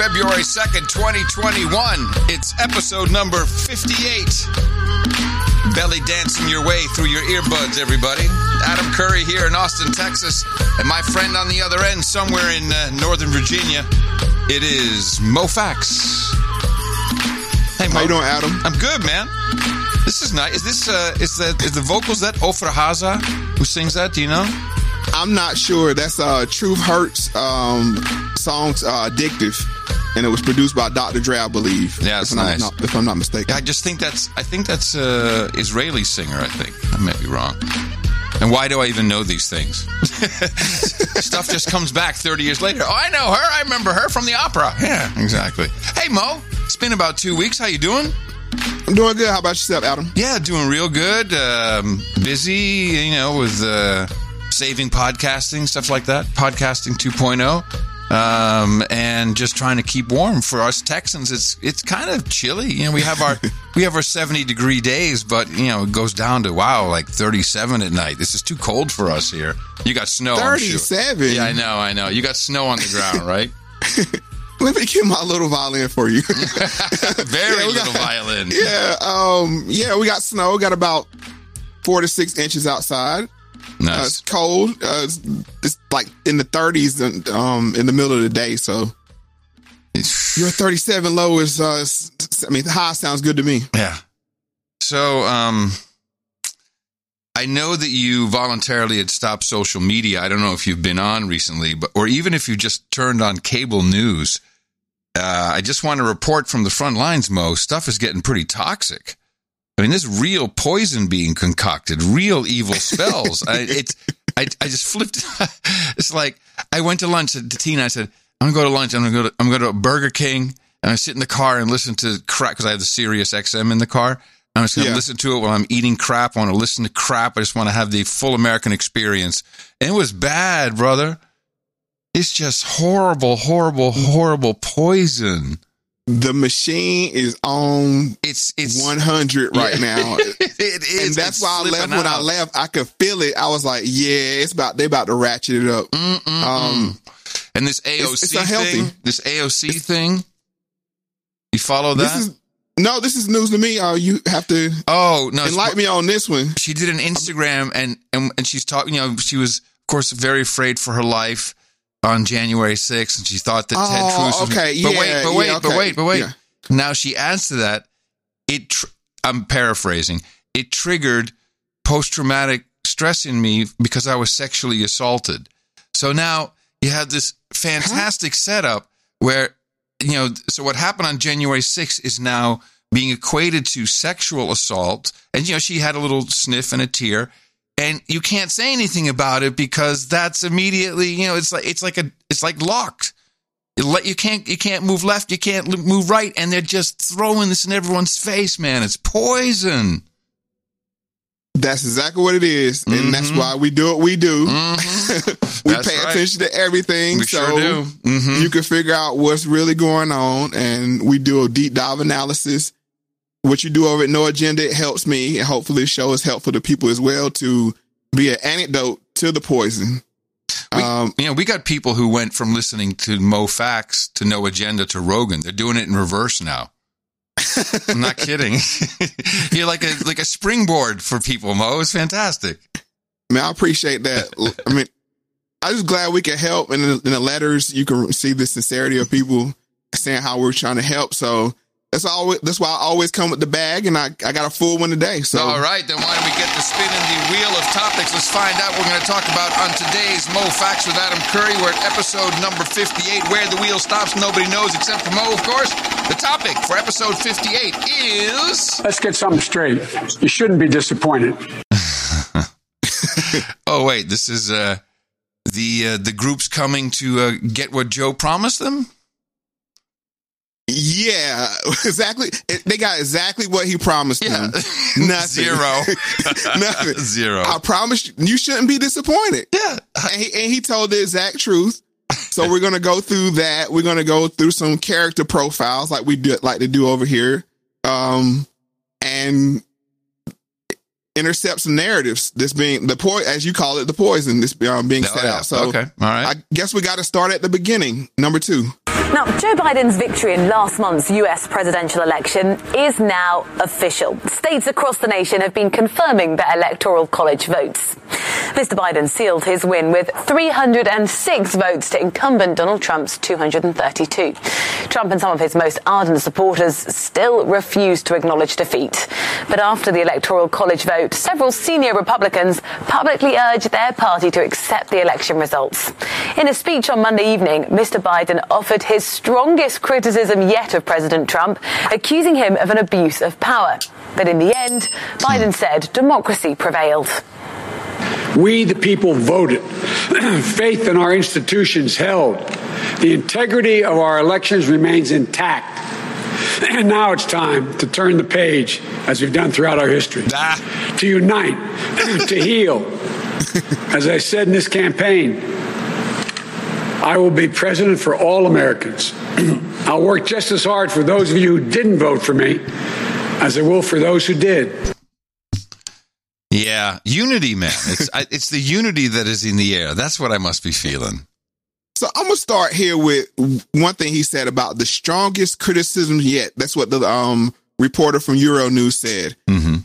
February 2nd, 2021. It's episode number 58. Belly dancing your way through your earbuds, everybody. Adam Curry here in Austin, Texas, and my friend on the other end, somewhere in uh, Northern Virginia, it is Mo Facts. Hey, Mo. How you doing, Adam? I'm good, man. This is nice. Is this uh, is the is the vocals that Ofra Haza who sings that? Do you know? I'm not sure. That's uh, Truth Hurts um, songs uh, addictive, and it was produced by Dr. Dre, I believe. Yeah, it's if I'm nice. Not, if I'm not mistaken. I just think that's I think that's uh Israeli singer. I think I may be wrong. And why do I even know these things? Stuff just comes back 30 years later. Oh, I know her. I remember her from the opera. Yeah, exactly. Hey Mo, it's been about two weeks. How you doing? I'm doing good. How about yourself, Adam? Yeah, doing real good. Um, busy, you know, with uh, saving podcasting stuff like that. Podcasting 2.0. Um, and just trying to keep warm for us Texans. It's it's kind of chilly. You know, we have our we have our 70 degree days, but you know it goes down to wow like 37 at night. This is too cold for us here. You got snow. I'm sure. 37? Yeah, I know, I know. You got snow on the ground, right? Let me get my little violin for you. Very Yeah, little got- violin. yeah, um, yeah, we got snow. Got about four to six inches outside. Uh, it's cold. Uh, it's, it's like in the 30s and, um, in the middle of the day. So your 37 low is, uh, I mean, high sounds good to me. Yeah. So, um, I know that you voluntarily had stopped social media. I don't know if you've been on recently, but or even if you just turned on cable news. Uh, I just want to report from the front lines, Mo. Stuff is getting pretty toxic. I mean, there's real poison being concocted, real evil spells. I, it's, I, I just flipped. it's like I went to lunch to Tina. I said, "I'm gonna go to lunch. I'm gonna go to, I'm gonna go to Burger King." And I sit in the car and listen to crap because I have the Sirius XM in the car. I'm just gonna Yeah. listen to it while I'm eating crap. I want to listen to crap. I just want to have the full American experience. And it was bad, brother. It's just horrible, horrible, horrible poison. The machine is on It's it's 100 right now. it is. and that's It's why I left. slipping When I left, I could feel it. I was like, "Yeah, it's about they about to ratchet it up." Mm-mm-mm. Um, and this AOC it's unhealthy. thing, this AOC thing, you follow that? This is no, this is news to me. Uh, you have to oh no, it's- enlighten me on this one. she did an Instagram and, and and she's talking. You know, she was of course very afraid for her life on January 6th, and she thought that Ted Oh, Cruz. Was, okay, but yeah, wait, but wait, yeah, but wait, but wait. yeah. Now she adds to that. It. Tr- I'm paraphrasing. It triggered post traumatic stress in me because I was sexually assaulted. So now you have this fantastic setup where you know. So what happened on January 6th is now being equated to sexual assault, and you know she had a little sniff and a tear, and you can't say anything about it because that's immediately you know it's like it's like a it's like locked. You can't you can't move left, you can't move right, and they're just throwing this in everyone's face, man. It's poison. That's exactly what it is, and that's Mhm. why we do what we do. Mhm. we That's pay right. attention to everything, we so sure do. Mhm. you can figure out what's really going on, and we do a deep dive analysis. What you do over at No Agenda it helps me, and hopefully, the show is helpful to people as well to be an antidote to the poison. We- um, you know, we got people who went from listening to Mo Facts to No Agenda to Rogan. They're doing it in reverse now. I'm not kidding. You're like a like a springboard for people, Mo. It's fantastic. Man, I appreciate that. I mean, I'm just glad we can help. And in the, in the letters, you can see the sincerity of people saying how we're trying to help. So that's always that's why I always come with the bag, and I, I got a full one today. So All right, then why don't we get to spinning the wheel of topics? Let's find out what we're going to talk about on today's Mo Facts with Adam Curry. We're at episode number 58, where the wheel stops. Nobody knows except for Mo, of course. The topic for episode 58 is. Let's get something straight. You shouldn't be disappointed. Oh wait, this is uh, the uh, the groups coming to uh, get what Joe promised them. Yeah, exactly. They got exactly what he promised them. Nothing. Zero. Nothing. Zero. I promise you, you shouldn't be disappointed. yeah. And he, and he told the exact truth. So we're gonna go through that. We're gonna go through some character profiles like we do like to do over here, um, and intercept some narratives. This being the po as you call it, the poison. This um, being Oh, set yeah. out. So okay. All right. I guess we got to start at the beginning. Number two. Now, Joe Biden's victory in last month's US presidential election is now official. States across the nation have been confirming their electoral college votes. Mr. Biden sealed his win with 306 votes to incumbent Donald Trump's 232. Trump and some of his most ardent supporters still refuse to acknowledge defeat. But after the electoral college vote, several senior Republicans publicly urged their party to accept the election results. In a speech on Monday evening, Mr. Biden offered his strongest criticism yet of President Trump, accusing him of an abuse of power. But in the end, Biden said democracy prevailed. We, the people, voted. Faith in our institutions held. The integrity of our elections remains intact. And now it's time to turn the page, as we've done throughout our history, Ah. to unite, to heal. As I said in this campaign, I will be president for all Americans. I'll work just as hard for those of you who didn't vote for me as I will for those who did. Yeah, unity, man. It's I, it's the unity that is in the air. That's what I must be feeling. So I'm gonna start here with one thing he said about the strongest criticism yet. That's what the um reporter from Euronews said. hmm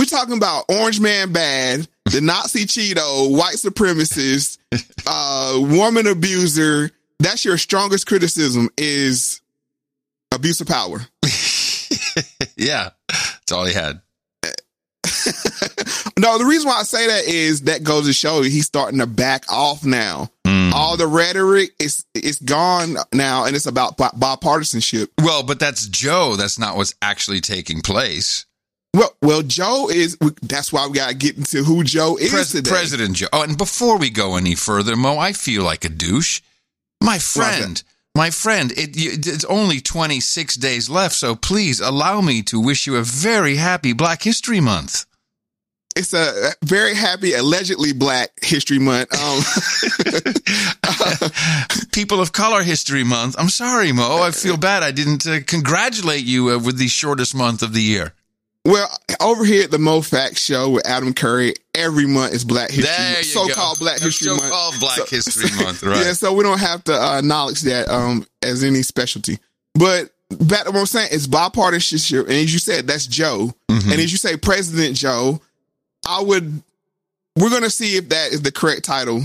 We're talking about Orange Man Bad, the Nazi Cheeto, white supremacist, uh, woman abuser. That's your strongest criticism is abuse of power. yeah, that's all he had. no, the reason why I say that is that goes to show you he's starting to back off now. Mm. All the rhetoric is it's gone now, and it's about bi- bipartisanship. Well, but that's Joe. That's not what's actually taking place. Well, well, Joe is. That's why we got to get into who Joe is Pres- today. President Joe. Oh, and before we go any further, Mo, I feel like a douche. My friend, my friend, it, it's only 26 days left, so please allow me to wish you a very happy Black History Month. It's a very happy, allegedly Black History Month. Um, People of Color History Month. I'm sorry, Mo. I feel bad. I didn't uh, congratulate you uh, with the shortest month of the year. Well, over here at the Mo Facts Show with Adam Curry, every month is Black History There Month, you so-called go. Black History Month. So-called Black So- History Month, right? Yeah, so we don't have to uh, acknowledge that um, as any specialty. But back to what I'm saying, it's bipartisanship, and as you said, that's Joe. Mhm. And as you say, President Joe, I would. We're gonna see if that is the correct title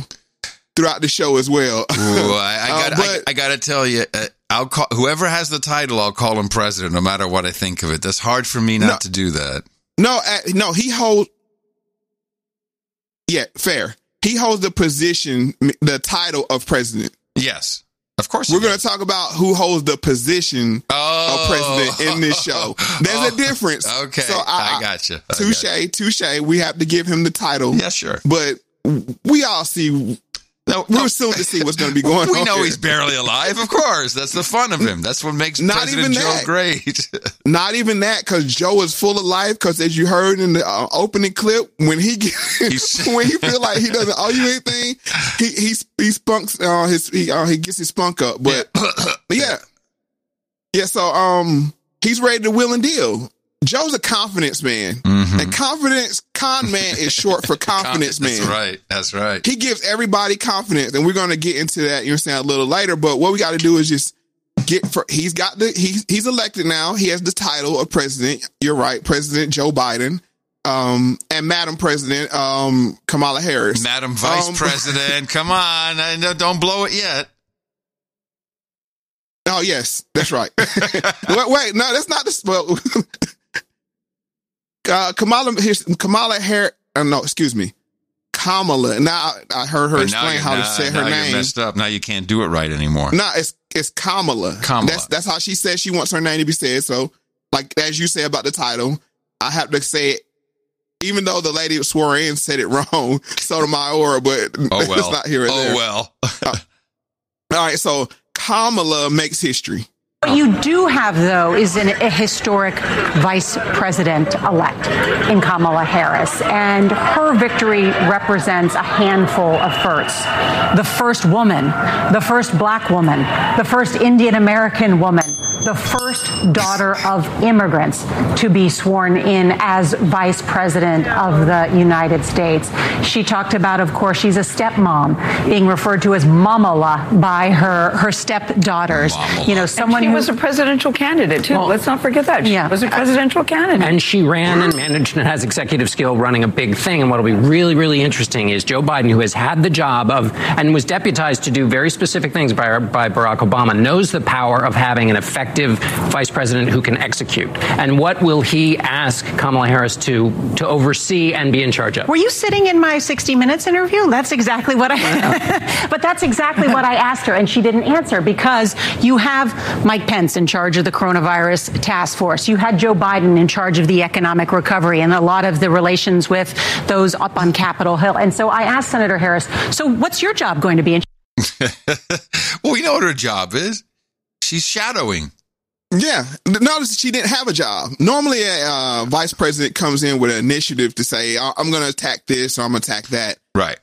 throughout the show as well. Ooh, I, I Uh, got. but- I, I got to tell you, uh, I'll call whoever has the title. I'll call him president, no matter what I think of it. That's hard for me not No. to do that. no, uh, no, he holds. Yeah, fair. He holds the position, the title of president. Yes, of course. We're going to talk about who holds the position oh, of president in this show. There's a difference. Okay, So I, I- got you. Touche, touche. We have to give him the title. Yeah, sure. But we all see, No, we're no, soon to see what's going to be going we on. We know here. he's barely alive. Of course, that's the fun of him. That's what makes Not President even Joe that. great. Not even that, because Joe is full of life. Because as you heard in the uh, opening clip, when he when he feel like he doesn't owe you anything, he he he spunks uh, his he uh, he gets his spunk up. But but yeah, yeah. So um, he's ready to will and deal. Joe's a confidence man, Mhm. and confidence con man is short for confidence man. That's right. That's right. he gives everybody confidence, and we're going to get into that. You understand a little later, but what we got to do is just get for. He's got the he's he's elected now. He has the title of president. You're right, President Joe Biden, um, and Madam President um Kamala Harris. Madam Vice Um, President, come on. I don't blow it yet. Oh yes, that's right. wait, wait, no, that's not the well. Uh, Kamala here's Kamala Harris. Uh, no, excuse me, Kamala. Now I, I heard her explain how to now- say now her name. messed up. Now you can't do it right anymore. No, it's it's Kamala. Kamala. That's that's how she says she wants her name to be said. So, like as you say about the title, I have to say it. Even though the lady swore in said it wrong, Sotomayor, but Oh it's not here or oh there. well. All right, so Kamala makes history. What you do have, though, is an, a historic vice president elect in Kamala Harris. And her victory represents a handful of firsts. The first woman, the first black woman, the first Indian American woman the first daughter of immigrants to be sworn in as vice president of the United States. She talked about, of course, she's a stepmom, being referred to as Momala by her, her stepdaughters. Momala. You know, someone she who was a presidential candidate, too. Well, Let's not forget that. She yeah. was a presidential candidate. And she ran and managed and has executive skill running a big thing. And what'll be really, really interesting is Joe Biden, who has had the job of and was deputized to do very specific things by, by Barack Obama, knows the power of having an effective vice president who can execute. And what will he ask Kamala Harris to to oversee and be in charge of? Were you sitting in my 60 Minutes interview? That's exactly what I. but that's exactly what I asked her, and she didn't answer because you have Mike Pence in charge of the coronavirus task force. You had Joe Biden in charge of the economic recovery and a lot of the relations with those up on Capitol Hill. And so I asked Senator Harris, "So what's your job going to be?" And well, we know what her job is. She's shadowing. Yeah. Notice she didn't have a job. Normally, a uh, vice president comes in with an initiative to say, "I- I'm going to attack this or I'm going to attack that. Right.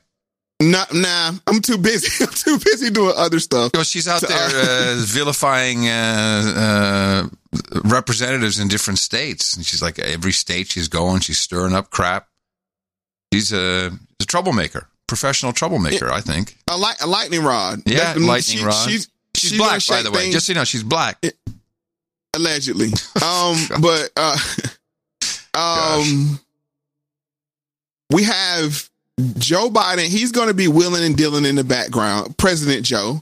Nah, nah, I'm too busy. I'm too busy doing other stuff. Well, she's out So, there uh, vilifying uh, uh, representatives in different states. And she's like, every state she's going, she's stirring up crap. She's a, a troublemaker, professional troublemaker, I think. A, light, a lightning rod. Yeah, That- lightning she- rod. She's, She's, she's black, by the way. things- Just so you know, she's black. allegedly. Um, but uh, um, we have Joe Biden. He's going to be willing and dealing in the background. President Joe.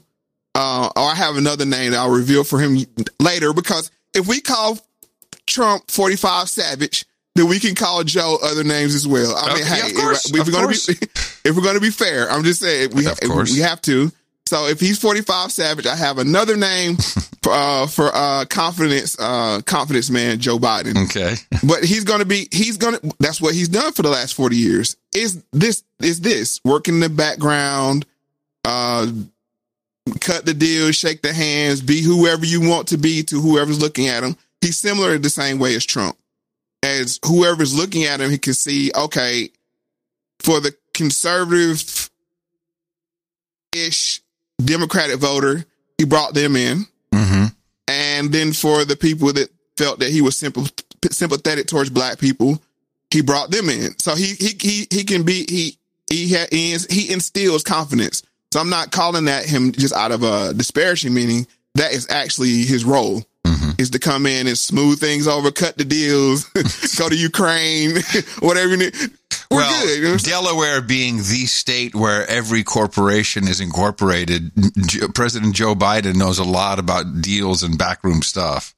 Uh, or I have another name that I'll reveal for him later because if we call Trump 45 Savage, then we can call Joe other names as well. I mean, Okay, hey, of course, if, if we're gonna be if we're going to be fair, I'm just saying we Of course. we have to. So if he's 45 Savage, I have another name for uh, for uh, confidence uh, confidence man Joe Biden. Okay. But he's going to be he's going to that's what he's done for the last 40 years. Is this is this working in the background uh cut the deal, shake the hands, be whoever you want to be to whoever's looking at him. He's similar the same way as Trump. As whoever's looking at him, he can see, okay, for the conservative ish Democratic voter, he brought them in. hmm And then for the people that felt that he was simple, sympathetic towards black people, he brought them in. So he he he he can be he he ha, he, ins- he instills confidence. So I'm not calling that him just out of a disparaging meaning. That is actually his role is to come in and smooth things over, cut the deals, go to Ukraine, whatever you need. We're well, good. You know what I'm saying? Delaware being the state where every corporation is incorporated, President Joe Biden knows a lot about deals and backroom stuff.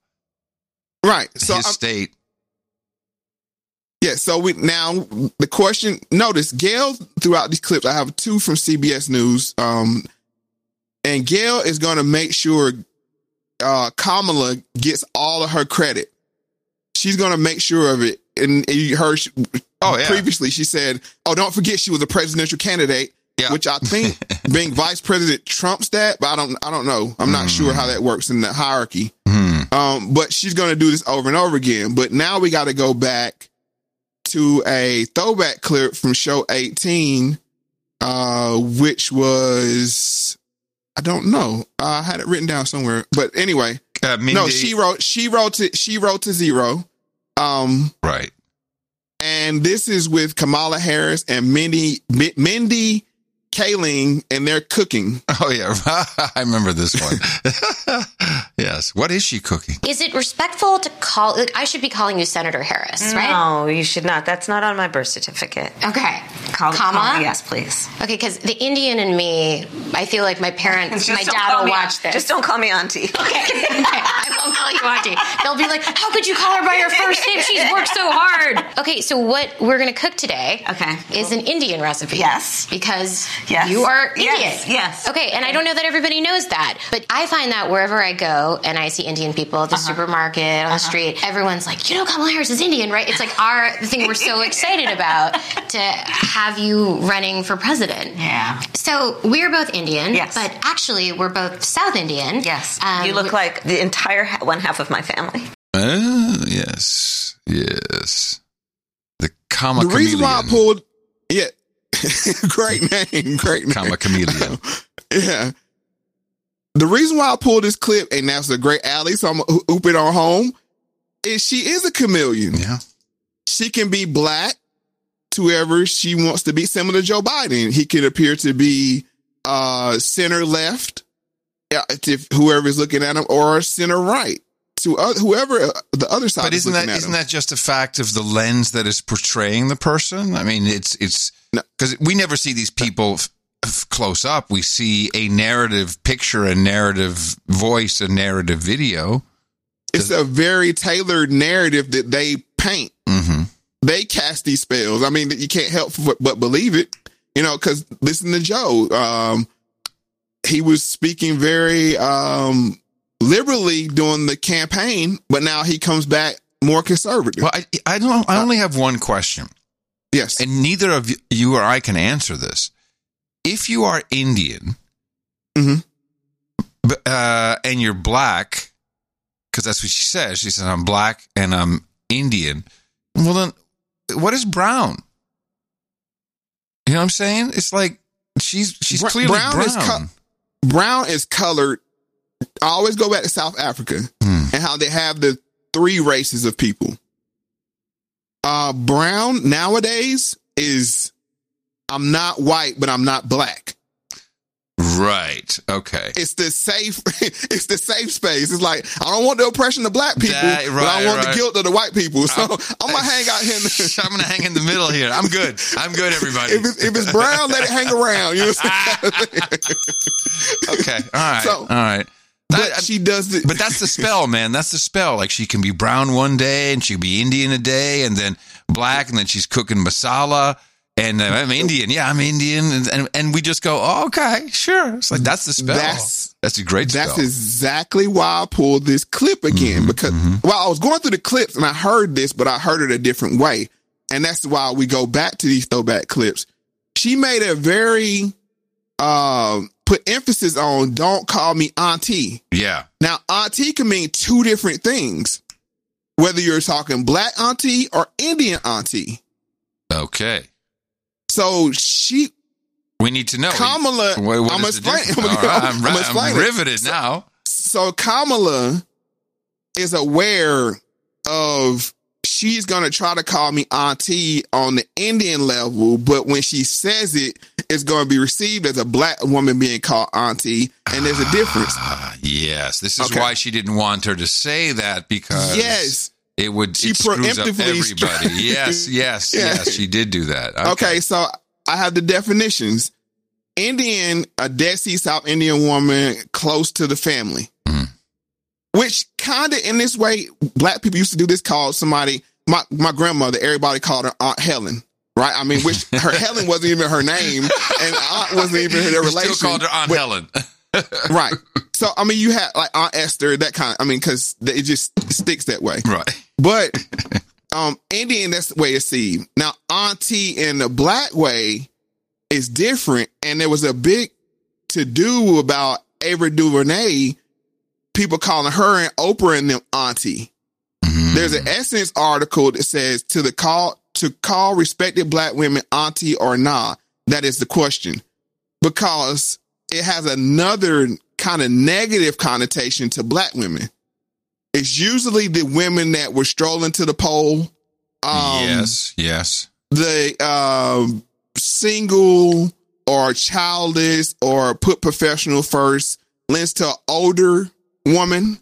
right. So His I'm, state. Yeah, so we now the question. Notice Gail throughout these clips. I have two from CBS News, um, and Gail is going to make sure uh, Kamala gets all of her credit. She's going to make sure of it. And you heard she, Oh, yeah. previously she said, "Oh, don't forget she was a presidential candidate." Yeah. Which I think being vice president trumps that, but I don't. I don't know. I'm not sure how that works in the hierarchy. Hmm. Um, but she's going to do this over and over again. But now we got to go back to a throwback clip from show 18, uh, which was, I don't know. I had it written down somewhere, but anyway, Uh, no, she wrote, she wrote to, she wrote to zero. Um, right. And this is with Kamala Harris and Mindy, Mindy Kaling and they're cooking. Oh yeah, I remember this one. yes. What is she cooking? Is it respectful to call? Like, I should be calling you Senator Harris, right? No, you should not. That's not on my birth certificate. Okay. Call, Comma? call me, yes, please. Okay, because the Indian in me, I feel like my parents, my dad will watch this. Just don't call me auntie. Okay. I won't call you auntie. They'll be like, "How could you call her by her first name? She's worked so hard." Okay, so what we're gonna cook today, Okay. is an Indian recipe. Yes. because Yes. you are Indian. Yes, yes. Okay, and I don't know that everybody knows that, but I find that wherever I go and I see Indian people at the Uh-huh. supermarket on the street, everyone's like, "You know, Kamala Harris is Indian, right?" It's like our the thing we're so excited about to have you running for president. Yeah. So we're both Indian, Yes. but actually we're both South Indian. Yes. Um, you look like the entire ha- one half of my family. Uh, yes, yes. The comma the reason why I pulled, yeah, great name, great name. comma chameleon. Yeah. the reason why I pulled this clip, and that's a great alley, so I'm gonna oop it on home, is she is a chameleon. Yeah. She can be black to whoever she wants to be, similar to Joe Biden. He can appear to be uh center left, uh, to whoever is looking at him, or center right to other, whoever uh, the other side. But is isn't looking that at isn't him. that just a fact of the lens that is portraying the person? I mean, it's it's because we never see these people f- f- close up. We see a narrative picture, a narrative voice, a narrative video. It's a very tailored narrative that they paint. Mm-hmm. They cast these spells. I mean, you can't help but- but believe it. You know, because listen to Joe. Um, he was speaking very um, liberally during the campaign, but now he comes back more conservative. Well, I I don't. I only have one question. Yes, and neither of you or I can answer this. If you are Indian, Mm-hmm. uh, and you're black, because that's what she says. She says, "I'm black and I'm Indian." Well, then, what is brown? You know what I'm saying? It's like she's she's clearly brown. is co- brown is colored. I always go back to South Africa Hmm. and how they have the three races of people. Uh, brown nowadays is I'm not white, but I'm not black. right. Okay. It's the safe. It's the safe space. It's like I don't want the oppression of black people, That- but I want right. the guilt of the white people. So I'm, gonna hang out here. In the, I'm gonna hang in the middle here. I'm good. I'm good, everybody. if it's, if it's brown, let it hang around. You know what I'm saying? okay. All right. So- All right. But she does it. But that's the spell, man. That's the spell. Like she can be brown one day and she can be Indian a day and then black and then she's cooking masala and uh, I'm Indian. Yeah, I'm Indian. And, and, and we just go, oh, okay, sure. It's like, that's the spell. That's- That's, a great spell. That's exactly why I pulled this clip again Mm-hmm, because well, I was going through the clips and I heard this, but I heard it a different way. And that's why we go back to these throwback clips. She made a very, um, put emphasis on don't call me auntie. yeah. Now, auntie can mean two different things, whether you're talking black auntie or Indian auntie. Okay. So she, We need to know. Kamala, What- what I'm I'm right, I'm I'm, gonna right. explain I'm it. riveted now. so Kamala is aware of she's gonna try to call me auntie on the Indian level, but when she says it, it's gonna be received as a black woman being called auntie, and there's a difference. Ah, yes. This is Okay. why she didn't want her to say that because Yes. it would She it screws up preemptively everybody. yes, yes, Yeah. yes. She did do that. Okay. so I have the definitions. Indian, a Dead Sea South Indian woman close to the family. Which kind of in this way, black people used to do this called somebody, my, my grandmother, everybody called her Aunt Helen. Right? I mean, which her Helen wasn't even her name, and Aunt wasn't even her relation. still called her Aunt but- Helen. right. So I mean, you had like Aunt Esther, that kind. I mean, because it just sticks that way. right. But um Indian, that's the way it's seen. Now, auntie in the black way is different. And there was a big to do about Ava DuVernay, people calling her and Oprah and them auntie. Mm-hmm. There's an Essence article that says to the call to call respected black women auntie or not. That is the question. Because it has another kind of negative connotation to black women. It's usually the women that were strolling to the pole. Um, yes, yes. the um, single or childless or put professional first lends to older woman.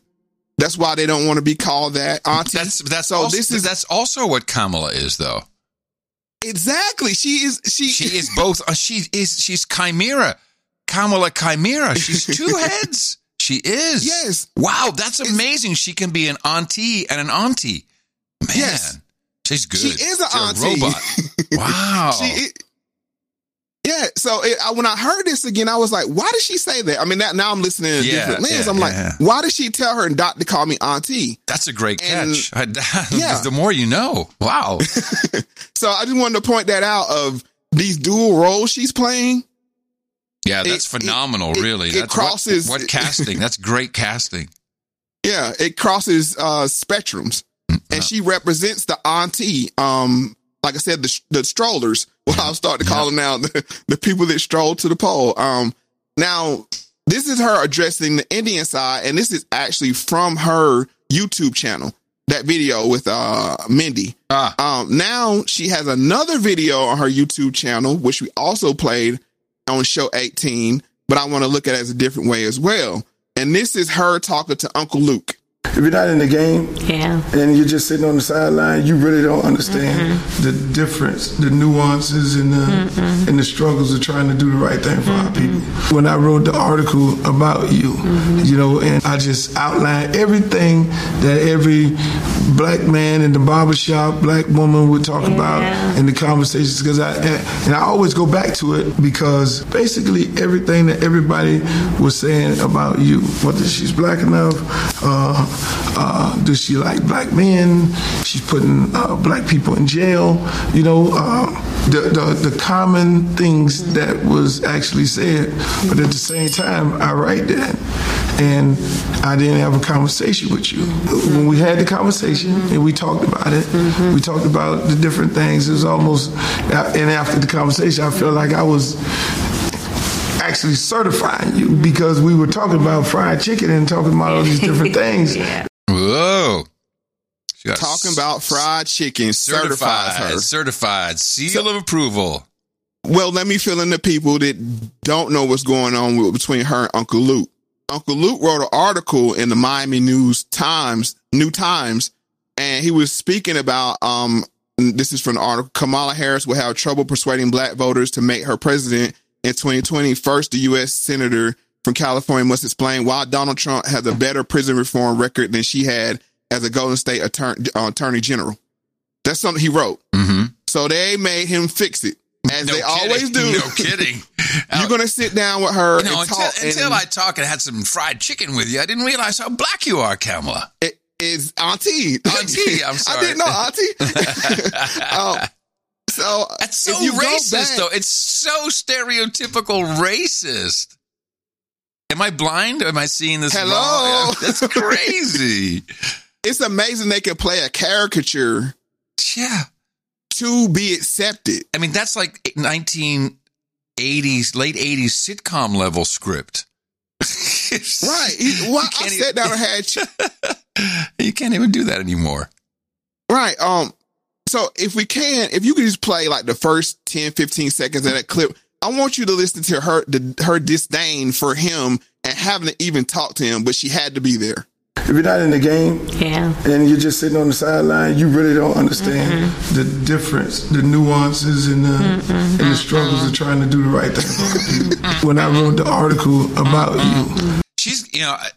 That's why they don't want to be called that auntie. That's that's so also, this is that's also what Kamala is, though. exactly she is she She is both. Uh, she is. She's chimera. Kamala chimera. She's two heads. She is. Yes. Wow, that's amazing. She can be an auntie and an auntie. Man, Yes. she's good. She is an She's a auntie. robot. Wow. She, it, yeah. So it, I, when I heard this again, I was like, why did she say that? I mean, that, now I'm listening in a Yeah, different lens. yeah, I'm like, yeah. why did she tell her not to call me auntie? That's a great And- catch. I, Yeah. the more you know. Wow. So I just wanted to point that out of these dual roles she's playing. Yeah, that's It- phenomenal. it- really, it that's what- crosses- what, casting. That's great casting. Yeah, it crosses uh spectrums, and she represents the auntie. Um, like I said, the the strollers. Well, I'll start to call them now the, the people that strolled to the poll. Um, now this is her addressing the Indian side, and this is actually from her YouTube channel. That video with uh Mindy. Ah. Um, now she has another video on her YouTube channel, which we also played on show 18, but I want to look at it as a different way as well. And this is her talking to Uncle Luke. If you're not in the game Yeah. and you're just sitting on the sideline, you really don't understand the difference, the nuances, and the and the struggles of trying to do the right thing for our people. When I wrote the article about you, you know, and I just outlined everything that every black man in the barbershop, black woman would talk about in the conversations. Because I and, and I always go back to it because basically everything that everybody was saying about you, whether she's black enough. Uh, uh, does she like black men? She's putting uh, black people in jail. You know, uh, the, the the common things that was actually said. But at the same time, I write that, and I didn't have a conversation with you. When we had the conversation and we talked about it, we talked about the different things. It was almost, and after the conversation, I felt like I was actually certifying you because we were talking about fried chicken and talking about all these different things. yeah. Whoa. She got Talking about fried chicken certifies certified, her. certified, seal of approval. Well, let me fill in the people that don't know what's going on with, between her and Uncle Luke. Uncle Luke wrote an article in the Miami News Times, New Times, and he was speaking about um this is from the article Kamala Harris will have trouble persuading black voters to make her president in 2020. First, the U.S. Senator from California must explain why Donald Trump has a better prison reform record than she had as a Golden State attorney, uh, attorney general. That's something he wrote. Mm-hmm. So they made him fix it, as No they kidding. always do. No kidding. You're gonna sit down with her You know, and until, talk. until and I talk and had some fried chicken with you, I didn't realize how black you are, Kamala. it is Auntie. Auntie, I'm I didn't know Auntie. um, so That's so if you racist, back- though. It's so stereotypical racist. Am I blind? Am I seeing this Hello? wrong? That's crazy. It's amazing they can play a caricature yeah. to be accepted. I mean, that's like 1980s, late 80s sitcom level script. Right. Well, I sat down and had ch- You can't even do that anymore. Right. Um, so if we can, if you could just play like the first 10, 15 seconds of that clip, I want you to listen to her, the, her disdain for him and having to even talk to him, but she had to be there. If you're not in the game Yeah. and you're just sitting on the sideline, you really don't understand the difference, the nuances, and uh, the and the struggles of trying to do the right thing for our people. When I wrote the article about you, She's, you know, I,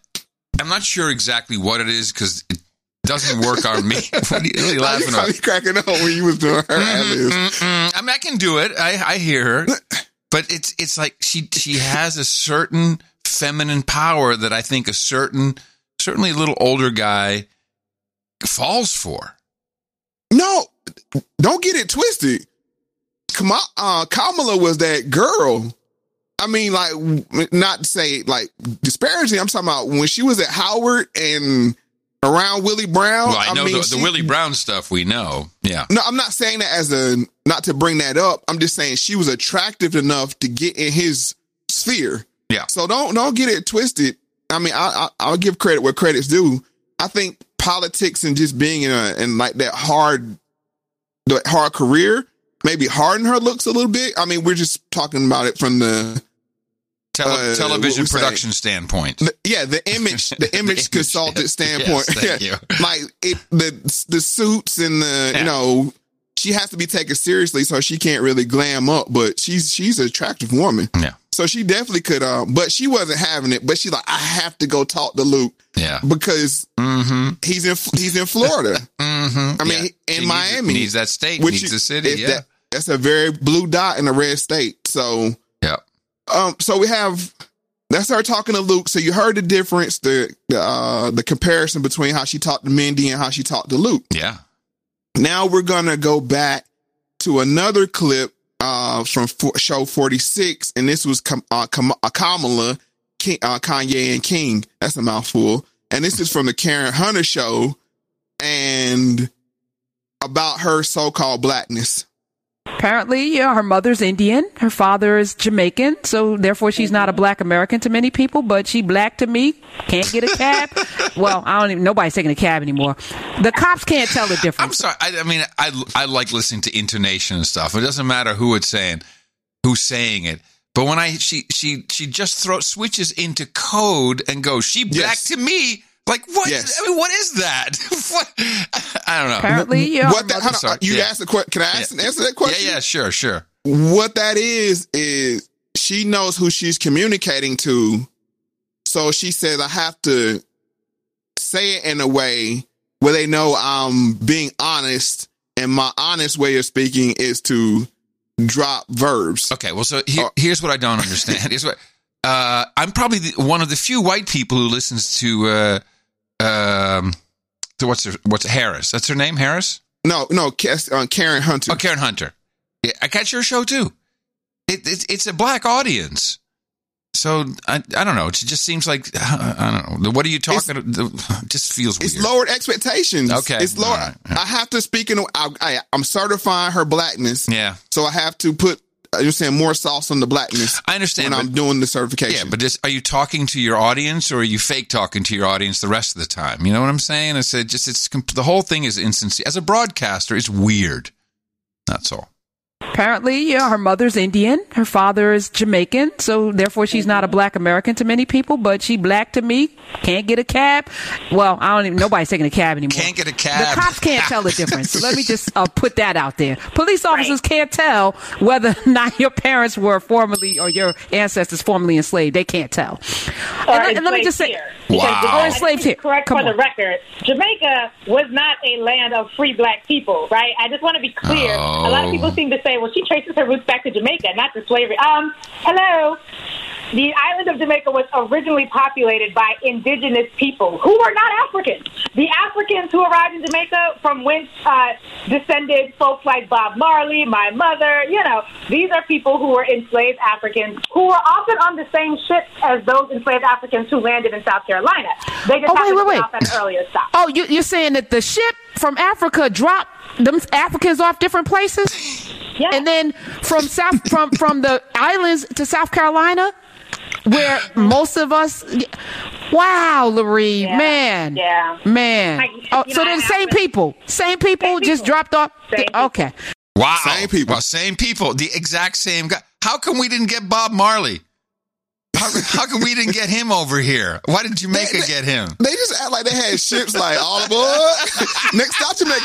I'm not sure exactly what it is because it doesn't work on me. what are you really laughing I at? was cracking up when you was doing her. Mm-mm. I mean, I can do it. I, I hear her, but it's it's like she she has a certain feminine power that I think a certain certainly a little older guy falls for. No, don't get it twisted. Kama, uh, Kamala was that girl. I mean, like, not to say like disparaging. I'm talking about when she was at Howard and around Willie Brown. Well, I know mean, the, she- the Willie Brown stuff. We know, yeah. No, I'm not saying that as a not to bring that up. I'm just saying she was attractive enough to get in his sphere. Yeah. So don't don't get it twisted. I mean, I, I I'll give credit where credit's due. I think politics and just being in a in like that hard, that hard career maybe harden her looks a little bit. I mean, we're just talking about it from the Tele- Uh, television production standpoint. the- yeah, the image, the image image, consultant standpoint. yes, thank yeah. you. Like it, the the suits and the Yeah. you know, she has to be taken seriously, so she can't really glam up. But she's she's an attractive woman, Yeah, so she definitely could. Um, but she wasn't having it. But she's like, I have to go talk to Luke yeah. because Mm-hmm. he's in he's in Florida. Mm-hmm. I mean, in Miami, needs that state, which needs is- the city. Yeah, that- that's a very blue dot in a red state. So yeah. Um, so we have that's her talking to Luke. So you heard the difference, the the uh, the comparison between how she talked to Mindy and how she talked to Luke. Yeah. Now we're gonna go back to another clip uh, from fo- show forty six, and this was Kam- uh, Kam- uh, Kamala, King, uh, Kanye, and King. That's a mouthful. And this is from the Karen Hunter show, and about her so called blackness. Apparently, yeah, her mother's Indian, her father is Jamaican, so therefore she's not a mm-hmm. black American to many people, but she black to me. Can't get a cab. well, I don't even. Nobody's taking a cab anymore. The cops can't tell the difference. I'm sorry. I, I mean, I I like listening to intonation and stuff. It doesn't matter who it's saying, who's saying it. But when I she she she just throws switches into code and goes, she black Yes. to me. Like what? Yes. I mean, what is that? what? I don't know. Apparently, yeah. what that, hold on, you Yeah. asked the question. Can I ask, Yeah. answer that question? yeah, yeah, sure, sure. What that is is she knows who she's communicating to, so she says I have to say it in a way where they know I'm being honest, and my honest way of speaking is to drop verbs. Okay, well, so here, here's what I don't understand. Here's what uh, I'm probably the, one of the few white people who listens to uh, um, to what's her, what's Harris? That's her name, Harris. No, no, uh, Karen Hunter. Oh, Karen Hunter. Yeah, I catch your show too. It, it, it's a black audience. So I, I don't know. It just seems like I don't know. What are you talking? It just feels weird. It's lowered expectations. Okay, it's lowered. all right, I have to speak in. I, I, I'm certifying her blackness. Yeah, So I have to put. You're saying more sauce on the blackness. I understand. when but- I'm doing the certification. Yeah, but just, are you talking to your audience or are you fake talking to your audience the rest of the time? You know what I'm saying? It's it just it's the whole thing is insincere. As a broadcaster, it's weird. That's all. Apparently, yeah, her mother's Indian, her father is Jamaican, so therefore she's not a black American to many people, but she black to me. Can't get a cab. Well, I don't even. Nobody's taking a cab anymore. Can't get a cab. The cops can't tell the difference. So let me just uh, put that out there. Police officers can't tell whether or not your parents were formerly or your ancestors formerly enslaved. They can't tell. Or And, let- and let me just say, here. Wow. or enslaved here. Correct Come for the record. Jamaica was not a land of free black people, right? I just want to be clear. A lot of people Oh. seem to say, well, she traces her roots back to Jamaica, not to slavery. Um, hello. The island of Jamaica was originally populated by indigenous people who were not Africans. The Africans who arrived in Jamaica, from whence uh, descended folks like Bob Marley, my mother, you know, these are people who were enslaved Africans who were often on the same ships as those enslaved Africans who landed in South Carolina. They just Oh, wait, happened wait, to wait. off at an earlier stop. Oh, you, you're saying that the ship from Africa dropped them Africans off different places, Yeah. and then from South from from the islands to South Carolina, where most of us. Wow, Larry, Yeah, man, yeah. man. I- oh, you so know, they're the same people, same people, Same just people. dropped off. Same okay, Wow. Same people. Same people. The exact same guy. How come we didn't get Bob Marley? How, how come we didn't get him over here? Why did Jamaica They- they- get him? They just act like they had ships like all aboard. Next stop Jamaica.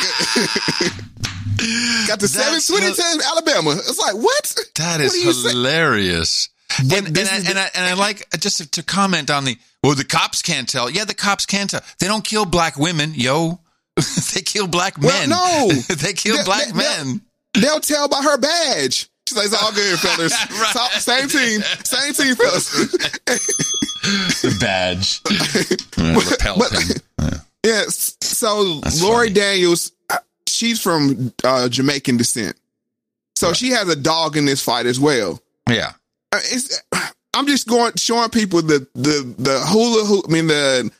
Got the That's 720 hil- Alabama. It's like, what? That What is do hilarious. And, and, I, and, I, and I like uh, just to, comment on the well, the cops can't tell. Yeah, the cops can't tell. They don't kill black women, yo. they kill black Well, men. no. they kill They- black men. They'll tell by her badge. She's like, it's all good, fellas. Right. So- same team. Same team, fellas. The badge. repel but- him. Yeah. yes. So That's Lori funny. Daniels, uh, she's from uh, Jamaican descent. So she has a dog in this fight as well. Yeah. Uh, it's, I'm just going showing people the the the hula hoop. I mean the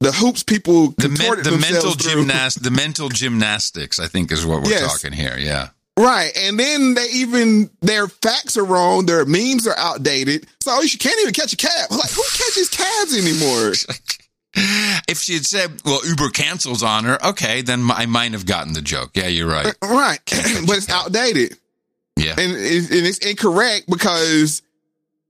the hoops people The, men, contorted the mental themselves through. gymnast, the mental gymnastics, I think, is what we're Yes. talking here. Yeah. Right, and then they even their facts are wrong. Their memes are outdated. So you can't even catch a cab. Like who catches cabs anymore? If she had said, "Well, Uber cancels on her," okay, then I might have gotten the joke. Yeah, you're right. right, but it's outdated. Yeah. and, and it's incorrect because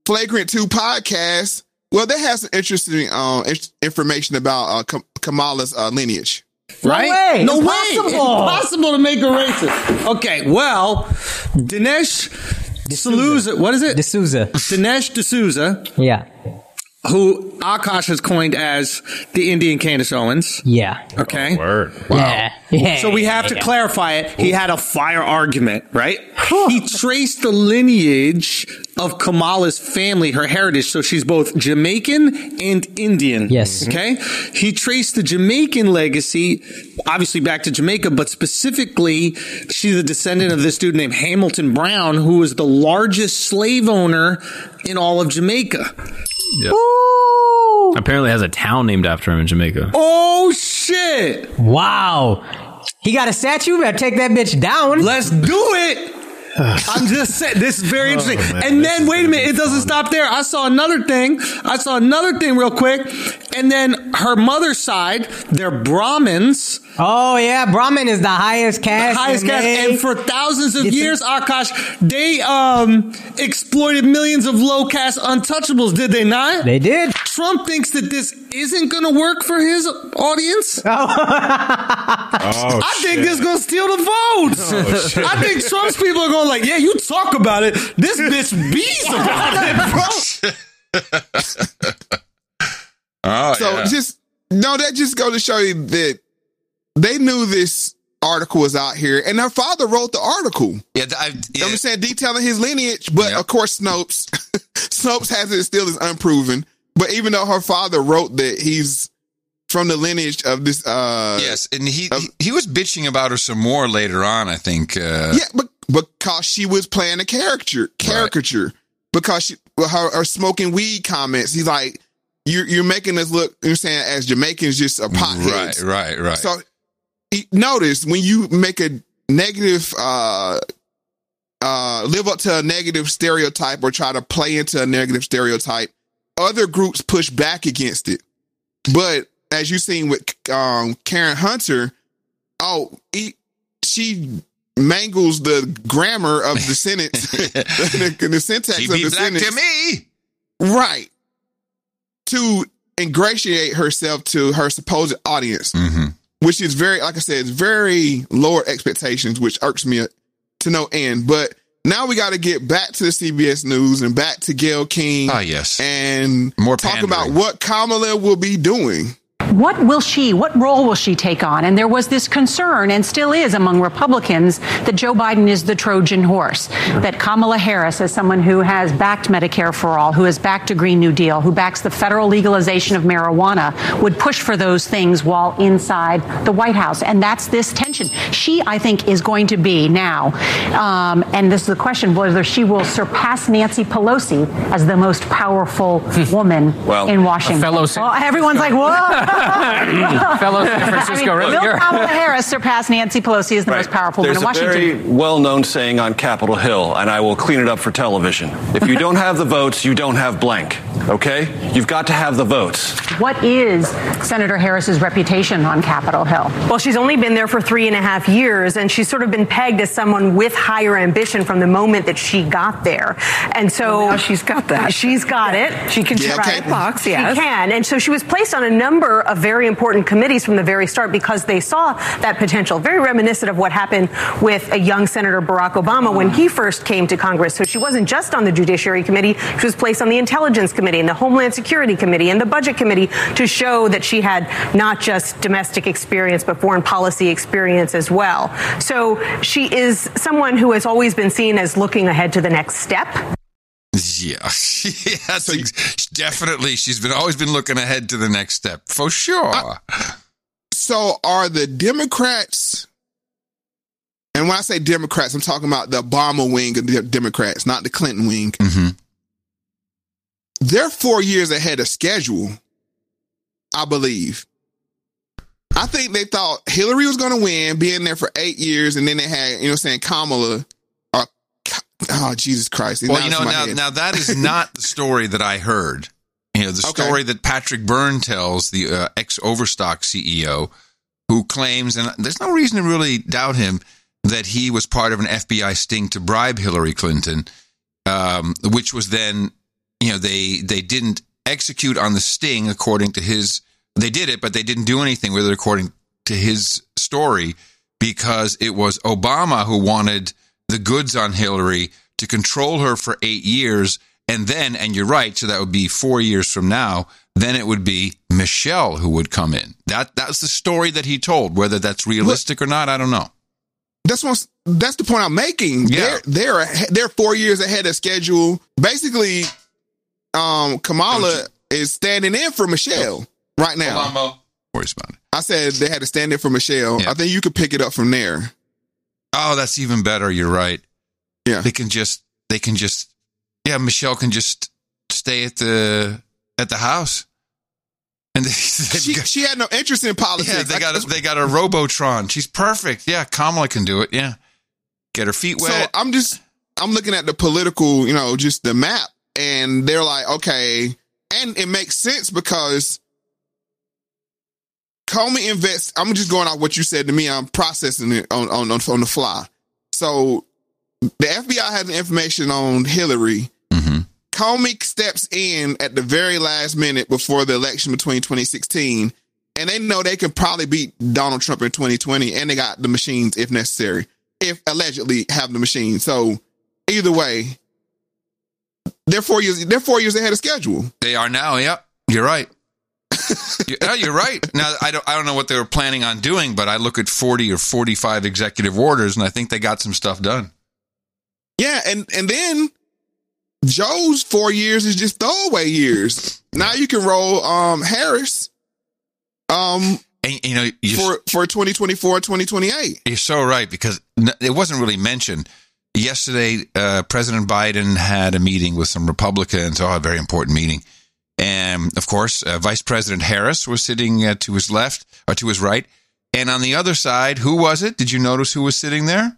Flagrant Two podcast. Well, they have some interesting uh, information about uh, Kamala's uh, lineage. Right? way. No Impossible. way. Impossible to make a racist. Okay, well, Dinesh D'Souza, what is it? D'Souza. Dinesh D'Souza, Yeah. Who Akash has coined as the Indian Candace Owens. Yeah. Okay. Oh, word. Yeah. Yeah. So we have to clarify it. He had a fire argument, right? he traced the lineage of Kamala's family, her heritage. So she's both Jamaican and Indian. Yes. Okay. He traced the Jamaican legacy, obviously back to Jamaica, but specifically, she's a descendant of this dude named Hamilton Brown, who was the largest slave owner in all of Jamaica. Apparently has a town named after him in Jamaica. Oh shit! Wow. He got a statue. Better take that bitch down. Let's do it. I'm just saying this is very Oh, interesting. man, and then wait a minute, it doesn't fun. stop there. I saw another thing. I saw another thing real quick. And then her mother's side, they're Brahmins. Oh yeah, Brahmin is the highest caste. highest and caste. And for thousands of It's a- years, Akash, they um exploited millions of low caste untouchables, did they not? They did. Trump thinks that this isn't going to work for his audience. I think this is going to steal the votes. Oh, shit. I think Trump's people are going like, yeah, you talk about it. This bitch bees about it, bro. Oh, so yeah. just no, that just go to show you that they knew this article was out here, and her father wrote the article. Yeah, th- I, You understand detailing his lineage, but of course Snopes, Snopes has it still is unproven. But even though her father wrote that he's from the lineage of this, uh, yes, and he, he he was bitching about her some more later on. I think. Uh, yeah, but because she was playing a caricature, caricature, because she her, her smoking weed comments, he's like, you're you're making us look, you're saying as Jamaicans just a potheads. Right, right, right. So notice when you make a negative, uh, uh, live up to a negative stereotype or try to play into a negative stereotype, other groups push back against it. But as you've seen with um, Karen Hunter, oh, he, she mangles the grammar of the sentence, the, the syntax She of the sentence. to me. Right. To ingratiate herself to her supposed audience, Mm-hmm. which is very, like I said, it's very lower expectations, which irks me to no end. But now we got to get back to the CBS News and back to Gail King. Ah, yes. And More talk pandering. about what Kamala will be doing. What will she, what role will she take on? And there was this concern, and still is among Republicans, that Joe Biden is the Trojan horse. That Kamala Harris, as someone who has backed Medicare for all, who has backed a Green New Deal, who backs the federal legalization of marijuana, would push for those things while inside the White House. And that's this tension. She, I think, is going to be now, um, and this is the question, whether she will surpass Nancy Pelosi as the most powerful woman Well, in a Washington. fellow Well, everyone's like, whoa. Fellow San Francisco I mean, resident. Will Kamala Harris surpass Nancy Pelosi as the most powerful There's woman in a Washington? very well-known saying on Capitol Hill, and I will clean it up for television. If you don't have the votes, you don't have blank. Okay? You've got to have the votes. What is Senator Harris's reputation on Capitol Hill? Well, she's only been there for three and a half years, and she's sort of been pegged as someone with higher ambition from the moment that she got there. And so Well, now she's got that. She's got it. She can check that box, yes. She can. And so she was placed on a number of very important committees from the very start because they saw that potential. Very reminiscent of what happened with a young Senator Barack Obama when he first came to Congress. So she wasn't just on the Judiciary Committee, she was placed on the Intelligence Committee and the Homeland Security Committee and the Budget Committee to show that she had not just domestic experience, but foreign policy experience as well. So she is someone who has always been seen as looking ahead to the next step. Yeah, that's ex- definitely. She's been always been looking ahead to the next step for sure. So are the Democrats, and when I say Democrats, I'm talking about the Obama wing of the Democrats, not the Clinton wing. Mm-hmm. They're four years ahead of schedule, I believe. I think they thought Hillary was going to win, being there for eight years, and then they had, you know, saying Kamala. Oh, Jesus Christ! well, Now you know now head. now that is not the story that I heard. You know, the Okay. story that Patrick Byrne tells, the uh, ex Overstock CEO, who claims, and there's no reason to really doubt him, that he was part of an FBI sting to bribe Hillary Clinton, um, which was then, you know, they they didn't execute on the sting according to his. They did it, but they didn't do anything with it according to his story because it was Obama who wanted the goods on Hillary to control her for eight years. And then, and you're right, so that would be four years from now, then it would be Michelle who would come in. That that's the story that he told. Whether that's realistic or not, I don't know. That's that's the point I'm making. Yeah. They're they're they're four years ahead of schedule. Basically, um, Kamala is standing in for Michelle right now. Obama. I said they had to stand in for Michelle. I think you could pick it up from there. Oh, that's even better. You're right. Yeah. They can just they can just yeah, Michelle can just stay at the at the house. And they, She she had no interest in politics. yeah, they got a, they got a Robotron. She's perfect. Yeah, Kamala can do it. Yeah. get her feet wet. So. I'm just I'm looking at the political, you know, just the map, and they're like, okay, and it makes sense because Comey invests. I'm just going off what you said to me. I'm processing it on on on, on the fly. So the FBI has the information on Hillary. Mm-hmm. Comey steps in at the very last minute before the election between 2016, and they know they can probably beat Donald Trump in 2020, and they got the machines if necessary, if allegedly have the machines. So either way, they're four years. They're four years ahead of schedule. They are now. Yep, you're right. Yeah, you're right. Now I don't I don't know what they were planning on doing, but I look at 40 or 45 executive orders, and I think they got some stuff done. Yeah, and and then Joe's four years is just throwaway years. Now you can roll um Harris um And you know, you, for for 2024 2028. You're so right because it wasn't really mentioned. Yesterday, uh, President Biden had a meeting with some Republicans. Oh, a very important meeting. And of course, uh, Vice President Harris was sitting uh, to his left or to his right. And on the other side, who was it? Did you notice who was sitting there?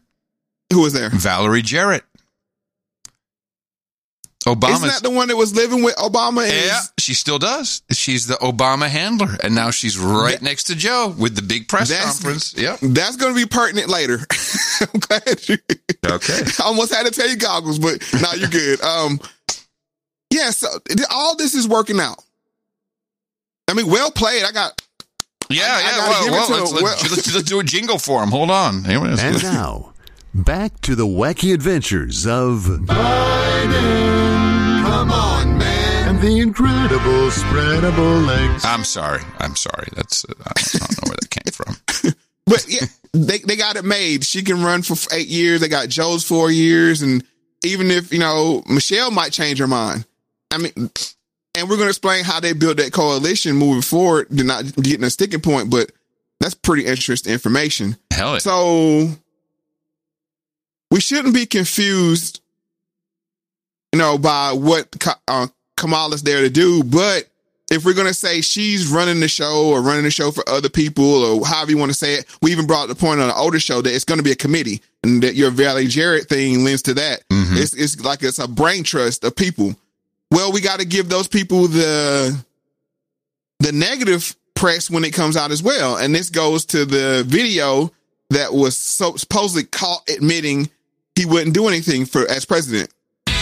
Who was there? Valerie Jarrett. Obama's. Isn't that the one that was living with Obama? and yeah, she still does. She's the Obama handler, and now she's right next to Joe with the big press conference. Yep. That's going to be pertinent later. I'm glad you. Okay. I almost had to tell you goggles, but now you're good. Um, yeah, so all this is working out. I mean, well played. I got. Yeah, I- I yeah. gotta well, give it well, to let's, him. let's, let's, let's do a jingle for him. Hold on. Here it is. And now, back to the wacky adventures of Biden, come on, man. and the incredible spreadable legs. I'm sorry. I'm sorry. That's uh, I, don't, I don't know where that came from. But yeah, they they got it made. She can run for eight years. They got Joe's four years, and even if you know Michelle might change her mind. I mean, and we're going to explain how they built that coalition moving forward. They're not getting a sticking point, but that's pretty interesting information. Hell, yeah. So we shouldn't be confused, you know, by what Ka- uh, Kamala's there to do. But if we're going to say she's running the show or running the show for other people or however you want to say it, we even brought the point on the older show that it's going to be a committee and that your Valley Jarrett thing lends to that. It's, it's like it's a brain trust of people. Well, we got to give those people the the negative press when it comes out as well. And this goes to the video that was so supposedly caught admitting he wouldn't do anything for as president.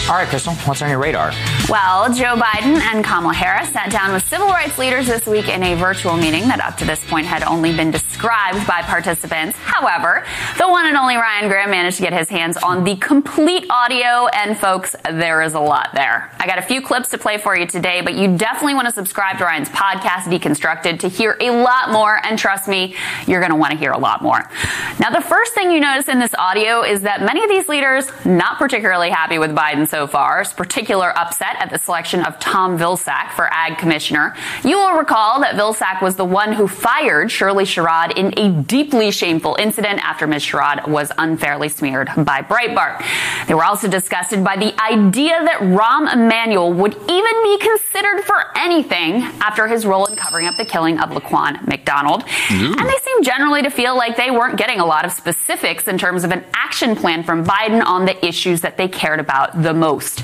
All right, Krystal, what's on your radar? Well, Joe Biden and Kamala Harris sat down with civil rights leaders this week in a virtual meeting that up to this point had only been described by participants. However, the one and only Ryan Grim managed to get his hands on the complete audio, and folks, there is a lot there. I got a few clips to play for you today, but you definitely want to subscribe to Ryan's podcast, Deconstructed, to hear a lot more, and trust me, you're going to want to hear a lot more. Now, the first thing you notice in this audio is that many of these leaders not particularly happy with Biden so far, particular upset at the selection of Tom Vilsack for Ag Commissioner. You will recall that Vilsack was the one who fired Shirley Sherrod in a deeply shameful incident after Ms. Sherrod was unfairly smeared by Breitbart. They were also disgusted by the idea that Rahm Emanuel would even be considered for anything after his role in covering up the killing of Laquan McDonald. And they seem generally to feel like they weren't getting a lot of specifics in terms of an action plan from Biden on the issues that they cared about the most.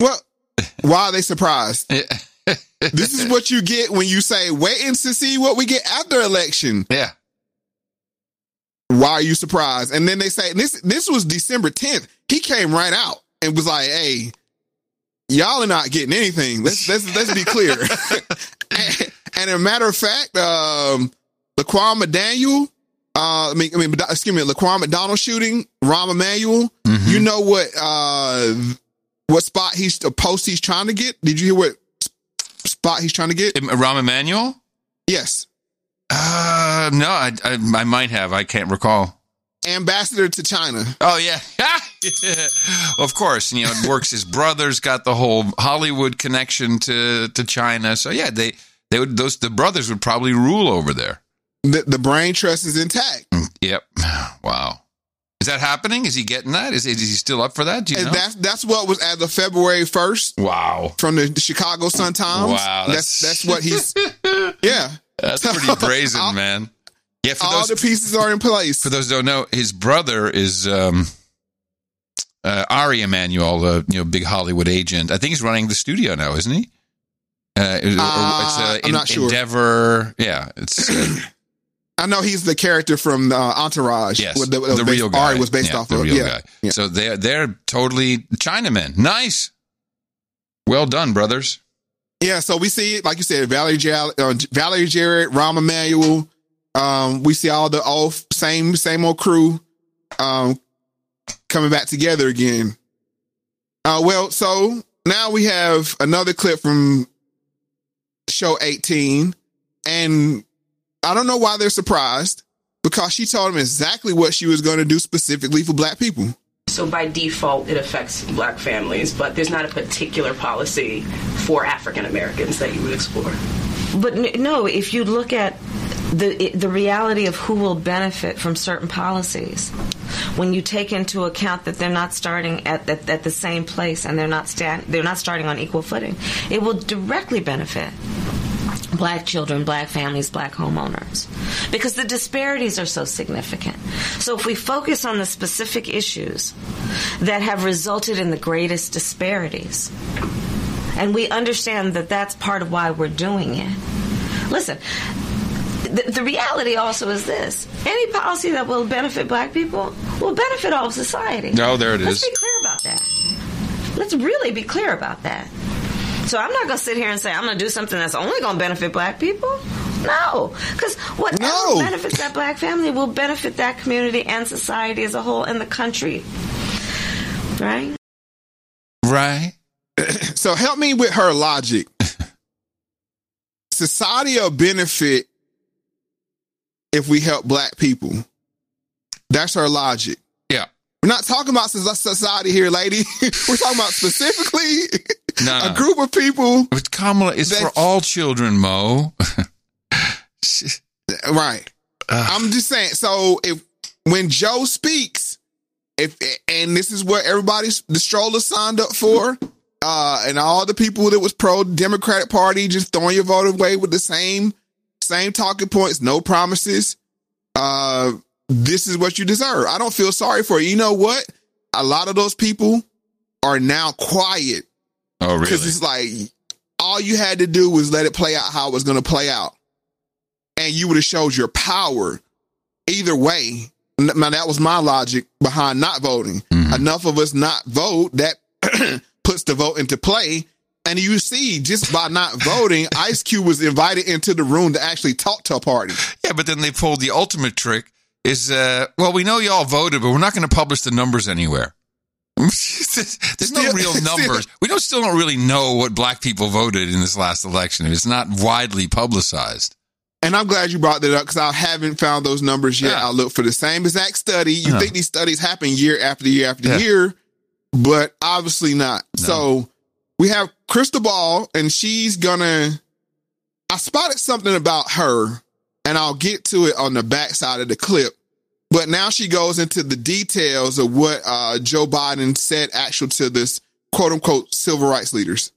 Well, why are they surprised? this is what you get when you say waiting to see what we get after election. Yeah. Why are you surprised? And then they say this this was December 10th. He came right out and was like, hey, y'all are not getting anything. Let's let's let's be clear. and, and a matter of fact, um Laquan McDaniel, uh I mean I mean excuse me, Laquan McDonald shooting, Rahm Emanuel, you know what uh what spot he's the post he's trying to get? Did you hear what spot he's trying to get? Rahm Emanuel? Yes. Uh, no, I, I I might have. I can't recall. Ambassador to China. Oh yeah. Well, of course, you know, it works. His brother's got the whole Hollywood connection to to China. So yeah, they they would those the brothers would probably rule over there. The the brain trust is intact. Yep. Wow. Is that happening? Is he getting that? Is, is he still up for that? Do you know? that's that's what was as of February first. Wow. From the, the Chicago Sun Times. Wow, That's that's what he's yeah. That's pretty brazen, man. Yeah, for all those, the pieces are in place. For those who don't know, his brother is um, uh, Ari Emanuel, the you know big Hollywood agent. I think he's running the studio now, isn't he? Uh, it- Uh, it's uh, I'm not sure. Endeavor. Yeah, it's uh, I know he's the character from uh, Entourage. yes, with the, the, based- real guy. Ari was based Yeah, off the of. real yeah. guy. So they're they're totally Chinamen. Nice. Well done, brothers. Yeah, so we see, like you said, Valerie, Jal- uh, Valerie Jarrett, Rahm Emanuel. Um, we see all the old same same old crew um, coming back together again. Uh, well, so now we have another clip from show 18, and I don't know why they're surprised because she told them exactly what she was going to do specifically for black people. So by default, it affects black families, but there's not a particular policy for African Americans that you would explore. But no, if you look at the the reality of who will benefit from certain policies, when you take into account that they're not starting at at, at the same place and they're not stand, they're not starting on equal footing, it will directly benefit black children, black families, black homeowners. Because the disparities are so significant. So if we focus on the specific issues that have resulted in the greatest disparities, and we understand that that's part of why we're doing it. Listen, the, the reality also is this any policy that will benefit black people will benefit all of society. Oh, there it Let's is. be clear about that. Let's really be clear about that. So I'm not going to sit here and say I'm going to do something that's only going to benefit black people. No, because whatever benefits that black family will benefit that community and society as a whole and the country. Right? Right. so help me with her logic. Society will benefit if we help black people. That's her logic. Yeah. We're not talking about society here, lady. We're talking about specifically No, a group of people. But Kamala is for all children, Mo. Right. I'm just saying. So if when Joe speaks, if and this is what everybody the stroller signed up for, uh, and all the people that was pro Democratic Party just throwing your vote away with the same same talking points, no promises. Uh, this is what you deserve. I don't feel sorry for you. You know what? A lot of those people are now quiet Oh, really? because it's like all you had to do was let it play out how it was going to play out, and you would have showed your power. Either way, now that was my logic behind not voting. Enough of us not vote that puts the vote into play. And you see, just by not voting, Ice Cube was invited into the room to actually talk to a party. Yeah, but then they pulled the ultimate trick is, uh, well, we know y'all voted, but we're not going to publish the numbers anywhere. There's no real numbers. We don't still don't really know what black people voted in this last election. It's not widely publicized. And I'm glad you brought that up because I haven't found those numbers yet. I'll look for the same exact study. You Yeah. think these studies happen year after year after Yeah. year, but obviously not. So we have Krystal Ball, and she's gonna. I spotted something about her, and I'll get to it on the backside of the clip. But now she goes into the details of what uh, Joe Biden said actual to this quote unquote civil rights leaders.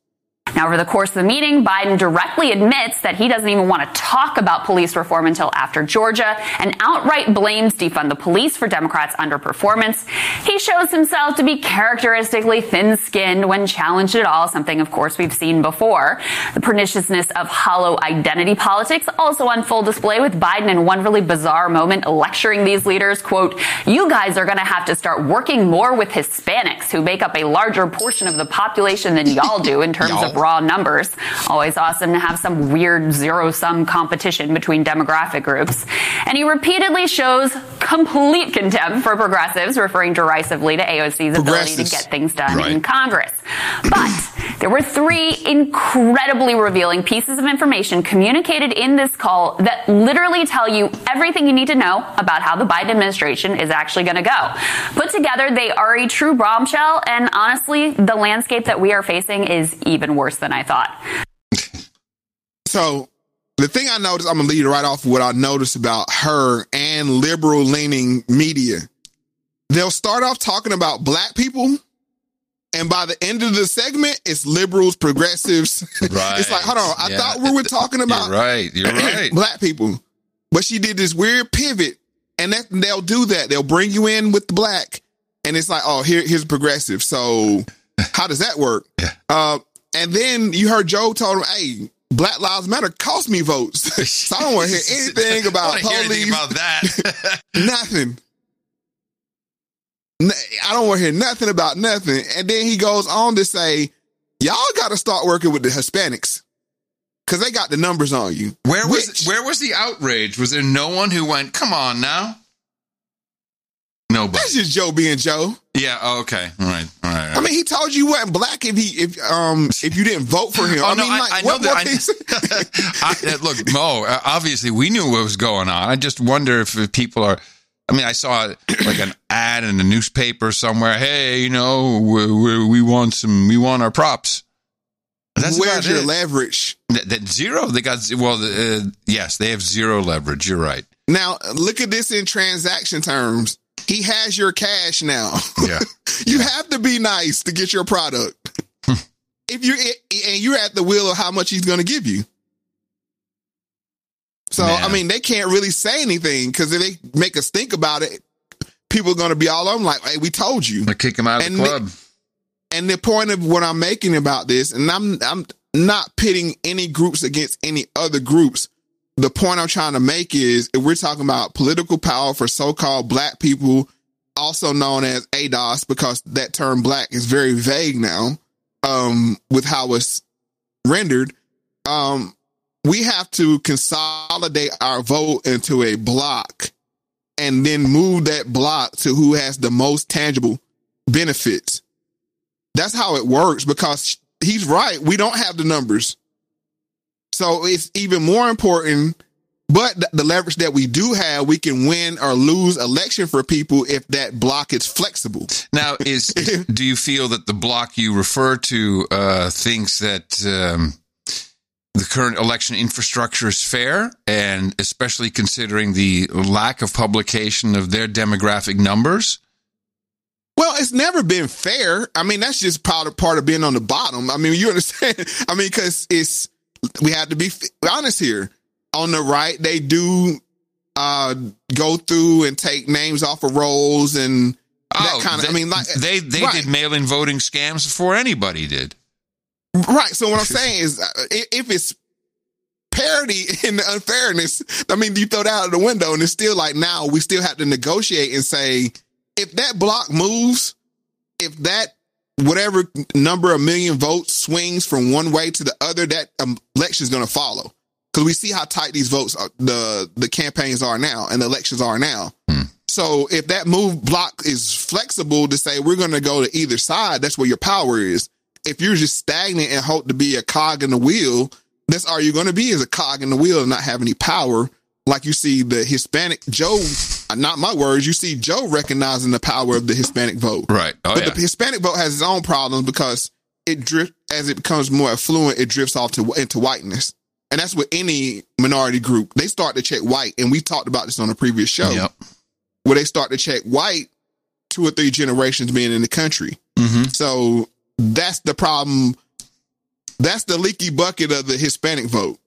Now, over the course of the meeting, Biden directly admits that he doesn't even want to talk about police reform until after Georgia and outright blames defund the police for Democrats' underperformance. He shows himself to be characteristically thin skinned when challenged at all, something, of course, we've seen before. The perniciousness of hollow identity politics also on full display with Biden in one really bizarre moment lecturing these leaders, quote, you guys are going to have to start working more with Hispanics who make up a larger portion of the population than y'all do in terms of raw numbers. Always awesome to have some weird zero sum competition between demographic groups. And he repeatedly shows complete contempt for progressives, referring derisively to AOC's ability to get things done Right. in Congress. But there were three incredibly revealing pieces of information communicated in this call that literally tell you everything you need to know about how the Biden administration is actually going to go. Put together, they are a true bombshell, and honestly, the landscape that we are facing is even worse than I thought. So the thing I noticed, I'm gonna lead right off what I noticed about her and liberal leaning media. They'll start off talking about black people, and by the end of the segment, it's liberals, progressives. Right. it's like, hold on, I Yeah. thought we were talking about You're right. You're right. black people. But she did this weird pivot, and that they'll do that. They'll bring you in with the black, and it's like, oh, here, here's progressive. So how does that work? Uh, and then you heard Joe told him, hey, Black Lives Matter cost me votes. so I don't want to hear anything about I don't wanna hear police. anything about that. nothing. I don't want to hear nothing about nothing. And then he goes on to say, y'all got to start working with the Hispanics because they got the numbers on you. Where was where was the outrage? Was there no one who went, "Come on now"? Nobody. That's just Joe being Joe. Yeah. oh, okay. All right. All right. All right. I mean, he told you you wasn't black if he if um if you didn't vote for him. Oh, I no, mean, I- like I know what that- I- can you say? I, look, Mo. Obviously, we knew what was going on. I just wonder if people are. I mean, I saw like an ad in the newspaper somewhere. Hey, you know, we, we, we want some. We want our props. That's Where's your it. leverage? That, that zero. They got well. Uh, yes, they have zero leverage. You're right. Now look at this in transaction terms. He has your cash now. Yeah. you have to be nice to get your product. if you're and you're at the will of how much he's going to give you. So Man. I mean, they can't really say anything because if they make us think about it, people are going to be all over like, "Hey, we told you." They kick him out of And the club. And the point of what I'm making about this, and I'm I'm not pitting any groups against any other groups. The point I'm trying to make is if we're talking about political power for so-called black people, also known as ADOS, because that term black is very vague now, um, with how it's rendered. Um, we have to consolidate our vote into a block and then move that block to who has the most tangible benefits. That's how it works because he's right. We don't have the numbers. So it's even more important. But the leverage that we do have, we can win or lose election for people if that block is flexible. Now, is do you feel that the block you refer to uh, thinks that um, the current election infrastructure is fair, and especially considering the lack of publication of their demographic numbers? Well, it's never been fair. I mean, that's just part of, part of being on the bottom. I mean, you understand? I mean, because it's we have to be honest here. On the right, they do uh go through and take names off of rolls and that kind of. I mean, like Oh, they they right. did mail-in voting scams before anybody did. Right. So what I'm saying is, uh, if it's parity in the unfairness, I mean, you throw that out of the window, and it's still like now we still have to negotiate and say if that block moves, if that whatever number of million votes swings from one way to the other, that election is going to follow because we see how tight these votes are, the the campaigns are now and the elections are now. So if that move block is flexible to say we're going to go to either side, that's where your power is. If you're just stagnant and hope to be a cog in the wheel, that's all you're going to be is a cog in the wheel and not have any power. Like you see the Hispanic Joe, not my words, you see Joe recognizing the power of the Hispanic vote. Right. Oh, but yeah. the Hispanic vote has its own problems because it drift as it becomes more affluent, it drifts off to into whiteness. And that's with any minority group. They start to check white, and we talked about this on a previous show Yep. where they start to check white two or three generations being in the country. Mm-hmm. So that's the problem. That's the leaky bucket of the Hispanic vote.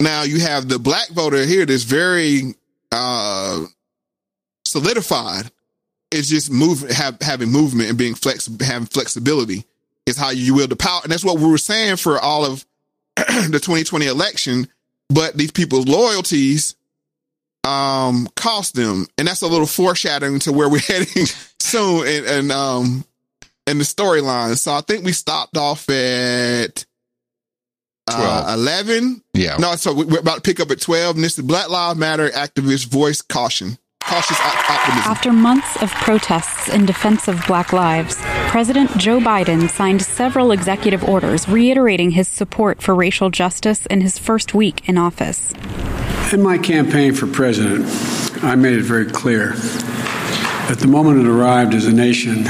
Now you have the black voter here that's very uh solidified. It's just move have, having movement and being flexible, having flexibility is how you wield the power. And that's what we were saying for all of the 2020 election. But these people's loyalties um cost them and that's a little foreshadowing to where we're heading soon and, and um in the storyline. So i think we stopped off at uh, 11 Yeah. no so we- we're about to pick up at 12 and this is black lives matter activist voice caution. Cautious op- optimism. After months of protests in defense of black lives, President Joe Biden signed several executive orders reiterating his support for racial justice in his first week in office. In my campaign for president, I made it very clear that the moment it arrived as a nation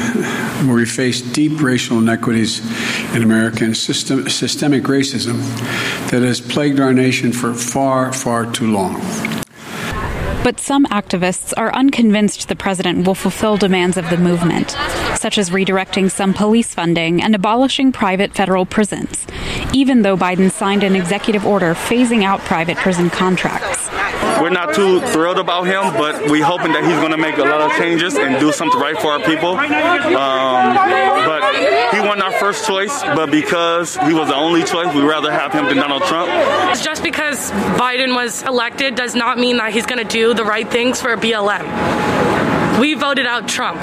where we face deep racial inequities in America and system, systemic racism that has plagued our nation for far, far too long. But some activists are unconvinced the president will fulfill demands of the movement. Such as redirecting some police funding and abolishing private federal prisons, even though Biden signed an executive order phasing out private prison contracts. We're not too thrilled about him, but we're hoping that he's going to make a lot of changes and do something right for our people. Um, but he wasn't our first choice, but because he was the only choice, we'd rather have him than Donald Trump. Just because Biden was elected does not mean that he's going to do the right things for BLM. We voted out Trump.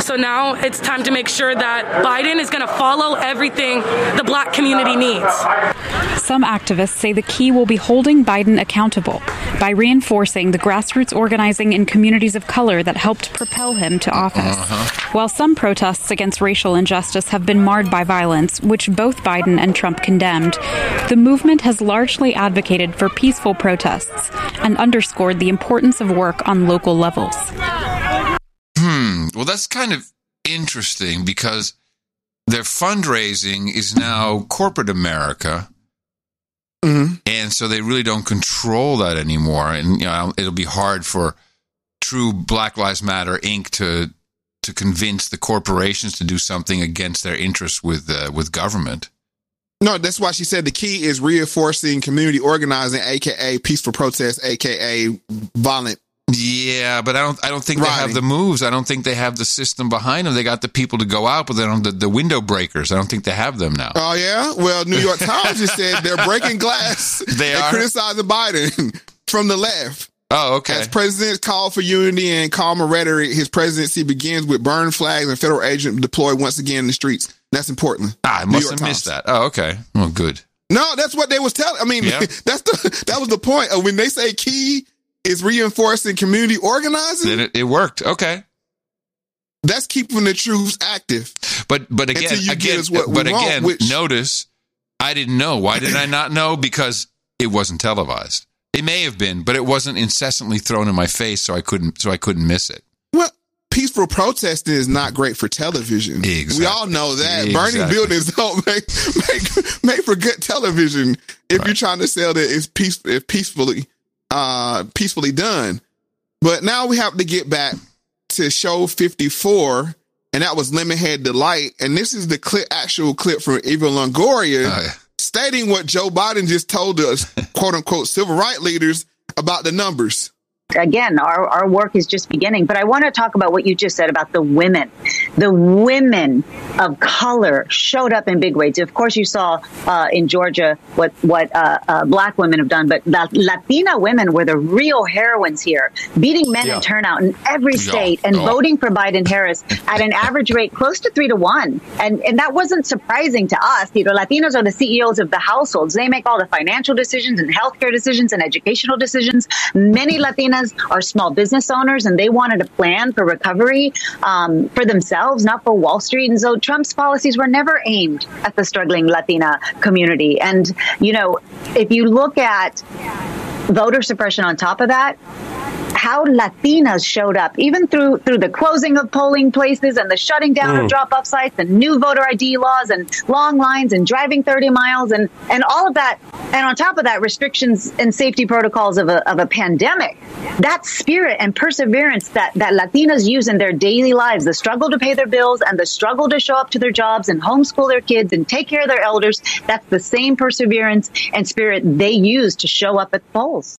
So now it's time to make sure that Biden is going to follow everything the black community needs. Some activists say the key will be holding Biden accountable by reinforcing the grassroots organizing in communities of color that helped propel him to office. Uh-huh. While some protests against racial injustice have been marred by violence, which both Biden and Trump condemned, the movement has largely advocated for peaceful protests and underscored the importance of work on local levels. Hmm. Well, that's kind of interesting because their fundraising is now corporate America. And so they really don't control that anymore. And, you know, it'll be hard for true Black Lives Matter Inc. to to convince the corporations to do something against their interests with uh, with government. No, that's why she said the key is reinforcing community organizing, aka peaceful protest, aka violent. Yeah, but I don't. I don't think they have the moves. I don't think they have the system behind them. They got the people to go out, but they don't the, the window breakers. I don't think they have them now. Oh yeah, well, New York Times just said they're breaking glass. They are? criticizing Biden from the left. Oh, okay. As presidents call for unity and calmer rhetoric, his presidency begins with burned flags and federal agents deployed once again in the streets. That's in Portland. Ah, I New must York have missed that. Oh, okay. Well, good. No, that's what they was telling. I mean, Yeah. that's the that was the point. When they say key is reinforcing community organizing, Then it, it worked. Okay. that's keeping the troops active. But but again, Until you again, get us what we but want, again, which- notice I didn't know. Why did I not know? Because it wasn't televised. It may have been, but it wasn't incessantly thrown in my face, so I couldn't so I couldn't miss it. Well, peaceful protesting is not great for television. We all know that. Burning buildings don't make make make for good television if you're trying to sell that it's peace it's peacefully uh peacefully done. But now we have to get back to show 54 and that was Lemonhead Delight and this is the clip actual clip from Eva Longoria Oh, stating what Joe Biden just told us quote unquote civil rights leaders about the numbers. Again, our, our work is just beginning. But I want to talk about what you just said about the women. The women of color showed up in big ways. Of course, you saw uh, in Georgia what what uh, uh, black women have done, but the Latina women were the real heroines here, beating men Yeah. in turnout in every Yeah. state and Yeah. voting for Biden Harris at an average rate close to three to one. And and that wasn't surprising to us. You know, Latinos are the CEOs of the households. They make all the financial decisions and healthcare decisions and educational decisions. Many Latinas are small business owners and they wanted a plan for recovery um, for themselves, not for Wall Street. And so Trump's policies were never aimed at the struggling Latina community. And, you know, if you look at voter suppression on top of that, how Latinas showed up, even through through the closing of polling places and the shutting down Mm. of drop off sites and new voter ID laws and long lines and driving 30 miles and, and all of that. And on top of that, restrictions and safety protocols of a, of a pandemic. That spirit and perseverance that, that Latinas use in their daily lives, the struggle to pay their bills and the struggle to show up to their jobs and homeschool their kids and take care of their elders, that's the same perseverance and spirit they use to show up at the polls.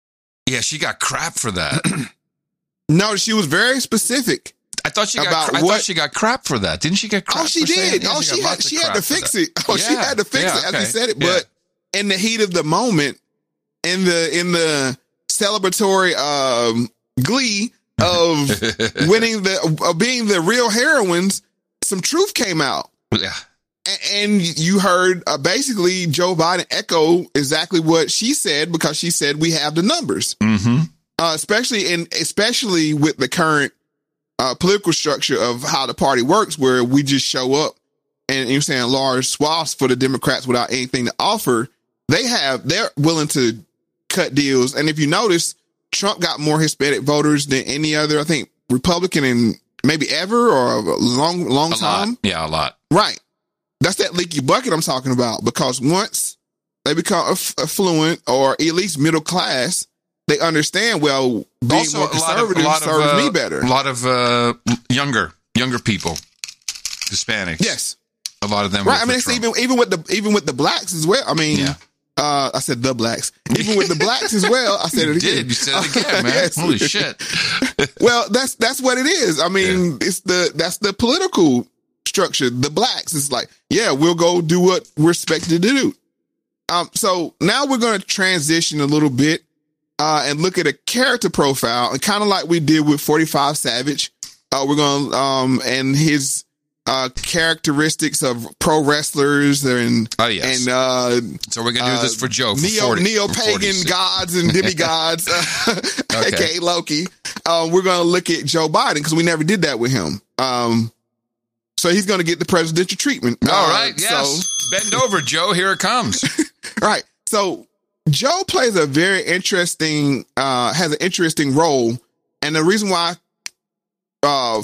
Yeah, she got crap for that. no, she was very specific. I thought she got. Cra- I thought she got crap for that. Didn't she get crap? Oh, she for did. Yeah, oh, she, got had she had to fix it. Oh, she had to fix yeah, it as okay. he said it. Yeah. But in the heat of the moment, in the in the celebratory um, glee of winning the of being the real heroines, some truth came out. Yeah. And you heard uh, basically Joe Biden echo exactly what she said because she said we have the numbers, Mm-hmm. uh, especially in especially with the current uh, political structure of how the party works, where we just show up and you're saying large swaths for the Democrats without anything to offer. They have they're willing to cut deals, and if you notice, Trump got more Hispanic voters than any other, I think, Republican in maybe ever or a long long A time. lot. Yeah, a lot. Right. That's that leaky bucket I'm talking about. Because once they become aff- affluent or at least middle class, they understand. Well, being also, more a lot of, a conservative lot of uh, me better. A lot of uh, younger younger people. Hispanics. Yes. A lot of them. right. I mean, for it's Trump. even even with the even with the blacks as well. I mean, uh, I said the blacks. Even with the blacks as well. I said it You again. did. You said it again, man. Yes. Holy shit. well, that's that's what it is. I mean, it's the that's the political structure. The blacks is like, yeah, we'll go do what we're expected to do. Um, so now we're going to transition a little bit uh, and look at a character profile, and kind of like we did with Forty Five Savage. Uh, we're going to um and his uh characteristics of pro wrestlers and oh yes and uh so we're gonna do this for Joe for neo 40 neo pagan gods and demigods Okay. aka Loki uh, we're gonna look at Joe Biden because we never did that with him um so he's gonna get the presidential treatment All Uh, right. Yes. Bend over, Joe. Here it comes. right. So Joe plays a very interesting, uh, has an interesting role. And the reason why, uh,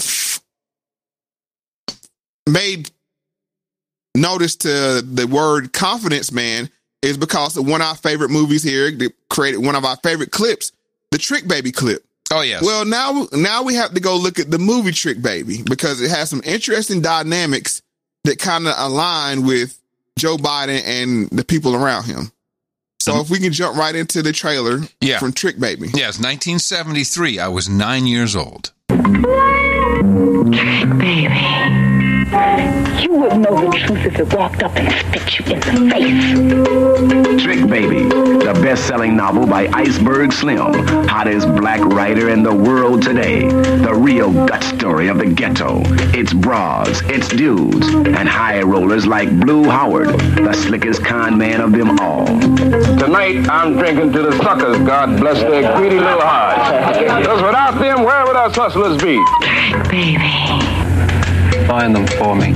made notice to the word confidence man is because of one of our favorite movies here that created one of our favorite clips, the trick baby clip. Oh yes. Well, now now we have to go look at the movie Trick Baby because it has some interesting dynamics that kind of align with Joe Biden and the people around him. So mm-hmm. if we can jump right into the trailer Yeah. from Trick Baby. Yes, 1973. I was nine years old. Trick Baby, you wouldn't know the truth if it walked up and spit you in the face. Trick Baby, the best-selling novel by Iceberg Slim, hottest black writer in the world today. The real gut story of the ghetto. It's bras, it's dudes, and high rollers like Blue Howard, the slickest con man of them all. Tonight, I'm drinking to the suckers, God bless their greedy little hearts. Because without them, where would us hustlers be? Trick Baby, Find them for me.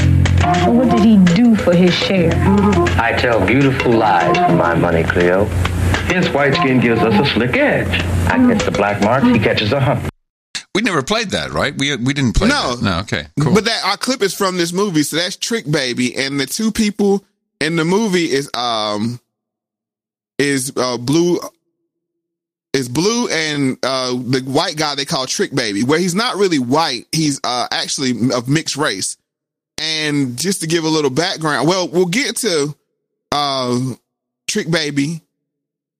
what did he do for his share? I tell beautiful lies for my money, Cleo. His white skin gives us a slick edge. I catch the black marks, he catches a hump. We never played that, right? We we didn't play No. that. No. Okay. Cool. But that our clip is from this movie, so that's Trick Baby, and the two people in the movie is um is uh blue is blue and uh the white guy they call Trick Baby, where he's not really white, he's uh actually of mixed race. And just to give a little background, well, we'll get to uh Trick Baby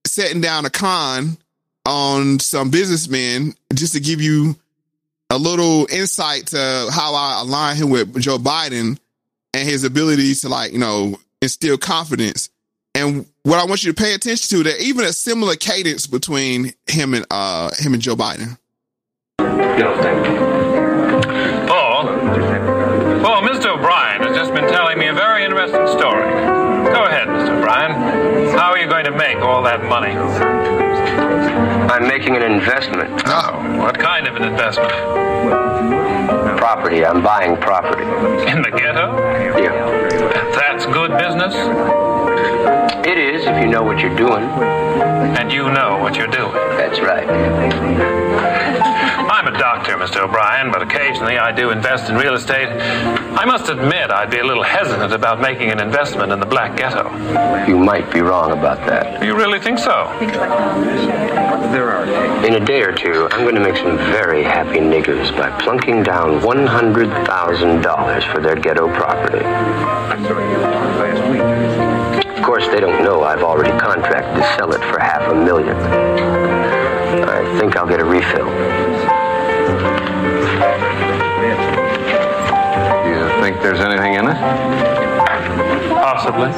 setting down a con on some businessmen just to give you a little insight to how I align him with Joe Biden and his ability to like, you know, instill confidence. And what I want you to pay attention to that even a similar cadence between him and uh him and Joe Biden. Paul? Paul, Mr. O'Brien has just been telling me a very interesting story. Go ahead, Mr. O'Brien. How are you going to make all that money? I'm making an investment. Oh, what kind of an investment? Property. I'm buying property. In the ghetto? Yeah. That's good business? It is if you know what you're doing. And you know what you're doing. That's right. I'm a doctor, Mr. O'Brien, but occasionally I do invest in real estate. I must admit I'd be a little hesitant about making an investment in the black ghetto. You might be wrong about that. You really think so? There are. In a day or two, I'm going to make some very happy niggers by plunking down $100,000 for their ghetto property. Of course, they don't know I've already contracted to sell it for half a million. I think I'll get a refill. Do you think there's anything in it? Possibly.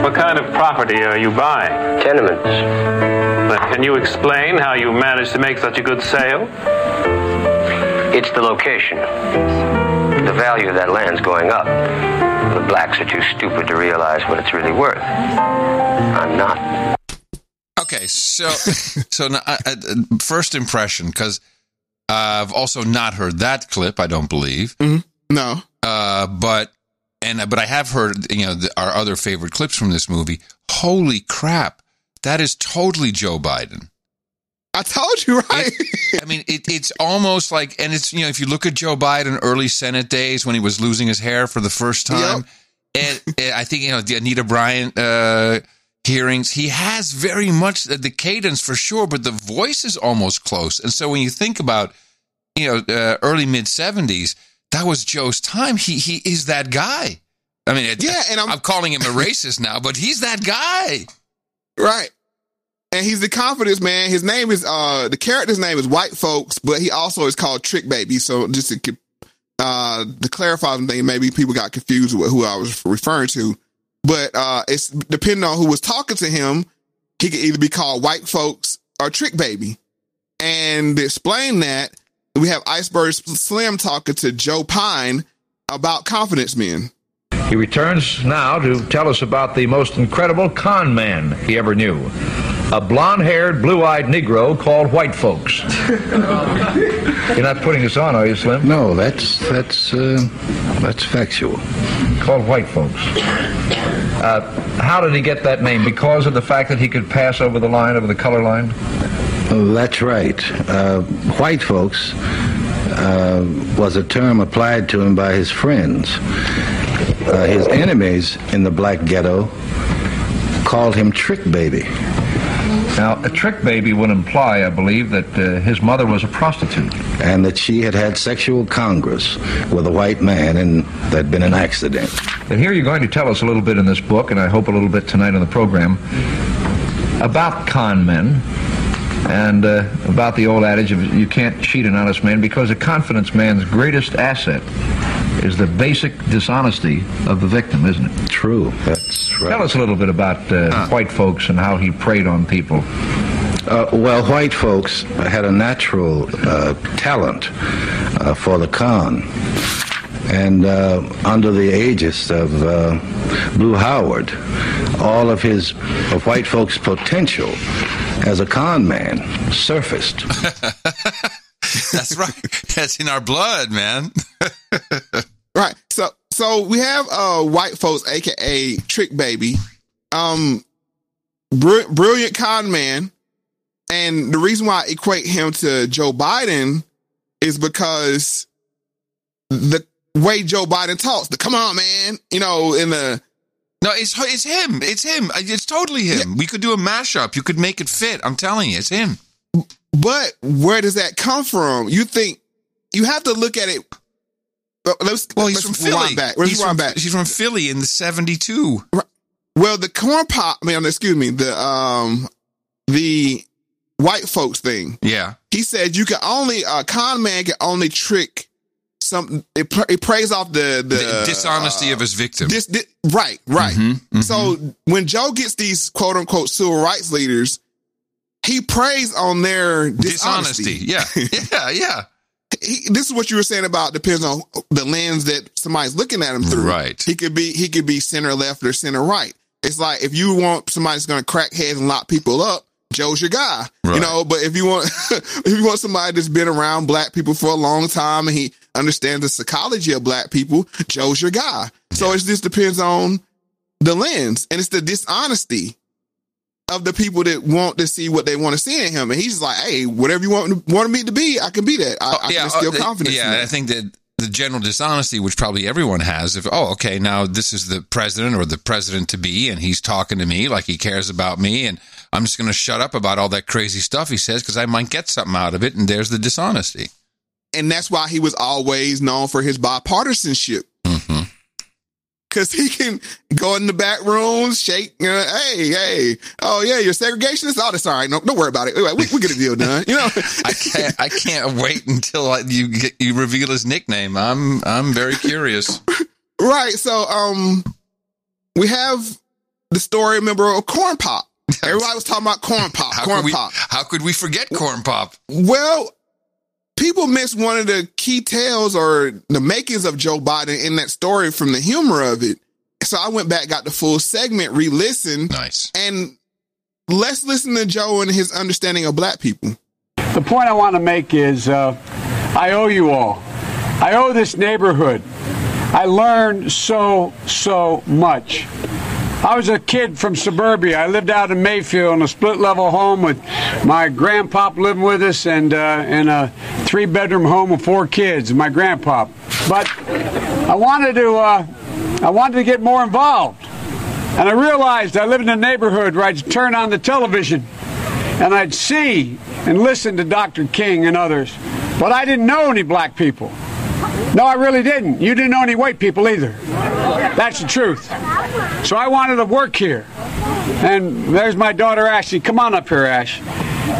What kind of property are you buying? Tenements. Then can you explain how you managed to make such a good sale? It's the location. The value of that land's going up. The blacks are too stupid to realize what it's really worth. I'm not. Okay, so so now, I, I, first impression because I've also not heard that clip. I don't believe. No, uh, but and but I have heard you know the, our other favorite clips from this movie. Holy crap, that is totally Joe Biden. I told you right. I mean, it, it's almost like, and it's you know, if you look at Joe Biden early Senate days when he was losing his hair for the first time, and, and I think you know the Anita Bryant uh, hearings, he has very much the, the cadence for sure, but the voice is almost close. And so when you think about you know uh, early mid seventies, that was Joe's time. He he is that guy. I mean, it, Yeah, and I'm- I'm calling him a racist now, but he's that guy. Right. And he's the confidence man. His name is uh the character's name is White Folks, but he also is called Trick Baby. So just to uh to clarify something, maybe people got confused with who I was referring to. But uh it's depending on who was talking to him, he could either be called White Folks or Trick Baby. And to explain that, we have Iceberg Slim talking to Joe Pyne about confidence men. He returns now to tell us about the most incredible con man he ever knew. A blonde haired, blue eyed Negro called White Folks. You're not putting this on, are you, Slim? No, that's that's uh, that's factual. Called White Folks. Uh, how did he get that name? Because of the fact that he could pass over the line, over the color line? Oh, that's right. Uh, white folks uh, was a term applied to him by his friends. Uh, his enemies in the black ghetto called him Trick Baby. Now, a trick baby would imply, I believe, that uh, his mother was a prostitute. And that she had had sexual congress with a white man and there'd been an accident. And here you're going to tell us a little bit in this book, and I hope a little bit tonight on the program, about con men and uh, about the old adage of you can't cheat an honest man because a confidence man's greatest asset is the basic dishonesty of the victim, isn't it? True. That's right. Tell us a little bit about uh, white folks and how he preyed on people. Uh, well, white folks had a natural uh, talent uh, for the con. And uh, under the aegis of uh, Blue Howard, all of his of white folks' potential as a con man surfaced. That's right. That's in our blood, man. So we have uh white folks, aka Trick Baby, um, br- brilliant con man, and the reason why I equate him to Joe Biden is because the way Joe Biden talks, the come on man, you know, in the No, it's it's him. It's him. It's totally him. We could do a mashup. You could make it fit. I'm telling you, it's him. But where does that come from? You think you have to look at it. Well, Let's, Well, he's from Philly. Back. He's from, back. he's from Philly in the '72. Well, the corn pop, I mean, excuse me, the um, the white folks thing. Yeah. He said you can only a con man can only trick some. It, it prays off the the, The dishonesty of his victim. Right, right. Mhm, mhm. So when Joe gets these quote unquote civil rights leaders, he preys on their dishonesty. Dishonesty. Yeah. Yeah. Yeah. He, this is what you were saying about depends on the lens that somebody's looking at him through. Right. He could be he could be center left or center right. It's like if you want somebody that's going to crack heads and lock people up, Joe's your guy. Right. You know, but if you want if you want somebody that's been around black people for a long time and he understands the psychology of black people, Joe's your guy. So it just depends on the lens and it's the dishonesty of the people that want to see what they want to see in him. And he's like, hey, whatever you want wanted me to be, I can be that. I, I can instill uh, confidence. Yeah, in I think that the general dishonesty, which probably everyone has, if oh, okay, now this is the president or the president to be, and he's talking to me like he cares about me, and I'm just going to shut up about all that crazy stuff he says because I might get something out of it, and there's the dishonesty. and that's why he was always known for his bipartisanship. Mm-hmm. Cause he can go in the back rooms, shake, you know, hey, hey, oh yeah, you're segregationist. Oh, that's all right. No, don't worry about it. We, we get a deal done. You know, I can't. I can't wait until I- you get, you reveal his nickname. I'm I'm very curious. right? So, um, we have the story. Remember of Corn Pop? Everybody was talking about Corn Pop. How corn could we? Pop. How could we forget Corn Pop? Well, people miss one of the key tales or the makings of Joe Biden in that story from the humor of it. So I went back, got the full segment, re-listened. Nice. And let's listen to Joe and his understanding of black people. The point I want to make is uh, I owe you all. I owe this neighborhood. I learned so, so much. I was a kid from suburbia. I lived out in Mayfield in a split level home with my grandpop living with us and uh, in a three bedroom home with four kids, my grandpop. But I wanted to, uh, I wanted to get more involved. And I realized I lived in a neighborhood where I'd turn on the television and I'd see and listen to Dr. King and others, but I didn't know any black people. No, I really didn't. You didn't know any white people either. That's the truth. So I wanted to work here. And there's my daughter Ashley. Come on up here, Ash.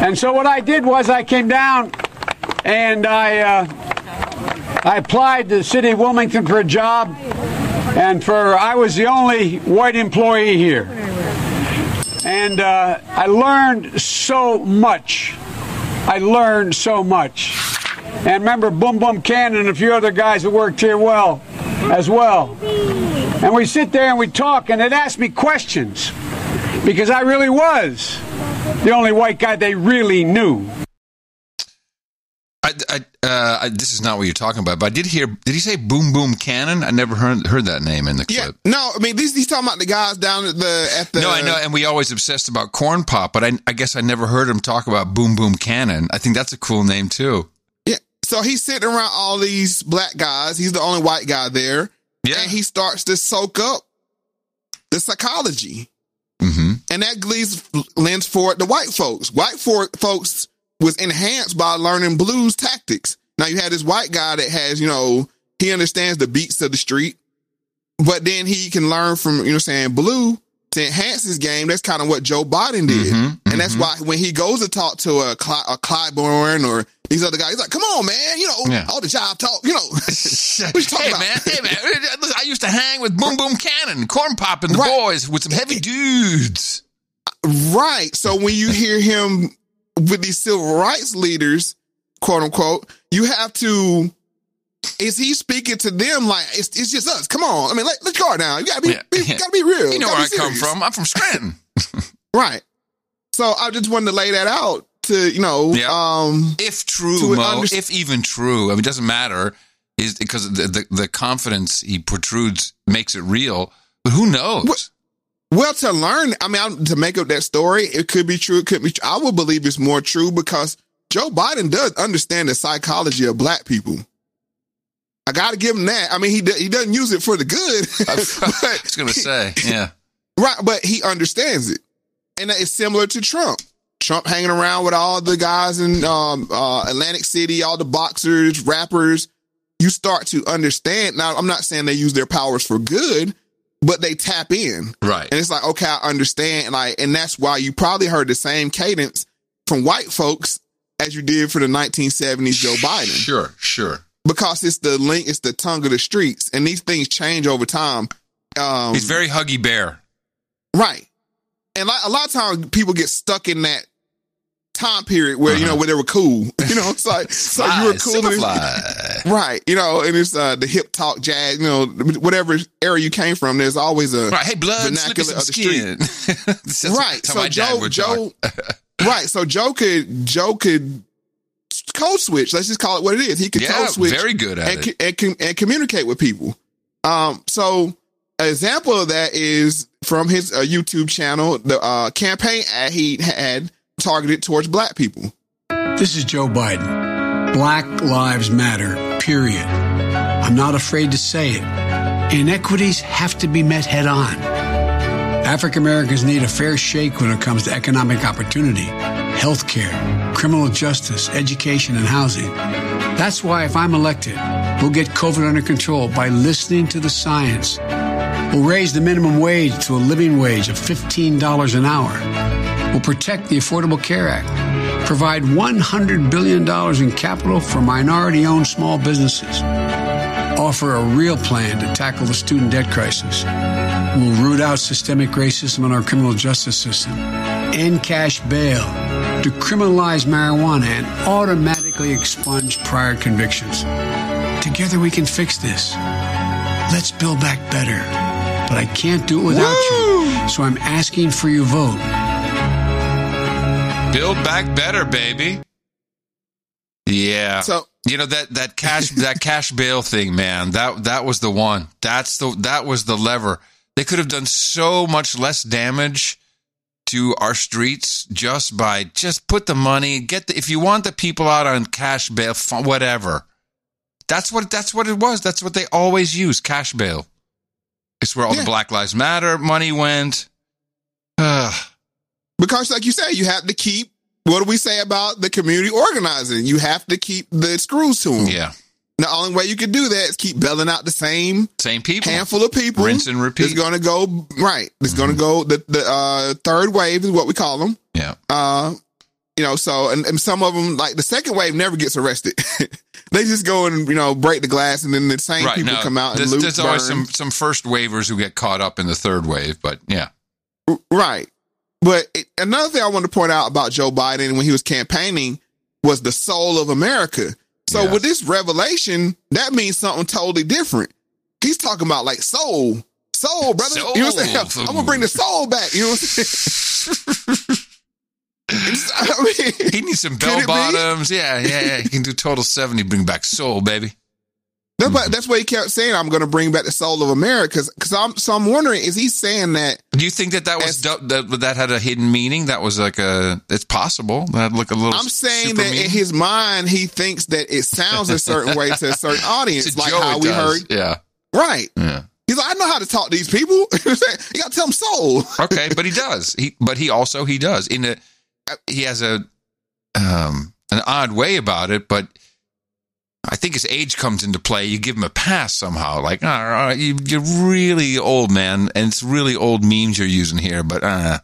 And so what I did was I came down and I uh, I applied to the city of Wilmington for a job, and for I was the only white employee here. And uh, I learned so much. I learned so much. And remember Boom Boom Cannon and a few other guys that worked here well as well. And we sit there and we talk, and they'd ask me questions because I really was the only white guy they really knew. I, I, uh, I, this is not what you're talking about, but I did hear. Did he say "Boom Boom Cannon"? I never heard heard that name in the clip. Yeah, no, I mean these he's talking about the guys down at the at the no, I know, and we always obsessed about Corn Pop, but I, I guess I never heard him talk about Boom Boom Cannon. I think that's a cool name too. So he's sitting around all these black guys. He's the only white guy there. Yeah. And he starts to soak up the psychology. Mm-hmm. And that leads lends forward to white folks. White for, folks was enhanced by learning blues tactics. Now you had this white guy that has, you know, he understands the beats of the street, but then he can learn from, you know, saying blue to enhance his game. That's kind of what Joe Biden did. Mm-hmm. And that's why when he goes to talk to a, Cly- a Clyburn or these other guys, he's like, come on, man, you know, Yeah. all the job talk, you know, what you talking hey about? man, hey man! Listen, I used to hang with Boom Boom Cannon, Corn Pop, and the boys with some heavy dudes. Right. So when you hear him with these civil rights leaders, quote unquote, you have to. Is he speaking to them like it's, it's just us? Come on, I mean, let, let's go now. You gotta be, Yeah, be gotta be real. You know where I be come from. I'm from Scranton. Right. So I just wanted to lay that out to you know, Yeah. um, if true, Mo, underst- if even true, I mean, it doesn't matter, is because the, the the confidence he protrudes makes it real. But who knows? Well, to learn, I mean, I'm- to make up that story, it could be true. It could be. True. I would believe it's more true because Joe Biden does understand the psychology of black people. I got to give him that. I mean, he he doesn't use it for the good, I was going to say, yeah. right? But he understands it, and it's similar to Trump. Trump hanging around with all the guys in um, uh, Atlantic City, all the boxers, rappers. You start to understand. Now, I'm not saying they use their powers for good, but they tap in. Right. And it's like, okay, I understand. And I, and that's why you probably heard the same cadence from white folks as you did for the 1970s Joe Biden. Sure, sure. Because it's the link, it's the tongue of the streets. And these things change over time. Um, He's very huggy bear. right. And like, a lot of times people get stuck in that time period where, you know, where they were cool. You know, it's like, so you were cool. Superfly. Right. You know, and it's uh, the hip talk jazz, you know, whatever era you came from, there's always a Right. Hey, blood, vernacular of the skin. That's right. So Joe, Joe, right. So Joe could, Joe could code switch. Let's just call it what it is. He could Yeah, code switch. very good at and, it. co- And, and communicate with people. Um, so an example of that is from his uh, YouTube channel, the uh, campaign ad he had targeted towards black people. This is Joe Biden. Black Lives Matter, period. I'm not afraid to say it. Inequities have to be met head on. African Americans need a fair shake when it comes to economic opportunity, health care, criminal justice, education, and housing. That's why, if I'm elected, we'll get COVID under control by listening to the science. We'll raise the minimum wage to a living wage of $15 an hour. We'll protect the Affordable Care Act, provide $100 billion in capital for minority owned small businesses, offer a real plan to tackle the student debt crisis. We'll root out systemic racism in our criminal justice system, end cash bail, decriminalize marijuana, and automatically expunge prior convictions. Together we can fix this. Let's build back better. But I can't do it without you. So I'm asking for your vote. Build back better, baby. Yeah. So you know that that cash that cash bail thing, man. That that was the one. That's the that was the lever. They could have done so much less damage to our streets just by just put the money, get the if you want the people out on cash bail, whatever. That's what that's what it was. That's what they always use, cash bail. It's where all Yeah. the Black Lives Matter money went. Ugh. Because, like you said, you have to keep. What do we say about the community organizing? You have to keep the screws to them. Yeah. The only way you could do that is keep bailing out the same same people, handful of people. Rinse and repeat. It's going to go right. It's going to go. The the uh, third wave is what we call them. Yeah. Uh, you know, so and, and some of them like the second wave never gets arrested. they just go and you know break the glass, and then the same Right. people No, come out and there's, there's always some some first wavers who get caught up in the third wave, but yeah. Right. But it, another thing I want to point out about Joe Biden when he was campaigning was the soul of America. So with this revelation, that means something totally different. He's talking about like soul, soul, brother. You know what I'm saying? I'm gonna bring the soul back. You know what I'm saying? I mean, he needs some bell be? bottoms. Yeah, yeah, yeah. He can do total seventy. Bring back soul, baby. That's why, that's what he kept saying. I'm going to bring back the soul of America. Because I'm so I'm wondering, is he saying that? Do you think that that was du- that that had a hidden meaning? That was like a. It's possible that look a little. I'm saying that meaning? in his mind, he thinks that it sounds a certain way to a certain audience, like Joe how we does. heard. Yeah. Right. Yeah. He's like, I know how to talk to these people. you got to tell them soul. okay, but he does. He but he also he does in a he has a um an odd way about it, but I think his age comes into play. You give him a pass somehow, like all right, you, you're really old, man, and it's really old memes you're using here. But uh,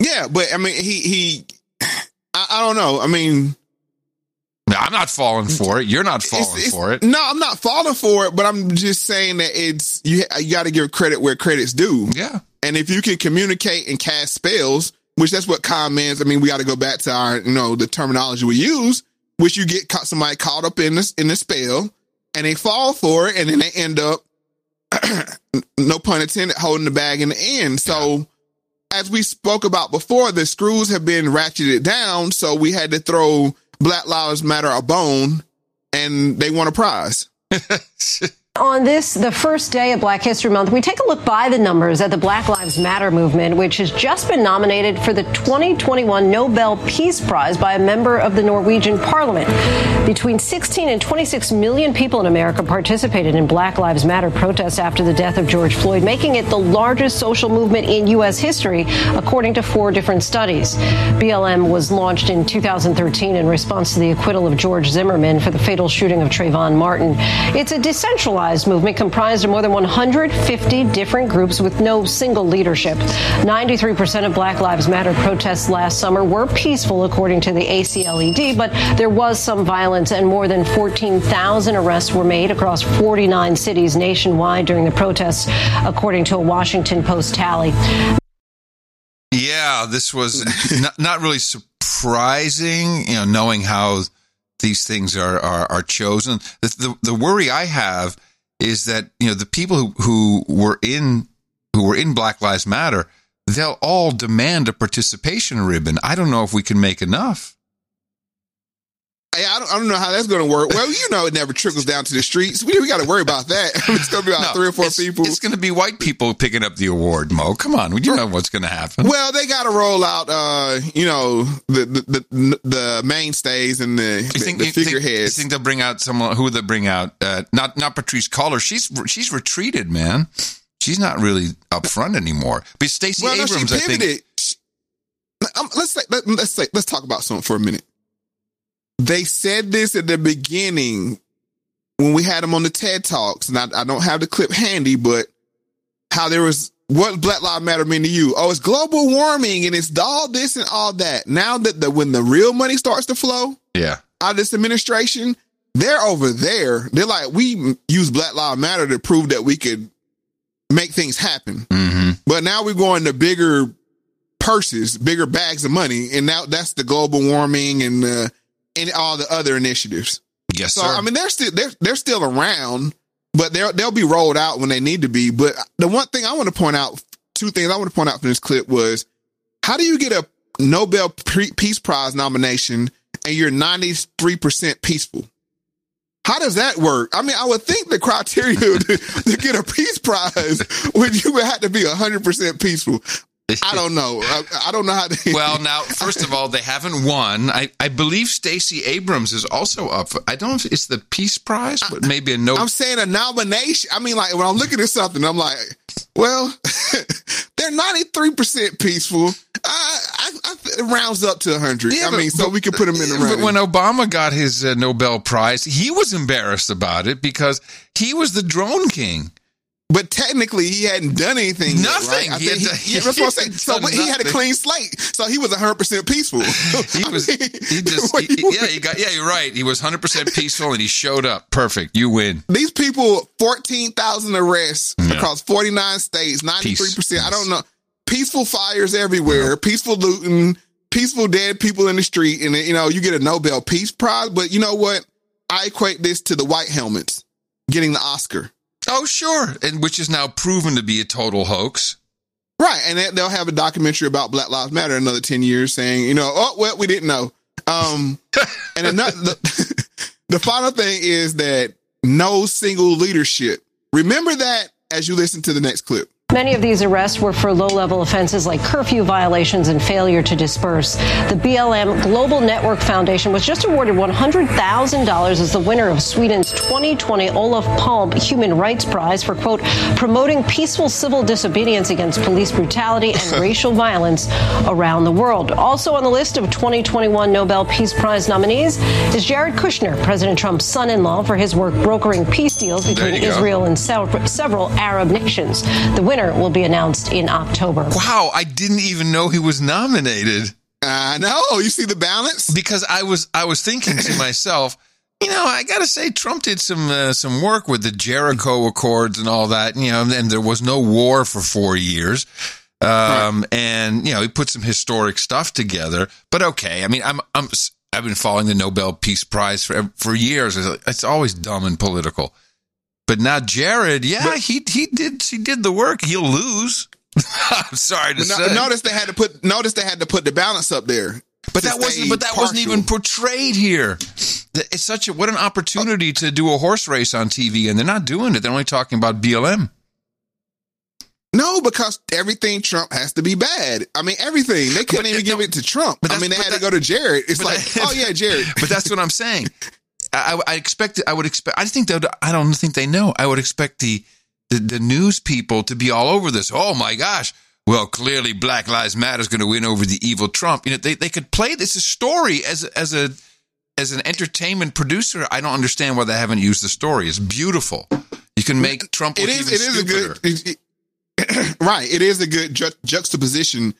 Yeah, but I mean, he he. I, I don't know. I mean, I'm not falling for it. You're not falling it's- for it. No, I'm not falling for it, but I'm just saying that it's you. You got to give credit where credit's due. Yeah, and if you can communicate and cast spells, which that's what con means. I mean, we got to go back to our you know the terminology we use, which you get caught, somebody caught up in this in the spell, and they fall for it, and then they end up, no pun intended, holding the bag in the end. So. As we spoke about before, the screws have been ratcheted down, so we had to throw Black Lives Matter a bone, and they won a prize. On this, the first day of Black History Month, we take a look by the numbers at the Black Lives Matter movement, which has just been nominated for the 2021 Nobel Peace Prize by a member of the Norwegian parliament. Between 16 and 26 million people in America participated in Black Lives Matter protests after the death of George Floyd, making it the largest social movement in U.S. history, according to four different studies. BLM was launched in 2013 in response to the acquittal of George Zimmerman for the fatal shooting of Trayvon Martin. It's a decentralized movement comprised of more than 150 different groups with no single leadership. 93% of Black Lives Matter protests last summer were peaceful, according to the ACLED, but there was some violence and more than 14,000 arrests were made across 49 cities nationwide during the protests, according to a Washington Post tally. Yeah, this was not, not really surprising, you know, knowing how these things are are, are chosen. The, the the worry I have is that you know the people who, who were in who were in Black Lives Matter, they'll all demand a participation ribbon. I don't know if we can make enough. I don't, I don't know how that's going to work. Well, you know, it never trickles down to the streets. We, we got to worry about that. it's going to be about three or four people. It's going to be white people picking up the award, Mo. Come on, you know what's going to happen. Well, they got to roll out, uh, you know, the the the, the mainstays and the, You think, the you think- figureheads. you think they'll bring out someone? Who would they bring out? Uh, not not Patrisse Cullors. She's she's retreated, man. She's not really up front anymore. But Stacey well, no, Abrams, she I think. pivoted. She- um, let's say let, let's say let's talk about something for a minute. They said this at the beginning when we had them on the TED Talks, and I, I don't have the clip handy, but how there was what Black Lives Matter mean to you? Oh, it's global warming and it's all this and all that. Now that the when the real money starts to flow Yeah. out of this administration, they're over there. They're like, we use Black Lives Matter to prove that we could make things happen. Mm-hmm. But now we're going to bigger purses, bigger bags of money, and now that's the global warming and uh, and all the other initiatives. Yes, so sir. I mean, they're still they're they're still around, but they'll they'll be rolled out when they need to be. But the one thing I want to point out, two things I want to point out from this clip was, how do you get a Nobel Peace Prize nomination and you're ninety three percent peaceful? How does that work? I mean, I would think the criteria to, to get a peace prize would you would have to be hundred percent peaceful. I don't know. I, I don't know how. To, well, now, first of all, they haven't won. I, I believe Stacey Abrams is also up. For, I don't know if it's the Peace Prize, but maybe a no. I'm saying a nomination. I mean, like when I'm looking at something, I'm like, well, they're 93 percent peaceful. I, I, I, it rounds up to 100. Yeah, I but- mean, so we could put him in the But when Obama got his uh, Nobel Prize, he was embarrassed about it because he was the drone king. But technically, he hadn't done anything. yet, Nothing. right? I He had he- that's what I'm saying. So he had a clean slate. So he was 100% peaceful. He was, he just, he- yeah, he got, yeah, you're right. He was 100% peaceful and he showed up. Perfect. You win. These people, 14,000 arrests Yeah. across 49 states, 93%. I don't know. Peaceful fires everywhere, peaceful looting, peaceful dead people in the street. And, you know, you get a Nobel Peace Prize. But you know what? I equate this to the white helmets getting the Oscar. Oh, sure. And which is now proven to be a total hoax. Right. And they- they'll have a documentary about Black Lives Matter in another 10 years saying, you know, oh, well, we didn't know. Um, and another, the, the final thing is that no single leadership. Remember that as you listen to the next clip. Many of these arrests were for low level offenses like curfew violations and failure to disperse. The BLM Global Network Foundation was just awarded $100,000 as the winner of Sweden's 2020 Olof Palme Human Rights Prize for, quote, promoting peaceful civil disobedience against police brutality and racial violence around the world. Also on the list of 2021 Nobel Peace Prize nominees is Jared Kushner, President Trump's son in law, for his work brokering peace deals between. Israel and several Arab nations. The winner will be announced in October. Wow. I didn't even know he was nominated. I know. You see the balance? because I was I was thinking to myself, you know, I got to say Trump did some uh, some work with the Jericho Accords and all that, you know, and there was no war for 4 years. Um and you know, he put some historic stuff together. But okay, I mean, I'm I'm I've been following the Nobel Peace Prize for for years. It's, it's always dumb and political. But now Jared, yeah, he he did he did the work. He'll lose. I'm sorry to But say. notice they had to put notice they had to put the balance up there. But that wasn't. But that wasn't even portrayed here. It's such a what an opportunity to do a horse race on TV, and they're not doing it. They're only talking about BLM. No, because everything Trump has to be bad. I mean, everything. They couldn't But even it- give it to Trump. But I mean, they but had to go to Jared. It's like, that- oh yeah, Jared. But that's what I'm saying. I, I expect. I would expect. I think that I don't think they know. I would expect the, the the news people to be all over this. Oh my gosh. Well, clearly Black Lives Matter is going to win over the evil Trump. You know, they, they could play this story as as a as an entertainment producer. I don't understand why they haven't used the story. It's beautiful. You can make Trump It is. It is a good. it- it- right. It is a good ju- juxtaposition.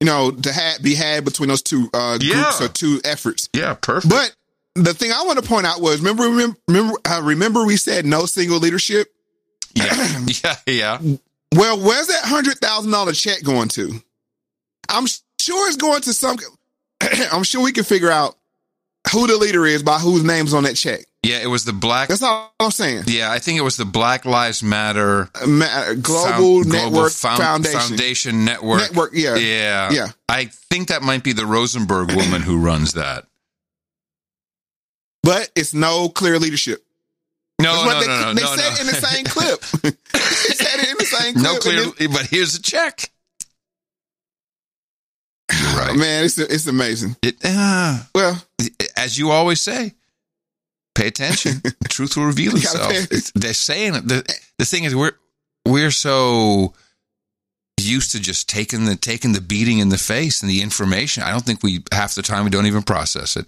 You know, to ha- be had between those two uh, groups Yeah. or two efforts. Yeah, perfect. But the thing I want to point out was remember remember remember, uh, remember we said no single leadership. yeah, yeah, yeah. Well, where's that hundred thousand dollar check going to? I'm sure it's going to some. I'm sure we can figure out who the leader is by whose name's on that check. Yeah, it was the black. That's all I'm saying. Yeah, I think it was the Black Lives Matter Ma- uh, Global Found- Network Found- Foundation. Foundation Network. Network, yeah. yeah, Yeah. I think that might be the Rosenberg woman who runs that. But it's no clear leadership. No, no, what no, they, no, they no, said no. in the same clip. they said it in the same clip. no clear, then- but here's a check. You're right. Man, it's it's amazing. It, uh, Well, as you always say, pay attention. The truth will reveal itself. They're saying it. The, the thing is, we're we're so used to just taking the taking the beating in the face and the information. I don't think we half the time we don't even process it.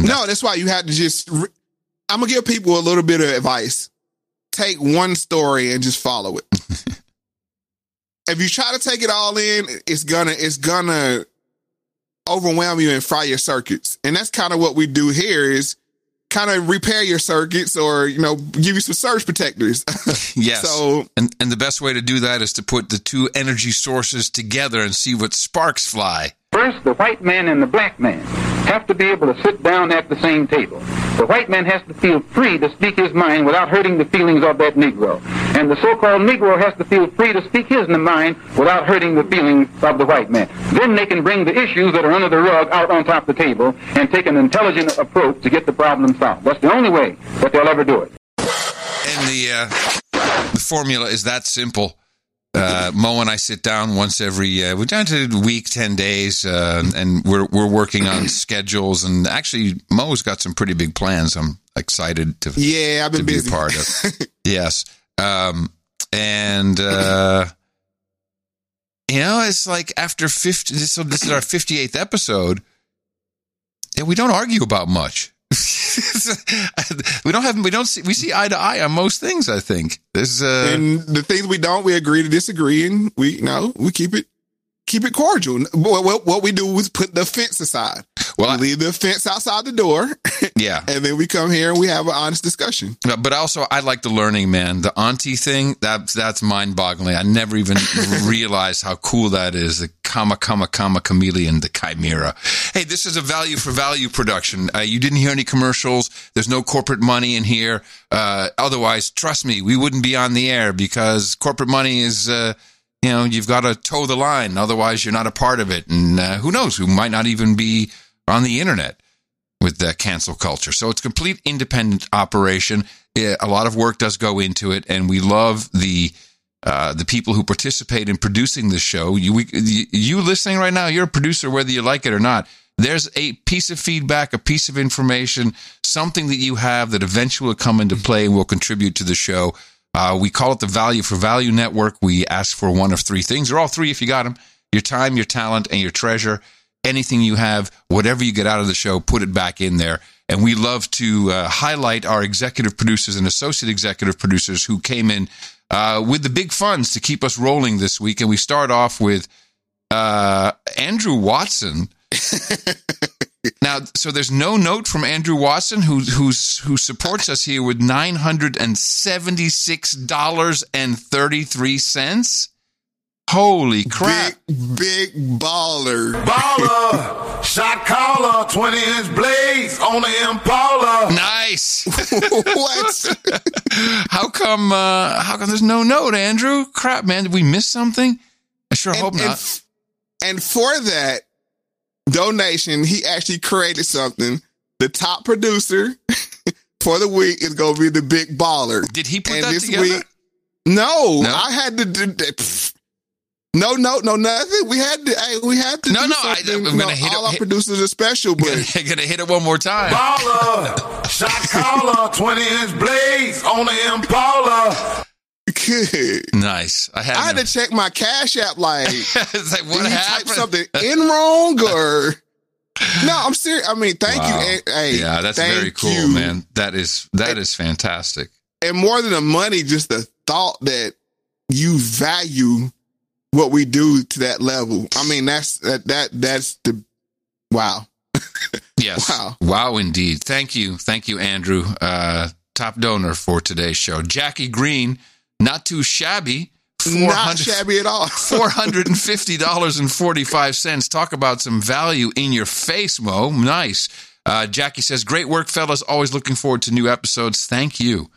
And no, that's why you have to just. Re- I'm gonna give people a little bit of advice. Take one story and just follow it. if you try to take it all in, it's gonna it's gonna overwhelm you and fry your circuits. And that's kind of what we do here is kind of repair your circuits or you know give you some surge protectors. Yes. So- and and the best way to do that is to put the two energy sources together and see what sparks fly. First, the white man and the black man have to be able to sit down at the same table. The white man has to feel free to speak his mind without hurting the feelings of that Negro. And the so-called Negro has to feel free to speak his mind without hurting the feelings of the white man. Then they can bring the issues that are under the rug out on top of the table and take an intelligent approach to get the problem solved. That's the only way that they'll ever do it. And the uh, the formula is that simple. Uh, Mo and I sit down once every. Uh, we're down to week, ten days, uh, and we're we're working on schedules. And actually, Mo's got some pretty big plans. I'm excited to yeah, I've been to be busy. a part of. yes, um, and uh, You know, it's like after 50, so this is our 58th episode, and we don't argue about much. we don't have, we don't see, we see eye to eye on most things, I think. There's, uh, and the things we don't, we agree to disagree, and we no, we keep it keep it cordial. What, what, what we do is put the fence aside. Well, we leave the fence outside the door. yeah. and then we come here and we have an honest discussion. But- also, I like the learning, man. The auntie thing, that's, that's mind boggling. I never even realized how cool that is. The comma, comma, comma chameleon, the chimera. Hey, this is a value for value production. Uh, you didn't hear any commercials. There's no corporate money in here. Uh, otherwise, trust me, we wouldn't be on the air because corporate money is, uh, you know, you've got to toe the line. Otherwise, you're not a part of it. And uh, who knows? Who might not even be on the internet with the cancel culture. So it's complete independent operation. Eh, A lot of work does go into it, and we love the uh, the people who participate in producing the show. You, we, you listening right now, you're a producer, whether you like it or not. There's a piece of feedback, a piece of information, something that you have that eventually will come into play and will contribute to the show. Uh, we call it the Value for Value Network. We ask for one of three things, or all three if you got them your time, your talent, and your treasure. Anything you have, whatever you get out of the show, put it back in there. And we love to uh, highlight our executive producers and associate executive producers who came in uh, with the big funds to keep us rolling this week. And we start off with uh, Andrew Watson. now, so there's no note from Andrew Watson who who's who supports us here with nine hundred and seventy six dollars and thirty three cents. Holy crap! Big, big baller. Baller, shot caller, 20 inch blades on the Impala. Nice. what? how come? Uh, how come there's no note, Andrew? Crap, man! Did we miss something? I sure hope and, not. f- and for that donation, he actually created something. The top producer for the week is going to be the big baller. Did he put and that this together? week, no, No? I had to do that. Pfft. No, no, no, nothing. We had to. Hey, we had to. No, do no. I, I'm gonna know, hit all it- our producers are special, but I'm gonna hit it one more time. Baller, shot caller, 20 inch blades on the Impala. Nice. I had. I had to check my Cash App. Like, it's like what did he happened? type something in wrong or? No, I'm serious. I mean, thank Wow. you. eh, Hey, yeah, that's very cool, you. man. That is that is fantastic. And more than the money, just the thought that you value what we do to that level. I mean, that's that that that's the wow. Yes. Wow. Wow, indeed. Thank you. Thank you, Andrew. Uh, top donor for today's show. Jackie Green, not too shabby. Not shabby at all. $450.45. Talk about some value in your face, Mo. Nice. Uh, Jackie says, Great work, fellas. Always looking forward to new episodes. Thank you,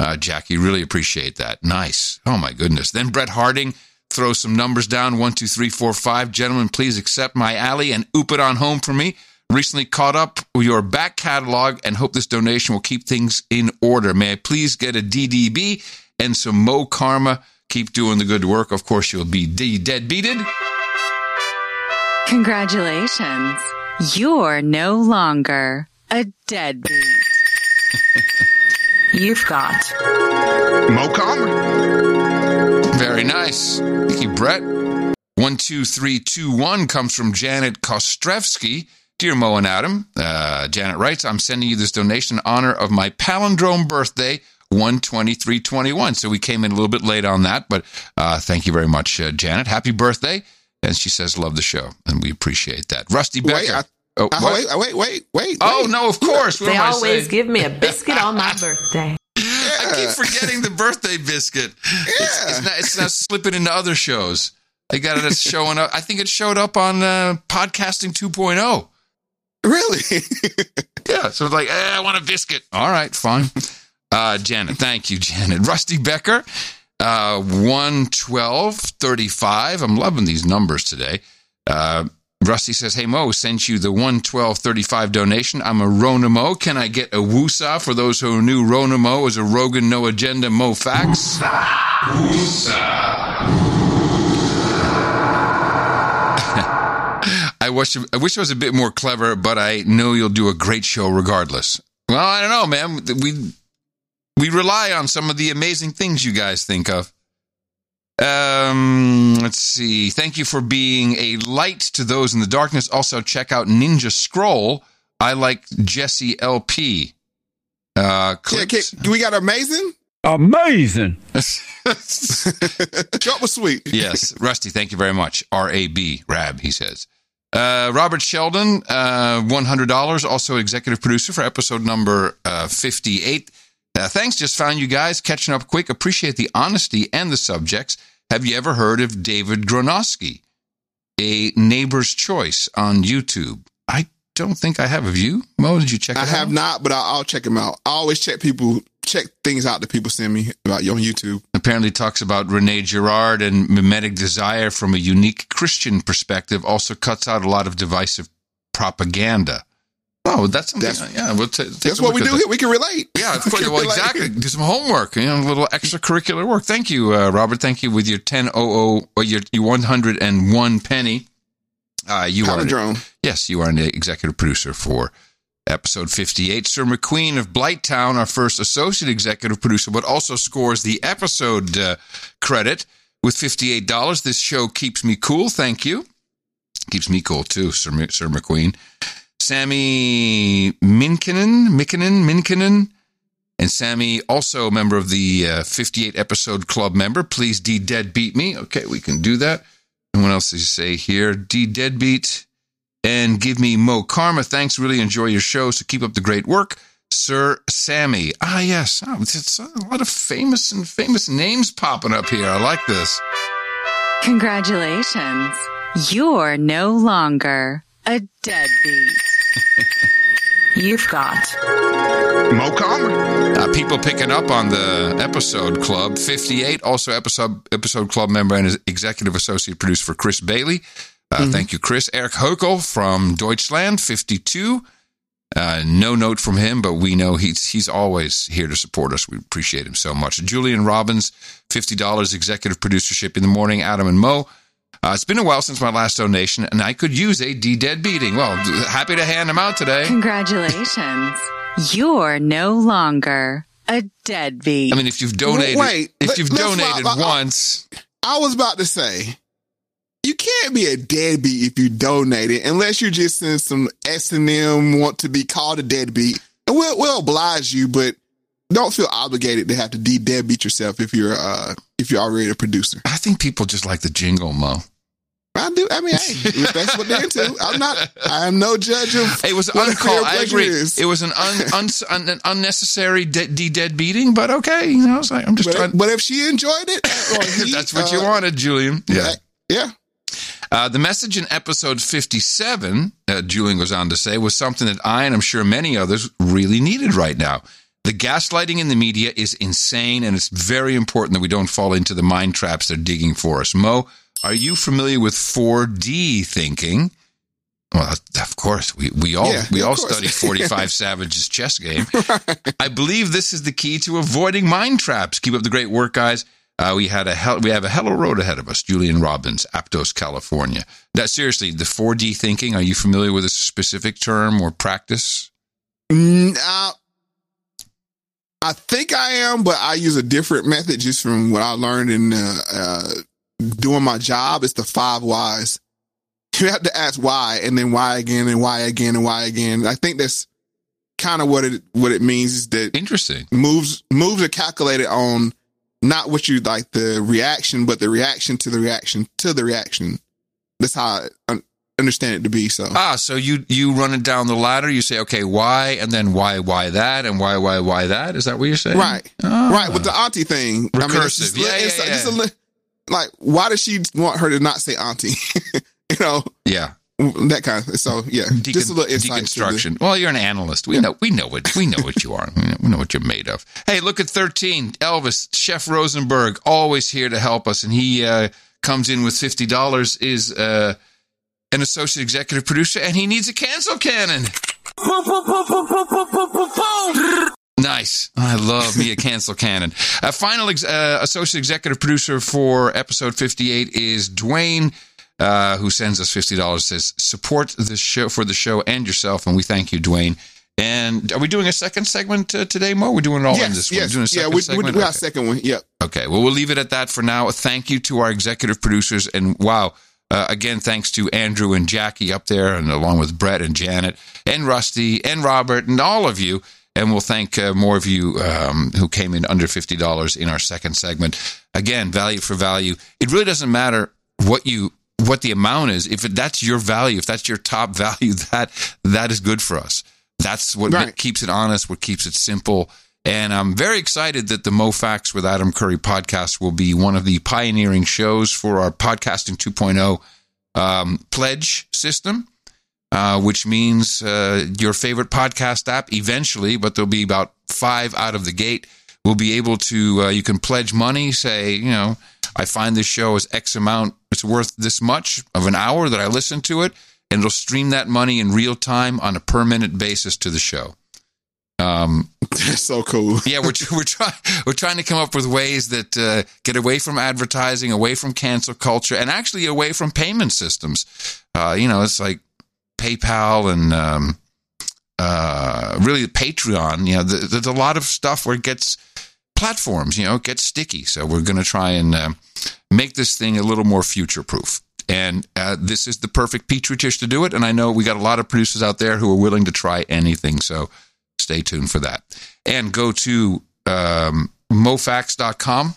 uh, Jackie. Really appreciate that. Nice. Oh, my goodness. Then Brett Harding throws some numbers down one, two, three, four, five. Gentlemen, please accept my alley and oop it on home for me. Recently caught up with your back catalog and hope this donation will keep things in order. May I please get a DDB and some Mo Karma? Keep doing the good work. Of course, you'll be de- dead beated. Congratulations. You're no longer a deadbeat. You've got Mo Karma. Very nice. Thank you, Brett. 12321 comes from Janet Kostrevsky. Dear Mo and Adam, uh, Janet writes, I'm sending you this donation in honor of my palindrome birthday, 12321. So we came in a little bit late on that, but uh, thank you very much, uh, Janet. Happy birthday. And she says, love the show. And we appreciate that. Rusty Becker. Wait, I- oh, Uh, wait, wait, wait, wait. Oh, no, of course. What They always saying? give me a biscuit on my birthday. I keep forgetting the birthday biscuit. It's, it's, not, it's not slipping into other shows. I got it. Showing up. I think it showed up on uh, podcasting 2.0. Really? Yeah. So it's like, eh, I want a biscuit. All right, fine. Uh, Janet, thank you, Janet. Rusty Becker, uh, 11235. I'm loving these numbers today. Uh, Rusty says, Hey Mo, sent you the 11235 donation. I'm a Rona Mo. Can I get a woosah for those who are new? Rona Mo is a Rogan No Agenda Mo Facts. I wish I wish I was a bit more clever, but I know you'll do a great show regardless. Well, I don't know, man. We we rely on some of the amazing things you guys think of. Um, let's see. Thank you for being a light to those in the darkness. Also, check out Ninja Scroll. I like Jesse LP. Uh, Yeah, clicks. can- we got amazing. Amazing. Jump was sweet. yes, Rusty, thank you very much. R A B, Rab, he says. Uh, Robert Sheldon, uh, $100, also executive producer for episode number uh, 58. Uh, thanks, just found you guys catching up quick. Appreciate the honesty and the subjects. Have you ever heard of David Gornoski, a neighbor's choice on YouTube? I don't think I have. Have you? Mo, did you check I out? have not, but I'll, I'll check him out. I always check people, check things out that people send me about you on YouTube. apparently talks about Rene Girard and mimetic desire from a unique Christian perspective. Also cuts out a lot of divisive propaganda. Oh, that's something. That's- yeah, we'll take That's what we do that. here. We can relate. Yeah, of course. Well, relate. exactly. Do some homework. You know, a little extracurricular work. Thank you, uh, Robert. Thank you with your ten oh oh or your, your one hundred and one penny. Uh, you are Palindrome. yes, you are an executive producer for episode fifty eight. Sir McQueen of Blighttown, our first associate executive producer, but also scores the episode uh, credit with fifty eight dollars. This show keeps me cool. Thank you. Keeps me cool too, Sir, M- Sir McQueen. Sammy Minkinen, Minkinen, Minkinen, and Sammy, also a member of the uh, 58 episode club member. Please D deadbeat me. Okay, we can do that. And what else does he say here? D deadbeat and give me Mo Karma. Thanks. Really enjoy your show. So keep up the great work. Sir Sammy. Ah, yes. Oh, it's, it's a lot of famous and famous names popping up here. I like this. Congratulations. You're no longer a deadbeat. You've got MoCom. Uh, people picking up on the episode club 58 also episode episode club member and executive associate producer for chris bailey. Uh, thank you chris. Eric hokel from deutschland 52 uh, no note from him but we know he's he's always here to support us. We appreciate him so much. Julian robbins $50 executive producership in the morning. Adam and mo uh, it's been a while since my last donation, and I could use a D dead beating. Well, happy to hand them out today. Congratulations. You're no longer a deadbeat. I mean, if you've donated, Wait, if you've donated not- I- once, I was about to say, you can't be a deadbeat if you donated, unless you're just in some S and M want to be called a deadbeat. And we'll we'll oblige you, but don't feel obligated to have to de deadbeat yourself if you're uh if you're already a producer. I think people just like the jingle, Mo. I do. I mean, hey, if that's what they're into. I'm not. I am no judge of. It was uncalled. I agree. is. It was an, un, un, an unnecessary de- de- dead beating, but okay. You know, it's like, I'm just But, trying. but if she enjoyed it, he, That's what you uh, wanted, Julian. Yeah. Yeah. Uh, the message in episode 57, uh, Julian goes on to say, was something that I and I'm sure many others really needed right now. The gaslighting in the media is insane, and it's very important that we don't fall into the mind traps they're digging for us. Mo, are you familiar with 4D thinking? Well, of course, we, we all Yeah, we all course. study 45 Savage's chess game. I believe this is the key to avoiding mind traps. Keep up the great work, guys. Uh, we had a hell, we have a hell of a road ahead of us. Julian Robbins, Aptos, California. That seriously, the 4D thinking. Are you familiar with a specific term or practice? Mm, uh, I think I am, but I use a different method just from what I learned in uh, uh, doing my job. It's the five whys. You have to ask why, and then why again, and why again, and why again. I think that's kind of what it what it means is that Interesting. moves moves are calculated on not what you like the reaction, but the reaction to the reaction to the reaction. That's how I understand it to be. So Ah, so you you run it down the ladder. You say, okay, why, and then why, why that, and why, why, why that. Is that what you're saying? Right. Ah. Right. With the auntie thing. I mean, it's Recursive. just, Yeah, it's yeah, just a yeah. li- like, why does she want her to not say auntie? you know, Yeah. that kind of, so yeah, just a little to the- deconstruction. Well, you're an analyst. We know. We know what. We know what you are. We know, we know what you're made of. Hey, look at thirteen. Elvis Chef Rosenberg always here to help us, and he uh, comes in with fifty dollars. Is uh, an associate executive producer, and he needs a cancel cannon. Nice. I love me a cancel cannon. Uh, final ex- uh, associate executive producer for episode 58 is Dwayne, uh, who sends us $50, says, support the show for the show and yourself. And we thank you, Dwayne. And are we doing a second segment uh, today, Mo? We're doing it all in Yes, this one. yes, We're yeah, we, segment? we a Okay. second one. Yep. Okay, well, we'll leave it at that for now. Thank you to our executive producers. And wow, uh, again, thanks to Andrew and Jackie up there, and along with Brett and Janet and Rusty and Robert and all of you. And we'll thank uh, more of you um, who came in under $50 in our second segment. Again, value for value. It really doesn't matter what you what the amount is. If that's your value, if that's your top value, that that is good for us. That's what Right. keeps it honest, what keeps it simple. And I'm very excited that the Mo Facts with Adam Curry podcast will be one of the pioneering shows for our podcasting 2.0 um, pledge system, uh, which means uh, your favorite podcast app eventually, but there'll be about five out of the gate, will be able to, uh, you can pledge money, say, you know, I find this show is X amount, it's worth this much of an hour that I listen to it, and it'll stream that money in real time on a per minute basis to the show. Um, so cool. yeah, we're we're trying we're trying to come up with ways that uh, get away from advertising, away from cancel culture, and actually away from payment systems. Uh, you know, it's like PayPal and um, uh, really Patreon. You know, th- there's a lot of stuff where it gets platforms. You know, it gets sticky. So we're going to try and um make this thing a little more future proof. And uh, this is the perfect petri dish to do it. And I know we got a lot of producers out there who are willing to try anything. So stay tuned for that. And go to um, mofax.com.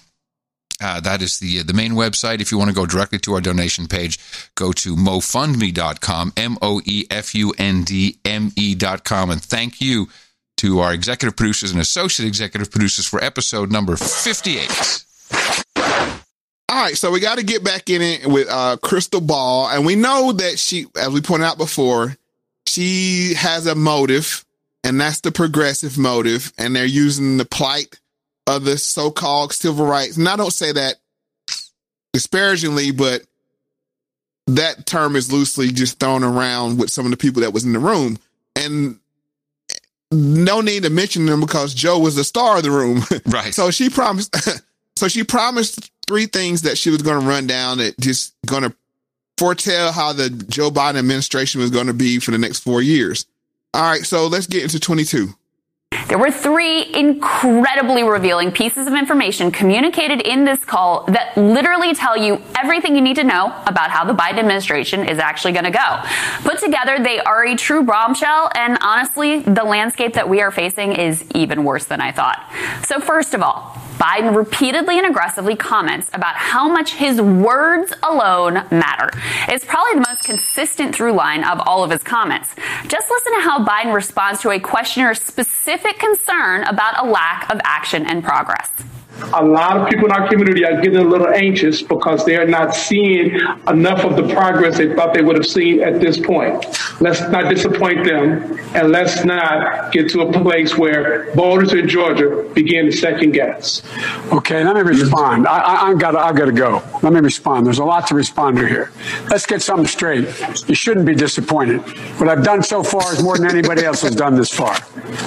Uh, that is the the main website. If you want to go directly to our donation page, go to mofundme.com, M O E F U N D M E.com. And thank you to our executive producers and associate executive producers for episode number 58. All right, so we got to get back in it with uh, Krystal Ball, and we know that she, as we pointed out before, she has a motive, and that's the progressive motive, and they're using the plight of the so-called civil rights. And I don't say that disparagingly, but that term is loosely just thrown around with some of the people that was in the room, and no need to mention them because Joe was the star of the room. Right. so she promised. so she promised three things that she was going to run down that just going to foretell how the Joe Biden administration was going to be for the next four years. All right, so let's get into 22. There were three incredibly revealing pieces of information communicated in this call that literally tell you everything you need to know about how the Biden administration is actually going to go. Put together, they are a true bombshell, and honestly, the landscape that we are facing is even worse than I thought. So, first of all, Biden repeatedly and aggressively comments about how much his words alone matter. It's probably the most consistent through line of all of his comments. Just listen to how Biden responds to a questioner's specific concern about a lack of action and progress. A lot of people in our community are getting a little anxious because they're not seeing enough of the progress they thought they would have seen at this point. Let's not disappoint them, and let's not get to a place where voters in Georgia begin to second guess. Okay, let me respond. I, I've got I've got to go. Let me respond. There's a lot to respond to here. Let's get something straight. You shouldn't be disappointed. What I've done so far is more than anybody else has done this far.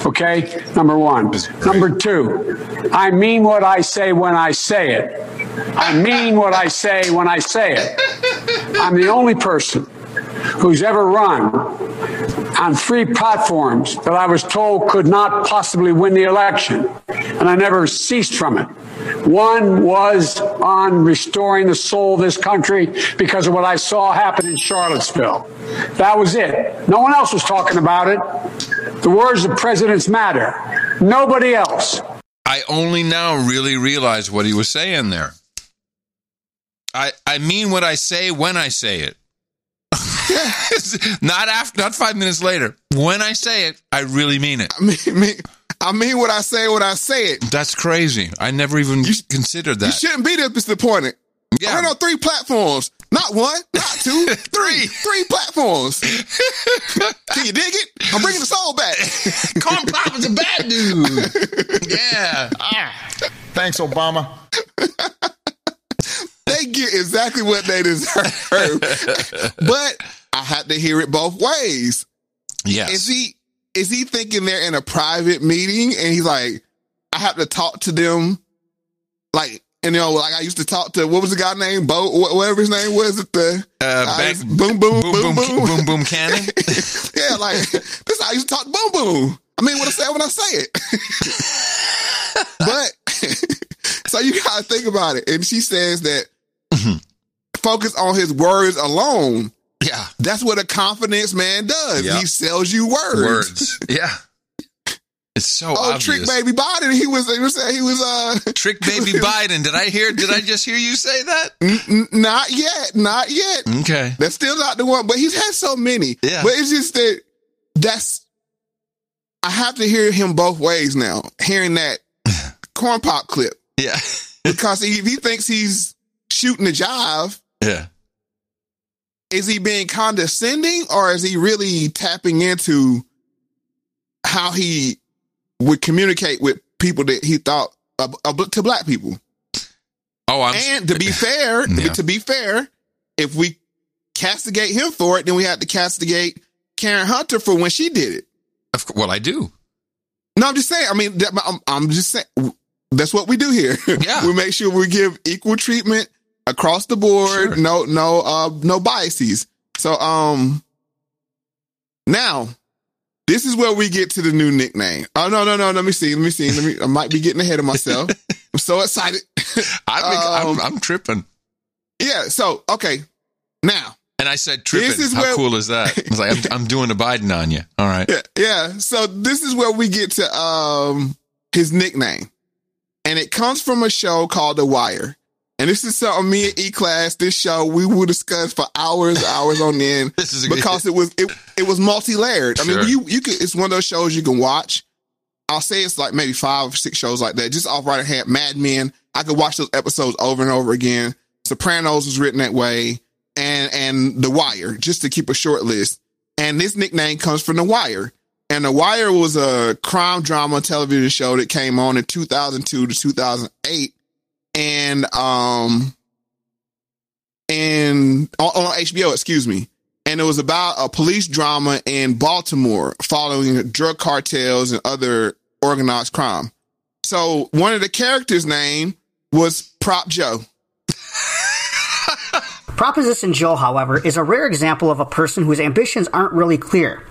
Okay, number one. Number two, I mean what I say when I say it. I mean what I say when I say it. I'm the only person who's ever run on three platforms that I was told could not possibly win the election, and I never ceased from it. One was on restoring the soul of this country because of what I saw happen in Charlottesville. That was it. No one else was talking about it. The words of presidents matter. Nobody else. I only now really realize what he was saying there. I I mean what I say when I say it. not after, not five minutes later. When I say it, I really mean it. I mean, me, I mean what I say when I say it. That's crazy. I never even considered that. You shouldn't be this disappointed. Yeah. I on three platforms. Not one, not two, three, three platforms. Can you dig it? I'm bringing the soul back. Corn Pop is a bad dude. yeah. Ah. Thanks, Obama. they get exactly what they deserve. but I had to hear it both ways. Yes. Is he is he thinking they're in a private meeting and he's like, I have to talk to them like and you know, like I used to talk to what was the guy named Bo, whatever his name was at the Uh, back- was- boom, boom, boom, boom, boom, boom, boom, cannon. yeah, like this is how I used to talk to Boom Boom. I mean, what I say when I say it. but so you gotta think about it. And she says that focus on his words alone. Yeah. That's what a confidence man does. Yeah. He sells you words. Words. Yeah. It's so Oh, obvious. trick baby Biden. He was he was saying he was uh Trick baby Biden. Did I hear? Did I just hear you say that? N- n- not yet, not yet. Okay. That's still not the one, but he's had so many. Yeah. But it's just that that's I have to hear him both ways now. Hearing that corn pop clip Yeah. because if he thinks he's shooting a jive, Yeah. is he being condescending or is he really tapping into how he would communicate with people that he thought uh, uh, to black people? Oh, I'm. and to be fair, Yeah. to be fair, if we castigate him for it, then we have to castigate Karen Hunter for when she did it. Of course, well, I do. No, I'm just saying. I mean, that, I'm, I'm just saying. That's what we do here. Yeah. we make sure we give equal treatment across the board. Sure. No, no, uh, no biases. So, um, now this is where we get to the new nickname. Oh no, no, no. Let me see. Let me see. Let me. I might be getting ahead of myself. I'm so excited. I'm, Um, I'm, I'm tripping. yeah. So, okay. Now, And I said tripping. This is How where- cool is that? I was like, I'm, I'm doing a Biden on you. All right. Yeah, yeah. So this is where we get to um his nickname. And it comes from a show called The Wire. And this is something me and E Class, this show we will discuss for hours, hours on end. This is a good- because it was it, it was multi-layered. I Sure. mean, you you could it's one of those shows you can watch. I'll say it's like maybe five or six shows like that, just off right hand. Mad Men, I could watch those episodes over and over again. Sopranos was written that way, and and The Wire, just to keep a short list. And this nickname comes from The Wire. And The Wire was a crime drama television show that came on in 2002 to 2008. And, um, and on, on HBO, excuse me. And it was about a police drama in Baltimore following drug cartels and other organized crime. So one of the characters' name was Prop Joe. Proposition Joe, however, is a rare example of a person whose ambitions aren't really clear.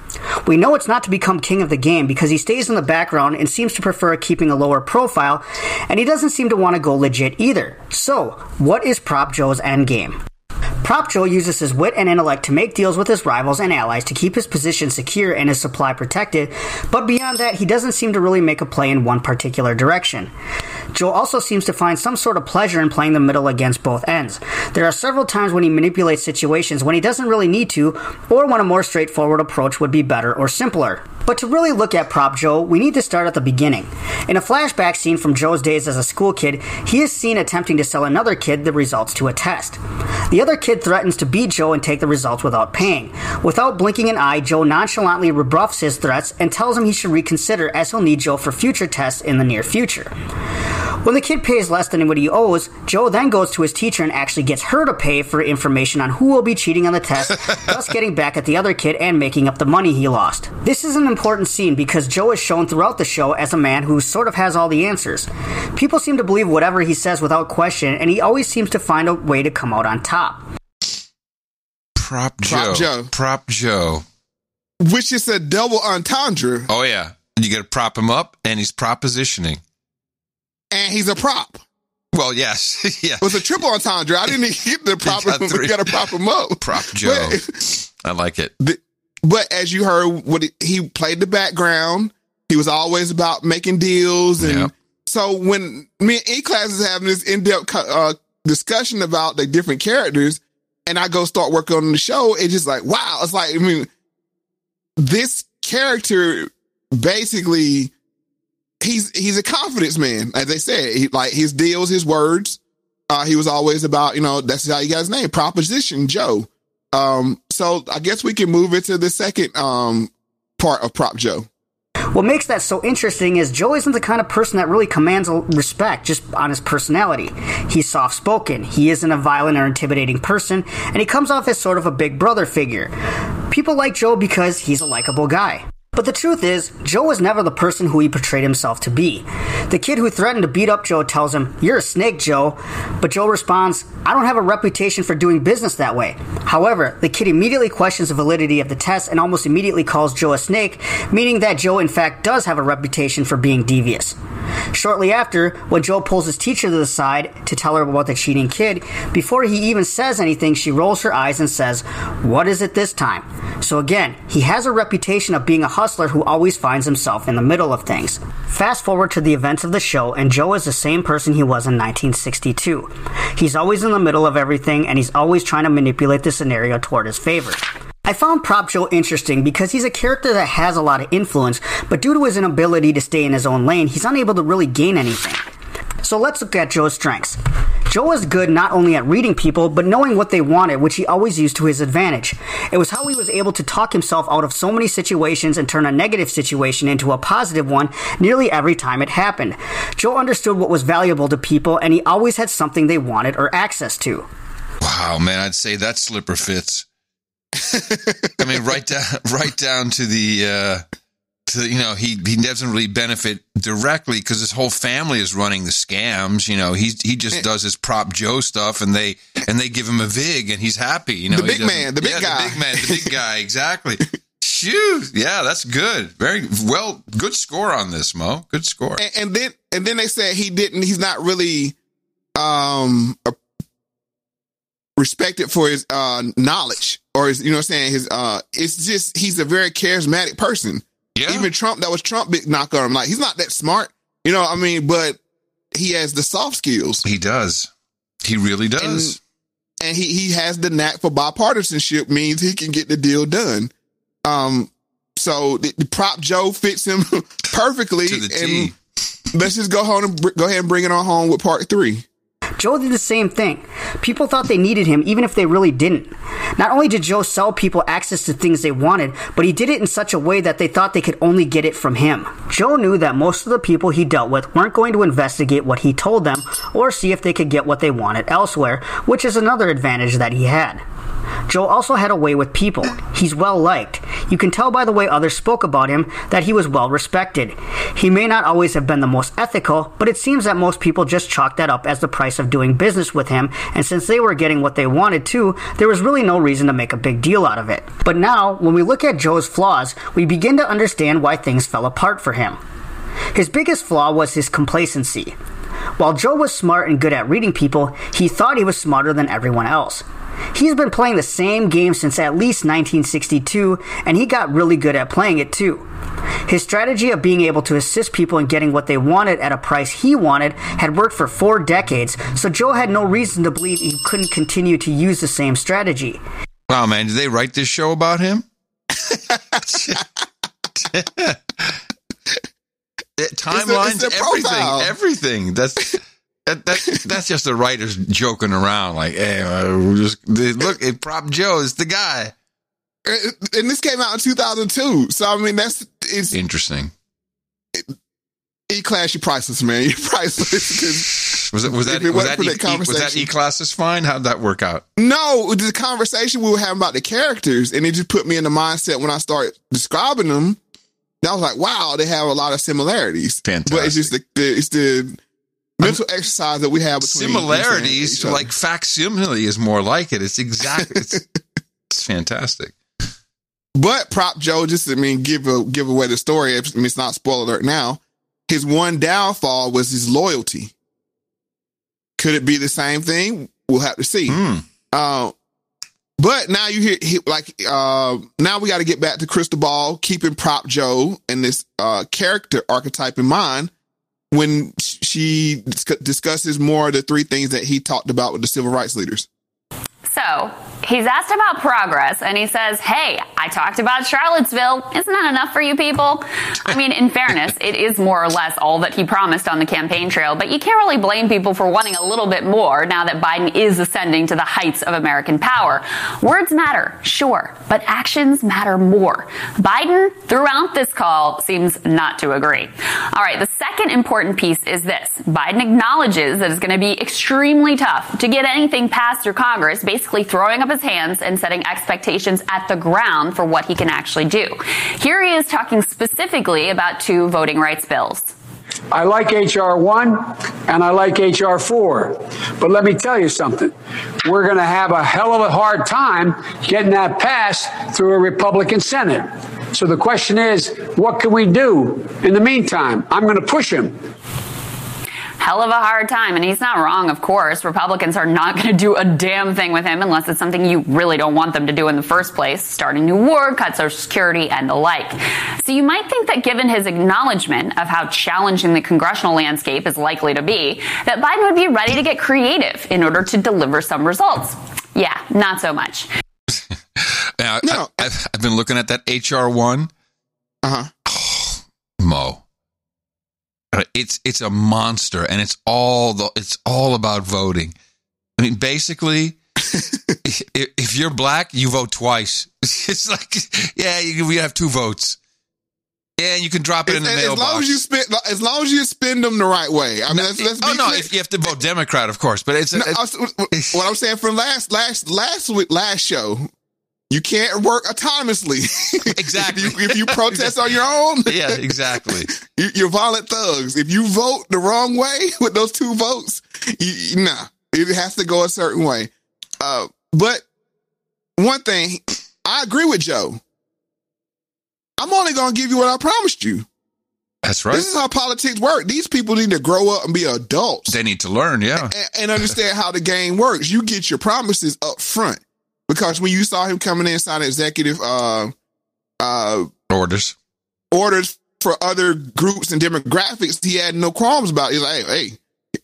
We know it's not to become king of the game because he stays in the background and seems to prefer keeping a lower profile, and he doesn't seem to want to go legit either. So, what is Prop Joe's endgame? Prop Joe uses his wit and intellect to make deals with his rivals and allies to keep his position secure and his supply protected, but beyond that, he doesn't seem to really make a play in one particular direction. Joe also seems to find some sort of pleasure in playing the middle against both ends. There are several times when he manipulates situations when he doesn't really need to, or when a more straightforward approach would be better or simpler. But to really look at Prop Joe, we need to start at the beginning. In a flashback scene from Joe's days as a school kid, he is seen attempting to sell another kid the results to a test. The other kid threatens to beat Joe and take the results without paying. Without blinking an eye, Joe nonchalantly rebuffs his threats and tells him he should reconsider as he'll need Joe for future tests in the near future. When the kid pays less than what he owes, Joe then goes to his teacher and actually gets her to pay for information on who will be cheating on the test, thus getting back at the other kid and making up the money he lost. This is an important scene because Joe is shown throughout the show as a man who sort of has all the answers. People seem to believe whatever he says without question, and he always seems to find a way to come out on top. Prop Joe. Prop Joe. Prop Joe. Which is a double entendre, Oh yeah. You got to prop him up, and he's propositioning. And he's a prop. Well, yes, yeah. It was a triple entendre. I didn't even get the prop got him. three. We got to prop him up. Prop Joe. But, I like it. but as you heard, what he, he played the background. He was always about making deals, and Yep. so when me and E class is having this in depth uh, discussion about the different characters, and I go start working on the show, it's just like wow. It's like I mean, this character basically he's he's a confidence man, as they said. He, like his deals, his words. Uh, he was always about you know that's how you got his name, Proposition Joe. Um, so I guess we can move into the second um part of Prop Joe. What makes that so interesting is Joe isn't the kind of person that really commands respect just on his personality. He's soft spoken, he isn't a violent or intimidating person, and he comes off as sort of a big brother figure. People like Joe because he's a likable guy. But the truth is, Joe was never the person who he portrayed himself to be. The kid who threatened to beat up Joe tells him, You're a snake, Joe. But Joe responds, I don't have a reputation for doing business that way. However, the kid immediately questions the validity of the test and almost immediately calls Joe a snake, meaning that Joe in fact does have a reputation for being devious. Shortly after, when Joe pulls his teacher to the side to tell her about the cheating kid, before he even says anything, she rolls her eyes and says, What is it this time? So again, he has a reputation of being a hustler who always finds himself in the middle of things. Fast forward to the events of the show, and Joe is the same person he was in 1962. He's always in the middle of everything, and he's always trying to manipulate the scenario toward his favor. I found Prop Joe interesting because he's a character that has a lot of influence, but due to his inability to stay in his own lane, he's unable to really gain anything. So let's look at Joe's strengths. Joe was good not only at reading people, but knowing what they wanted, which he always used to his advantage. It was how he was able to talk himself out of so many situations and turn a negative situation into a positive one nearly every time it happened. Joe understood what was valuable to people, and he always had something they wanted or access to. Wow, man, I'd say that slipper fits. I mean, right down, right down to the, uh, to you know, he he doesn't really benefit directly because his whole family is running the scams. You know, he he just does his prop Joe stuff, and they and they give him a vig, and he's happy. You know, The big man, the big yeah, guy. the big man, the big guy, exactly. Shoot, yeah, that's good. Very well, good score on this, Mo. Good score. and, and then and then they said he didn't he's not really um a- respected for his uh knowledge or his you know what I'm saying his uh it's just he's a very charismatic person yeah. Even trump that was trump big knock on him. Like he's not that smart you know i mean? But he has the soft skills. He does. He really does. and, and he he has the knack for bipartisanship means he can get the deal done. Um so the, the prop joe fits him perfectly To the and let's just go home and br- go ahead and bring it on home with part three Joe did the same thing. People thought they needed him even if they really didn't. Not only did Joe sell people access to things they wanted, but he did it in such a way that they thought they could only get it from him. Joe knew that most of the people he dealt with weren't going to investigate what he told them or see if they could get what they wanted elsewhere, which is another advantage that he had. Joe also had a way with people. He's well liked. You can tell by the way others spoke about him that he was well respected. He may not always have been the most ethical, but it seems that most people just chalked that up as the price of doing business with him, and since they were getting what they wanted too, there was really no reason to make a big deal out of it. But now, when we look at Joe's flaws, we begin to understand why things fell apart for him. His biggest flaw was his complacency. While Joe was smart and good at reading people, he thought he was smarter than everyone else. He's been playing the same game since at least 1962, and he got really good at playing it too. His strategy of being able to assist people in getting what they wanted at a price he wanted had worked for four decades, so Joe had no reason to believe he couldn't continue to use the same strategy. Wow, man, did they write this show about him? It- timelines, it's everything, everything. That's that, that, that's just the writers joking around. Like, hey, uh, we're just look, it prop Joe is the guy. and this came out in 2002 so i mean that's it's Interesting. e-class you're priceless man you're priceless Was that was that it was that, e, that e- was that E classes fine? How'd that work out? No, the conversation we were having about the characters, and it just put me in the mindset when I started describing them. I was like, wow, they have a lot of similarities. Fantastic. But it's just the, the it's the mental exercise that we have between Similarities, other. like facsimile, is more like it. It's exactly. It's, it's fantastic. But prop Joe, just I mean, give a give away the story. I mean, it's not spoiler alert now. His one downfall was his loyalty. Could it be the same thing? We'll have to see. Uh, but now you hear he, like uh, now we got to get back to Krystal Ball, keeping prop Joe and this uh, character archetype in mind when she discusses more of the three things that he talked about with the civil rights leaders. So he's asked about progress, and he says, Hey, I talked about Charlottesville. Isn't that enough for you people? I mean, in fairness, it is more or less all that he promised on the campaign trail, but you can't really blame people for wanting a little bit more now that Biden is ascending to the heights of American power. Words matter, sure, but actions matter more. Biden, throughout this call, seems not to agree. All right, the second important piece is this Biden acknowledges that it's going to be extremely tough to get anything passed through Congress, basically throwing up his hands and setting expectations at the ground for what he can actually do. Here he is talking specifically about two voting rights bills. I like HR 1 and I like HR 4. But let me tell you something. We're going to have a hell of a hard time getting that passed through a Republican Senate. So the question is, what can we do in the meantime? I'm going to push him. Hell of a hard time. And he's not wrong, of course. Republicans are not going to do a damn thing with him unless it's something you really don't want them to do in the first place start a new war, cut Social Security, and the like. So you might think that given his acknowledgement of how challenging the congressional landscape is likely to be, that Biden would be ready to get creative in order to deliver some results. Yeah, not so much. Now, I, I've, I've been looking at that HR one. Uh huh. Oh, Mo. It's it's a monster, and it's all the it's all about voting. I mean, basically, if, if you're black, you vote twice. It's like, yeah, you, we have two votes. Yeah, and you can drop it in the as, as mailbox. long as you spend, as long as you spend them the right way. I mean, let's, let's be oh no, you have to vote Democrat, of course, but it's, No, it's I was- what I'm saying from last last last week last show, you can't work autonomously. exactly. if, you, if you protest on your own, yeah, exactly. you, you're violent thugs. If you vote the wrong way with those two votes, you- nah, it has to go a certain way. Uh, but one thing, I agree with Joe. I'm only going to give you what I promised you. That's right. This is how politics work. These people need to grow up and be adults They need to learn, yeah. and, and understand how the game works. You get your promises up front because when you saw him coming in signing executive uh, uh, Orders. orders for other groups and demographics, he had no qualms about. It. He's like, hey,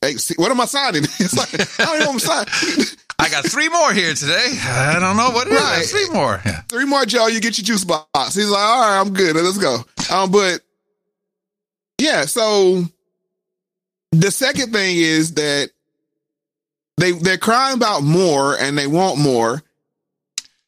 hey, hey, what am I signing? It's like I don't know what I'm signing. I got three more here today. I don't know what it is. Right. Three more. Yeah. Three more, Joe. You get your juice box. He's like, all right, I'm good. Let's go. Um, but yeah, so the second thing is that they they're crying about more and they want more.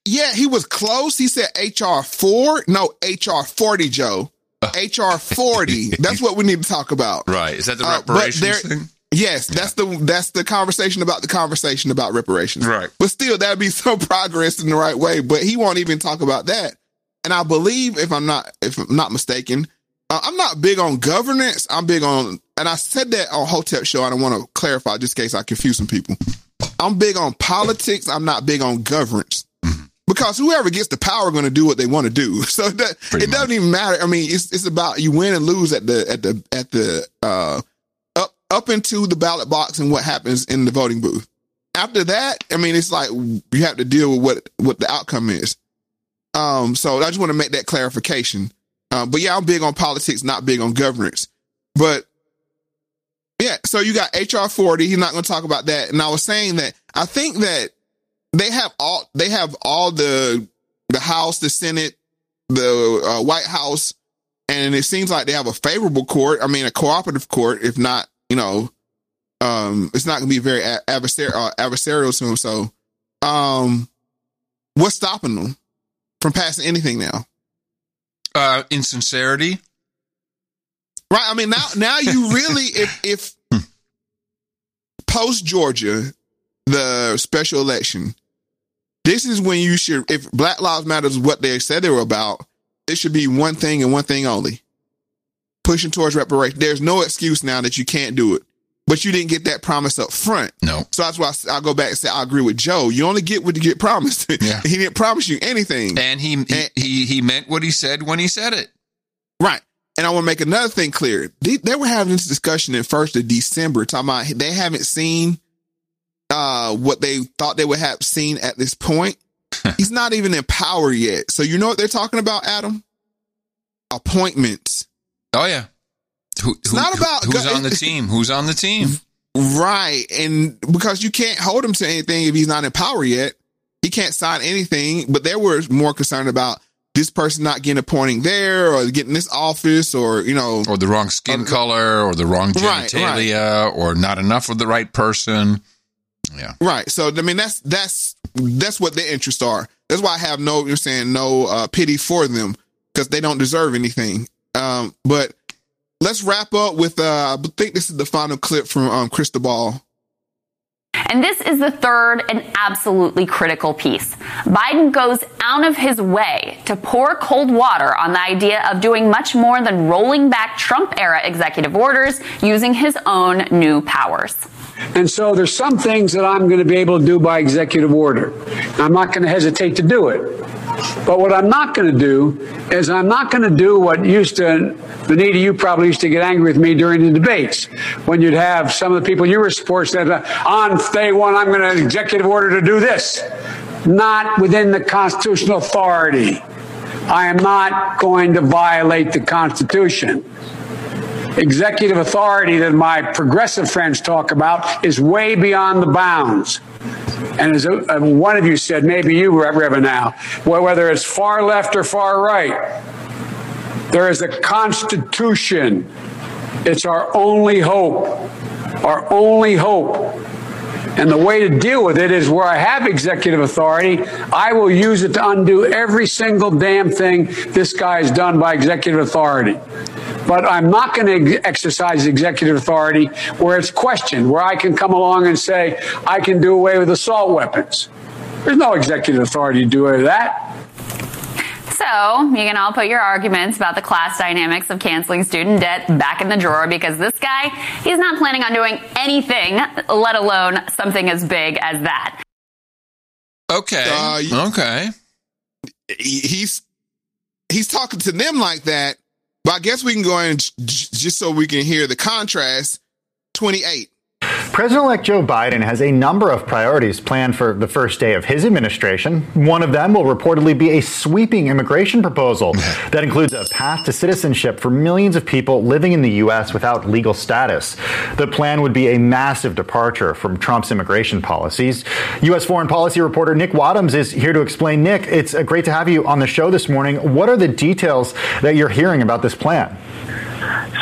Yeah, he was close. He said HR four, no HR forty, Joe. HR forty. That's what we need to talk about. Right. Is that the Uh, reparations there- thing? Yes, that's the that's the conversation about the conversation about reparations. Right. But still, that'd be some progress in the right way. But he won't even talk about that. And I believe, if I'm not if I'm not mistaken, uh, I'm not big on governance. I'm big on, and I said that on Hotep show. I don't want to clarify just in case I confuse some people. I'm big on politics. I'm not big on governance. Because whoever gets the power going to do what they want to do. So that, it doesn't even matter. I mean, it's it's about you win and lose at the at the at the uh up up into the ballot box and what happens in the voting booth. After that, I mean, it's like you have to deal with what what the outcome is. Um, so I just want to make that clarification. Uh, but yeah, I'm big on politics, not big on governance. But yeah, so you got HR 40. He's not going to talk about that. And I was saying that I think that they have all they have all the the House, the Senate, the uh, White House, and it seems like they have a favorable court. I mean, a cooperative court, if not, you know, um, it's not going to be very adversar- uh, adversarial to them. So, um, what's stopping them from passing anything now? Uh, insincerity. Right. I mean, now, now you really, if, if post Georgia, the special election, this is when you should, if Black Lives Matter is what they said they were about, it should be one thing and one thing only pushing towards reparation. There's no excuse now that you can't do it, but you didn't get that promise up front. No. So that's why I, I go back and say, I agree with Joe. You only get what you get promised. Yeah. he didn't promise you anything. And he, he he he meant what he said when he said it. Right. And I want to make another thing clear. They, they were having this discussion in first of December, talking about they haven't seen uh what they thought they would have seen at this point. He's not even in power yet. So you know what they're talking about, Adam? Appointments. Oh yeah. Who, It's not about- who's on the team. Who's on the team? Right. And because you can't hold him to anything if he's not in power yet, he can't sign anything. But they were more concerned about this person not getting appointing there or getting this office or, you know, Or the wrong skin color, or the wrong Right, right. genitalia, or not enough of the right person. Yeah. Right. So I mean that's that's that's what their interests are. That's why I have no you're saying no uh, pity for them because they don't deserve anything. Um, but let's wrap up with uh, I think this is the final clip from um, Krystal Ball. And this is the third and absolutely critical piece. Biden goes out of his way to pour cold water on the idea of doing much more than rolling back Trump era executive orders using his own new powers. And so there's some things that I'm going to be able to do by executive order. I'm not going to hesitate to do it. But what I'm not going to do is I'm not going to do what used to, Benita, you probably used to get angry with me during the debates when you'd have some of the people you were supporting said, uh, on day one, I'm going to executive order to do this. Not within the constitutional authority. I am not going to violate the Constitution. Executive authority that my progressive friends talk about is way beyond the bounds. And as uh, one of you said, maybe you, Reverend now, whether it's far left or far right, there is a Constitution. It's our only hope. Our only hope. And the way to deal with it is where I have executive authority, I will use it to undo every single damn thing this guy has done by executive authority. But I'm not going to exercise executive authority where it's questioned, where I can come along and say, I can do away with assault weapons. There's no executive authority to do away with that. So you can all put your arguments about the class dynamics of canceling student debt back in the drawer because this guy, he's not planning on doing anything, let alone something as big as that. Okay. Uh, okay. He's he's talking to them like that, but I guess we can go in j- just so we can hear the contrast. Twenty eight. President elect Joe Biden has a number of priorities planned for the first day of his administration. One of them will reportedly be a sweeping immigration proposal that includes a path to citizenship for millions of people living in the U.S. without legal status. The plan would be a massive departure from Trump's immigration policies. U.S. foreign policy reporter Nick Wadhams is here to explain. Nick, it's uh, great to have you on the show this morning. What are the details that you're hearing about this plan?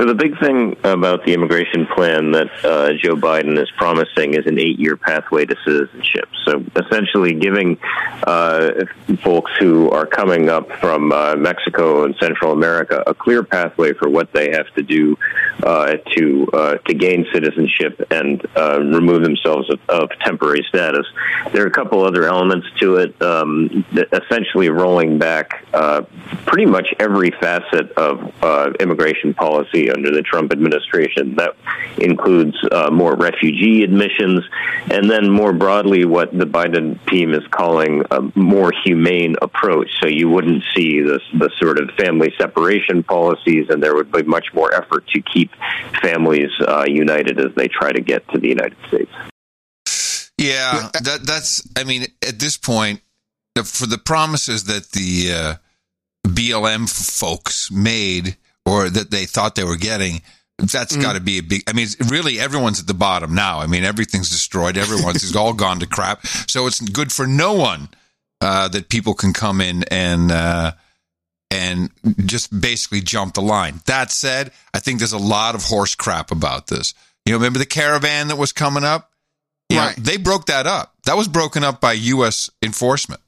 So the big thing about the immigration plan that uh, Joe Biden is promising is an eight-year pathway to citizenship. So essentially, giving uh, folks who are coming up from uh, Mexico and Central America a clear pathway for what they have to do uh, to uh, to gain citizenship and uh, remove themselves of, of, temporary status. There are a couple other elements to it. Um, essentially, rolling back pretty much every facet of immigration policy under the Trump administration. That includes uh, more refugee admissions, and then more broadly, what the Biden team is calling a more humane approach. So you wouldn't see this the sort of family separation policies, and there would be much more effort to keep families uh, united as they try to get to the United States. Yeah, that, that's. I mean, at this point, for the promises that the uh, BLM folks made or that they thought they were getting, that's mm. got to be a big. I mean, really, everyone's at the bottom now. I mean, everything's destroyed. Everyone's all gone to crap. So it's good for no one uh, that people can come in and uh, and just basically jump the line. That said, I think there's a lot of horse crap about this. You know, remember the caravan that was coming up? Yeah, right. they broke that up. That was broken up by U.S. enforcement.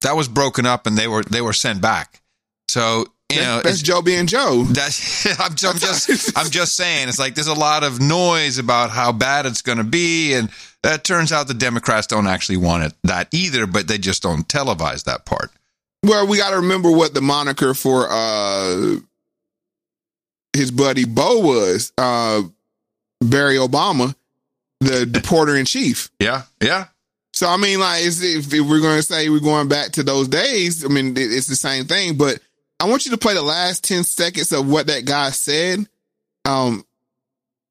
That was broken up, and they were they were sent back. So you know, that's Joe being Joe. That's I'm, I'm just I'm just saying. It's like there's a lot of noise about how bad it's going to be, and it turns out the Democrats don't actually want it that either, but they just don't televise that part. Well, we got to remember what the moniker for uh his buddy Bo was. Uh Barry Obama, the deporter in chief. Yeah, yeah. So I mean, like, if, if we're going to say we're going back to those days, I mean, it's the same thing, but I want you to play the last 10 seconds of what that guy said. Um,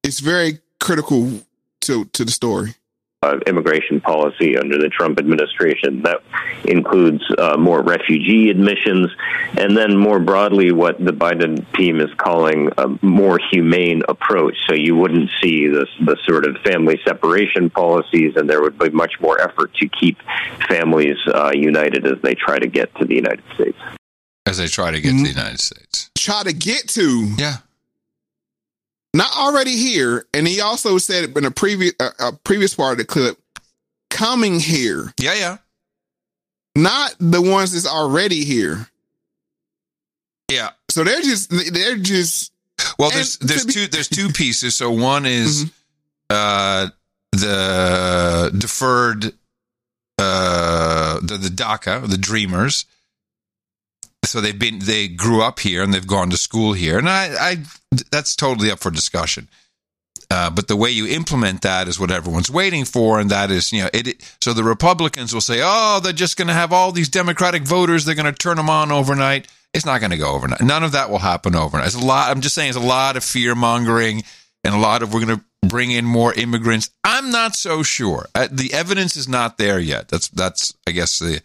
it's very critical to, to the story. Uh, immigration policy under the Trump administration. That includes uh, more refugee admissions, and then more broadly, what the Biden team is calling a more humane approach. So you wouldn't see this the sort of family separation policies, and there would be much more effort to keep families uh, united as they try to get to the United States as they try to get to the United States. Try to get to. Yeah. Not already here, and he also said in a previous uh, a previous part of the clip, coming here. Yeah, yeah. Not the ones that's already here. Yeah. So they're just they're just. Well, there's there's two there's two pieces. So one is mm-hmm. uh the deferred uh the the DACA, the Dreamers so they've been they grew up here and they've gone to school here and I, I that's totally up for discussion Uh, but the way you implement that is what everyone's waiting for, and that is, you know, it. so the Republicans will say, "Oh, they're just going to have all these Democratic voters. They're going to turn them on overnight." It's not going to go overnight. None of that will happen overnight. It's a lot. I'm just saying, it's a lot of fear mongering, and a lot of we're going to bring in more immigrants. I'm not so sure. Uh, the evidence is not there yet. That's that's I guess the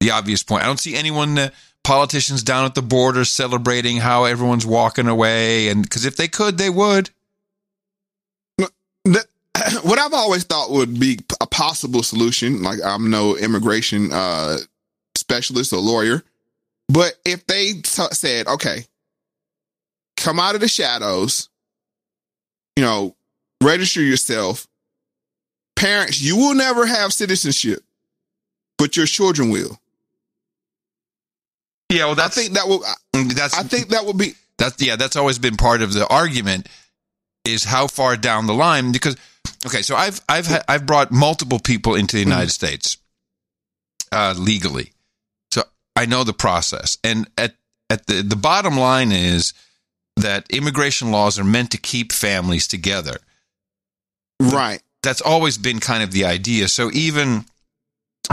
the obvious point. I don't see anyone. Uh, Politicians down at the border celebrating how everyone's walking away, and because if they could, they would. What I've always thought would be a possible solution, like I'm no immigration uh, specialist or lawyer, but if they t- said, okay, come out of the shadows, you know, register yourself, parents, you will never have citizenship, but your children will. Yeah, well, that's, I think that will. That's I think that would be. That's yeah, that's always been part of the argument is how far down the line because okay, so I've I've ha- I've brought multiple people into the United States uh, legally, so I know the process. And at at the the bottom line is that immigration laws are meant to keep families together. Right. That's always been kind of the idea. So even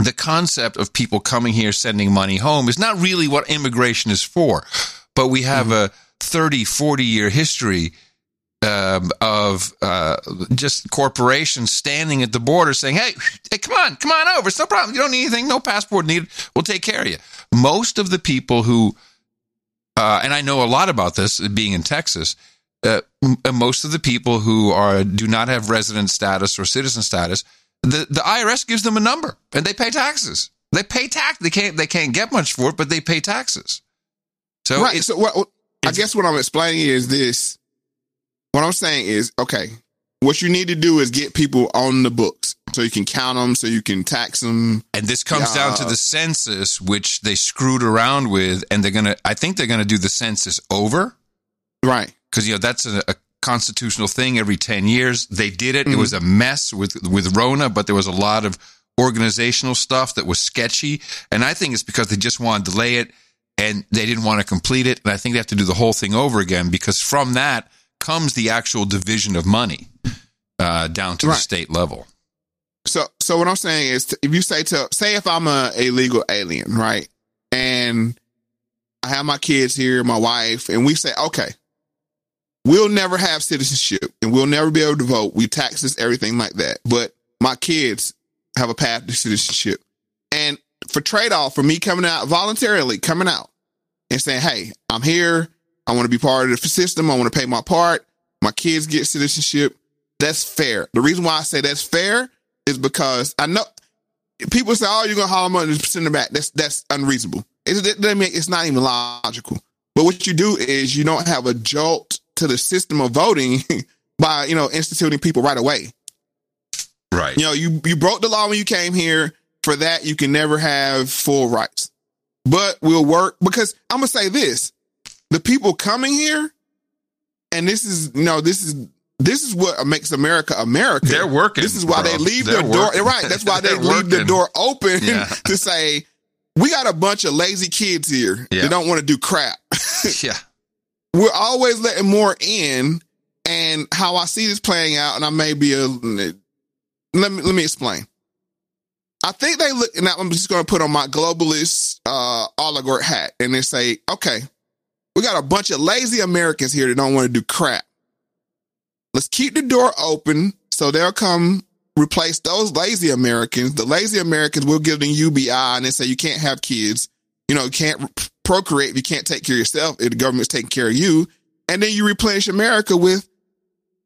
the concept of people coming here sending money home is not really what immigration is for. But we have a 30, 40 year history um, of uh, just corporations standing at the border saying, hey, hey, come on, come on over. It's no problem. You don't need anything. No passport needed. We'll take care of you. Most of the people who, uh, and I know a lot about this being in Texas, uh, most of the people who are do not have resident status or citizen status, the, the IRS gives them a number and they pay taxes. They pay tax. They can't. They can't get much for it, but they pay taxes. So right. So what? what- I guess what I'm explaining is this. What I'm saying is, okay, what you need to do is get people on the books so you can count them, so you can tax them. And this comes down to the census, which they screwed around with, and they're gonna. I think they're gonna do the census over, right? Because you know that's a, a constitutional thing every ten years. They did it. It Mhm. was a mess with with Rona, but there was a lot of organizational stuff that was sketchy, and I think it's because they just wanted to delay it and they didn't want to complete it. And I think they have to do the whole thing over again because from that comes the actual division of money uh, down to the state level. So, so what I'm saying is, if you say to say if I'm a illegal alien, right, and I have my kids here, my wife, and we say, okay, we'll never have citizenship and we'll never be able to vote. We taxes everything like that, but my kids have a path to citizenship. And for trade off, for me coming out voluntarily, coming out and saying, hey, I'm here. I want to be part of the system. I want to pay my part. My kids get citizenship. That's fair. The reason why I say that's fair is because I know people say, "Oh, you're gonna haul money and send them back." That's that's unreasonable. It's, it, it's not even logical. But what you do is you don't have a jolt to the system of voting by you know instituting people right away. Right. You know, you you broke the law when you came here. For that, you can never have full rights. But we'll work because I'm gonna say this: the people coming here, and this is you know this is this is what makes America America. They're working, This is why bro. they leave They're their door right. That's why they leave the door open Yeah. to say we got a bunch of lazy kids here. Yeah. They don't want to do crap. yeah. We're always letting more in, and how I see this playing out, and I may be a let me let me explain. I think they look, and I'm just going to put on my globalist uh, oligarch hat, and they say, okay, we got a bunch of lazy Americans here that don't want to do crap. Let's keep the door open so they'll come replace those lazy Americans. The lazy Americans will give them UBI and they say you can't have kids. You know, you can't procreate if you can't take care of yourself if the government's taking care of you. And then you replenish America with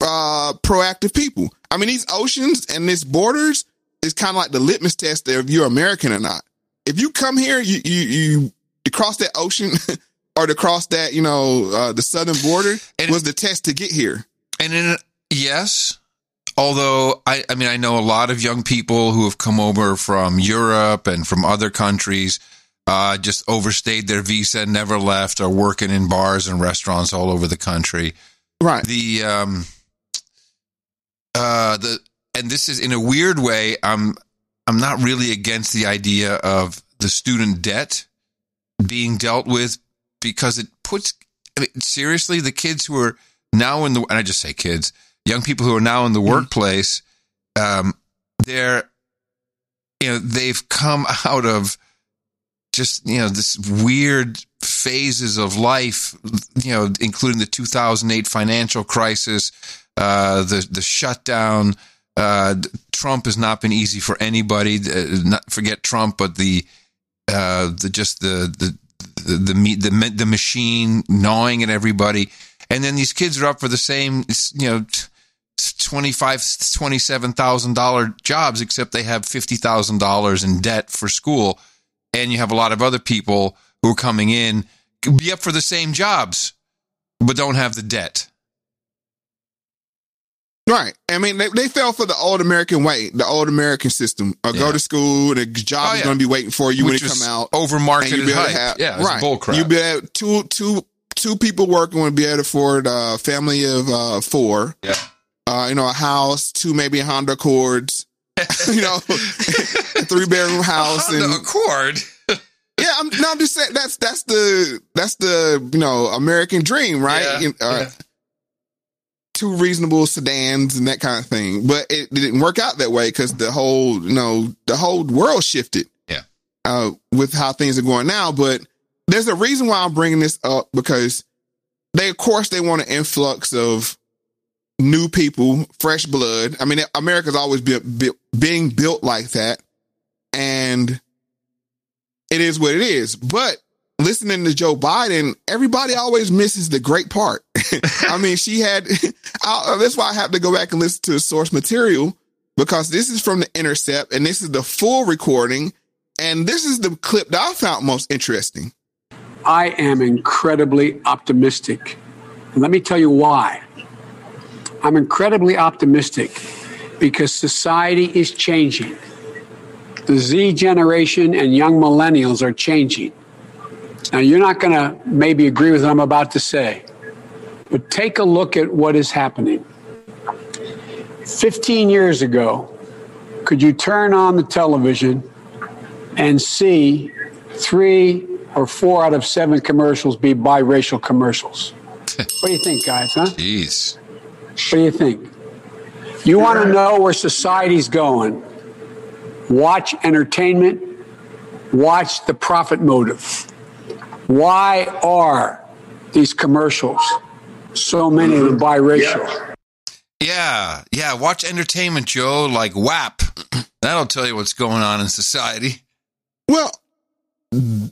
uh, proactive people. I mean, these oceans and these borders is kind of like the litmus test of if you're American or not. If you come here, you you you cross that ocean or to cross that you know uh, the southern border was the test to get here. And in yes, although I, I mean, I know a lot of young people who have come over from Europe and from other countries, uh, just overstayed their visa, never left, are working in bars and restaurants all over the country. Right. The um, uh, the and this is in a weird way. I'm I'm not really against the idea of the student debt being dealt with because it puts I mean, seriously the kids who are now in the and I just say kids young people who are now in the workplace, um, they're, you know, they've come out of just, you know, this weird phases of life, you know, including the 2008 financial crisis, uh, the, the shutdown. Uh, Trump has not been easy for anybody. Uh, not forget Trump, but the, uh, the, just the, the, the, the, the, the machine gnawing at everybody. And then these kids are up for the same, you know, twenty-five, twenty-seven thousand dollar jobs, except they have fifty thousand dollars in debt for school, and you have a lot of other people who are coming in be up for the same jobs, but don't have the debt. Right. I mean, they, they fell for the old American way, the old American system. Uh, Go to school, and a job Oh, is going to be waiting for you when you come out. And be able to hype. Yeah, right. bull crap. You be able, two two two people working would be able to afford a family of uh, four. Yeah. Uh, you know, a house, two maybe Honda Accords. you know, three bedroom house Honda and Accord. yeah, I'm, no, I'm just saying that's that's the that's the you know American dream, right? Yeah, You- uh, yeah. Two reasonable sedans and that kind of thing, but it, it didn't work out that way because the whole you know the whole world shifted. Yeah. uh, with how things are going now. But there's a reason why I'm bringing this up because they, of course, they want an influx of new people, fresh blood. I mean, America's always been built, being built like that, and it is what it is. But listening to Joe Biden, everybody always misses the great part. I mean, she had. I, uh, that's why I have to go back and listen to the source material because this is from the Intercept, and this is the full recording, and this is the clip that I found most interesting. I am incredibly optimistic. Let me tell you why. I'm incredibly optimistic because society is changing. The Z generation and young millennials are changing. Now, you're not going to maybe agree with what I'm about to say, but take a look at what is happening. 15 years ago, could you turn on the television and see three or four out of seven commercials be biracial commercials? what do you think, guys, huh? Jeez. What do you think? You want to know where society's going? Watch entertainment, watch the profit motive. Why are these commercials, so many of them biracial? Yeah, yeah. Watch entertainment, Joe, like WAP. That'll tell you what's going on in society. Well, uh,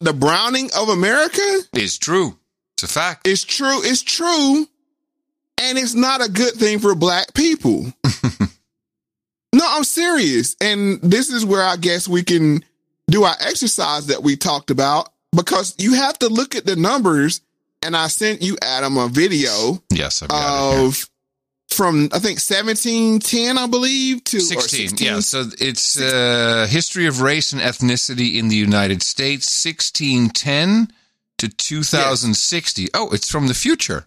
the browning of America is true. It's a fact. It's true. It's true. And it's not a good thing for black people. no, I'm serious. And this is where I guess we can do our exercise that we talked about because you have to look at the numbers. And I sent you, Adam, a video Yes, I've got it of from, I think, 1710, I believe, to or 16, 16. yeah. So it's uh, history of race and ethnicity in the United States, 1610 to 2060. Oh, it's from the future.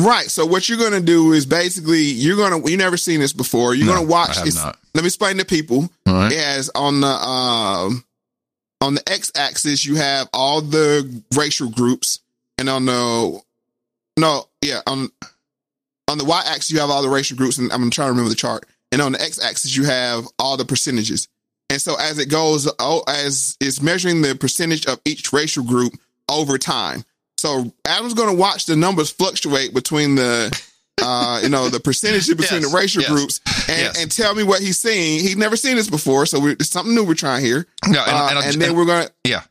Right. So what you're going to do is basically you're going to you never seen this before. You're No, going to watch. I have not. Let me explain to people. All right. It on the um on the x-axis you have all the racial groups, and on the no yeah on on the y-axis you have all the racial groups, and I'm trying to remember the chart. And on the x-axis you have all the percentages. And so as it goes, oh, as it's measuring the percentage of each racial group over time. So Adam's going to watch the numbers fluctuate between the, uh, you know, the percentages between Yes, the racial yes, groups, and, yes. and tell me what he's seeing. He's never seen this before, so it's something new we're trying here. No, and- Uh, and I'll- and then we're gonna Yeah.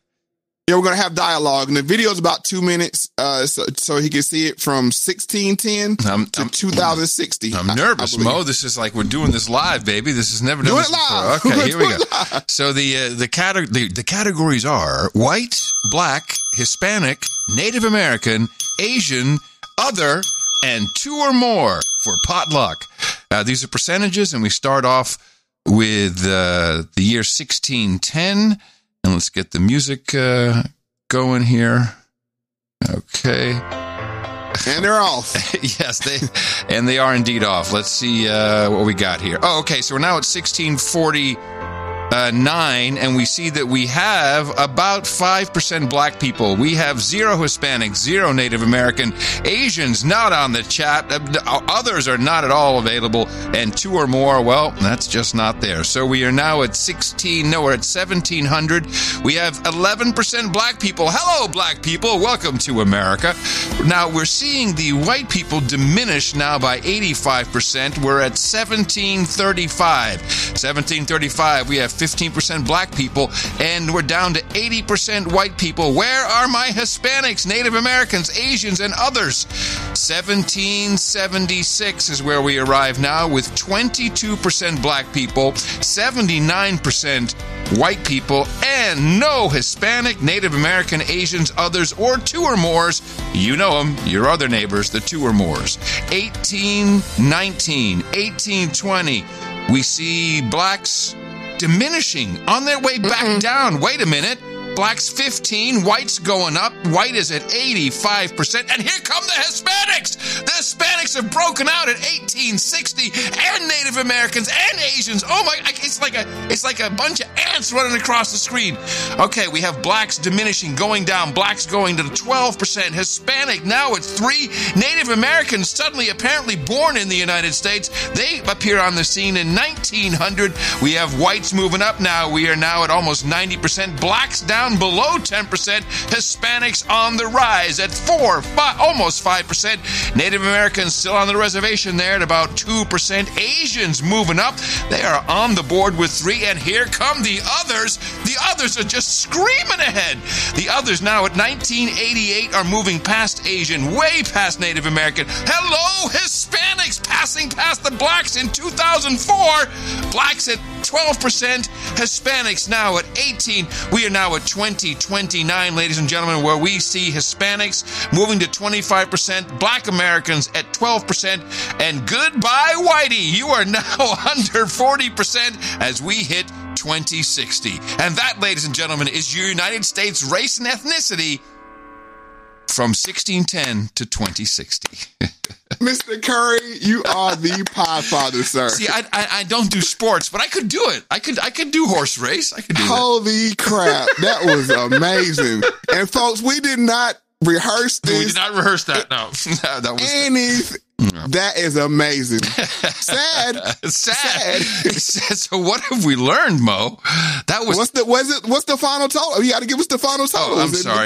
Yeah, we're gonna have dialogue, and the video is about two minutes, uh, so, so he can see it from sixteen ten to two thousand sixty. I'm nervous, Mo. This is like we're doing this live, baby. This has never done Do it live. before. Okay, here we go. live. So the uh, the, cate- the the categories are white, black, Hispanic, Native American, Asian, other, and two or more for potluck. Uh, these are percentages, and we start off with uh, the year 1610. And let's get the music uh, going here. Okay. And they're off. yes, they and they are indeed off. Let's see uh, what we got here. Oh, okay. So we're now at 1640 uh, nine, and we see that we have about 5% black people. We have zero Hispanics, zero Native American, Asians not on the chat, uh, others are not at all available, and two or more, well, that's just not there. So we are now at 16, no, we're at 1700. We have 11% black people. Hello, black people. Welcome to America. Now we're seeing the white people diminish now by 85%. We're at 1735. 1735, we have 15% black people, and we're down to 80% white people. Where are my Hispanics, Native Americans, Asians, and others? 1776 is where we arrive now with 22% black people, 79% white people, and no Hispanic, Native American, Asians, others, or two or mores. You know them, your other neighbors, the two or mores. 1819, 1820, we see blacks diminishing on their way back down. Wait a minute. Blacks 15, whites going up. White is at 85%. And here come the Hispanics. The Hispanics have broken out at 1860 and Native Americans and Asians. Oh my, it's like a it's like a bunch of ants running across the screen. Okay, we have blacks diminishing, going down, blacks going to 12%, Hispanic now at 3, Native Americans suddenly apparently born in the United States. They appear on the scene in 1900. We have whites moving up now. We are now at almost 90%, blacks down below 10%, Hispanics on the rise at 4, 5, almost 5%, Native Americans still on the reservation there at about 2%, Asians moving up. They are on the board with 3 and here come the others. The others are just screaming ahead. The others now at 1988 are moving past Asian, way past Native American. Hello, Hispanics passing past the blacks in 2004. Blacks at 12%, Hispanics now at 18. We are now at 2029, ladies and gentlemen, where we see Hispanics moving to 25%, Black Americans at 12%, and goodbye, Whitey. You are now under 40% as we hit 2060. And that, ladies and gentlemen, is your United States race and ethnicity from 1610 to 2060. Mr. Curry, you are the pie father, sir. See, I, I, I don't do sports, but I could do it. I could I could do horse race. I could do Holy crap, that was amazing. and folks, we did not rehearse this. We did not rehearse that. No, no that was anything. That is amazing. Sad. Sad. Sad. So what have we learned, Mo? That was what's the was it what's the final total? You got to give us the final oh, total. Oh, I'm sorry.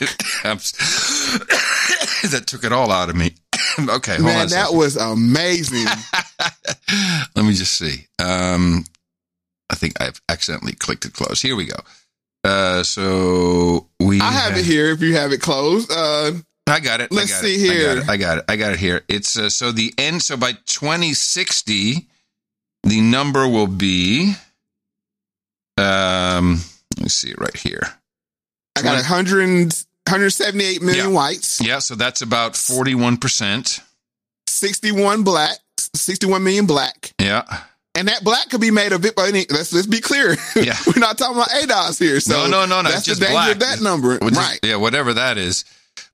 That took it all out of me. okay, hold Man, that was amazing. Let me just see. Um, I think I've accidentally clicked it close. Here we go. Uh, so we. I have it here. If you have it closed. Uh, I got it. Let's got see it. here. I got, it. I got it. I got it here. It's uh, so the end. So by 2060, the number will be. Um, let me see it right here. I got 100, 178 million whites, Yeah, so that's about 41%. 61 black, 61 million black. Yeah. And that black could be made of it, let's let's be clear. Yeah. We're not talking about ADOS here. So no, no, no, no. That's it's just the danger black. of that number. Is- right. yeah, whatever that is.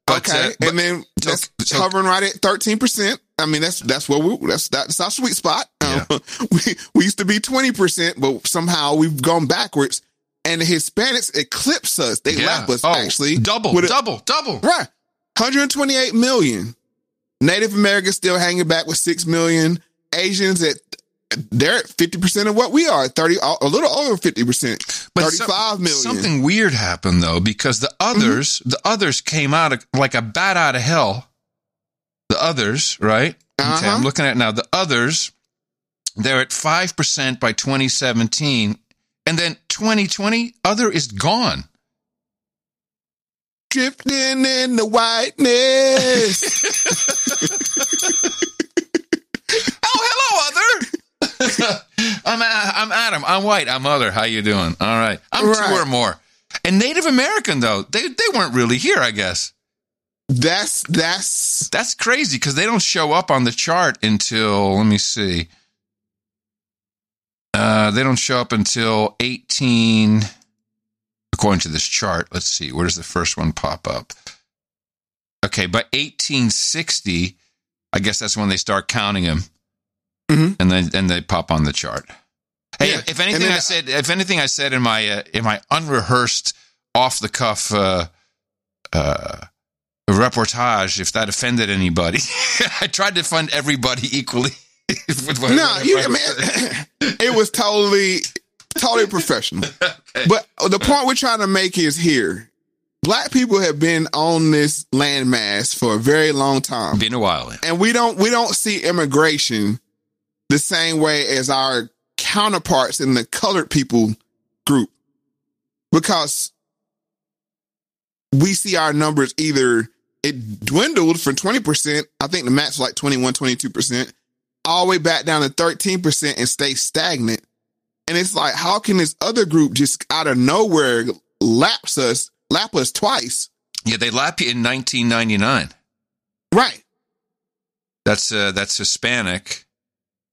But, okay. uh, but- and then that's so- hovering right at 13%. I mean, that's, that's where we, that's, that's our sweet spot. Um, we, we used to be 20%, but somehow we've gone backwards and the Hispanics eclipse us. They Yeah. lap us Oh, actually. double, a- double, double. Right. 128 million. Native Americans still hanging back with 6 million. Asians at, they're at 50% of what we are, 30, a little over 50%, But 35 some- million. Something weird happened though, because the others, Mm-hmm. the others came out of, like a bat out of hell. The others, right? Okay, Uh-huh. I'm looking at it now. The others, they're at five percent by 2017, and then 2020, other is gone. Drifting in the whiteness. Oh, hello, other. I'm A- I'm Adam. I'm white. I'm other. How you doing? All right. I'm Right. two or more. And Native American though, they they weren't really here. I guess That's that's that's crazy because they don't show up on the chart until let me see. Uh, they don't show up until 18. According to this chart, let's see. Where does the first one pop up? Okay, by 1860, I guess that's when they start counting them, Mhm. and then and they pop on the chart. Hey, Yeah. if anything then I said, if anything I said in my uh, in my unrehearsed, off the cuff uh, uh, reportage, if that offended anybody, I tried to fund everybody equally. what- No, you, I man, it was totally, totally professional. But the point we're trying to make is here. Black people have been on this landmass for a very long time. Been a while. And we don't we don't see immigration the same way as our counterparts in the colored people group. Because we see our numbers either it dwindled from 20%, I think the max was like 21, 22%, all the way back down to 13% and stay stagnant. And it's like, how can this other group just out of nowhere lapse us, lap us twice? Yeah, they lap you in 1999. Right. That's uh, that's Hispanic.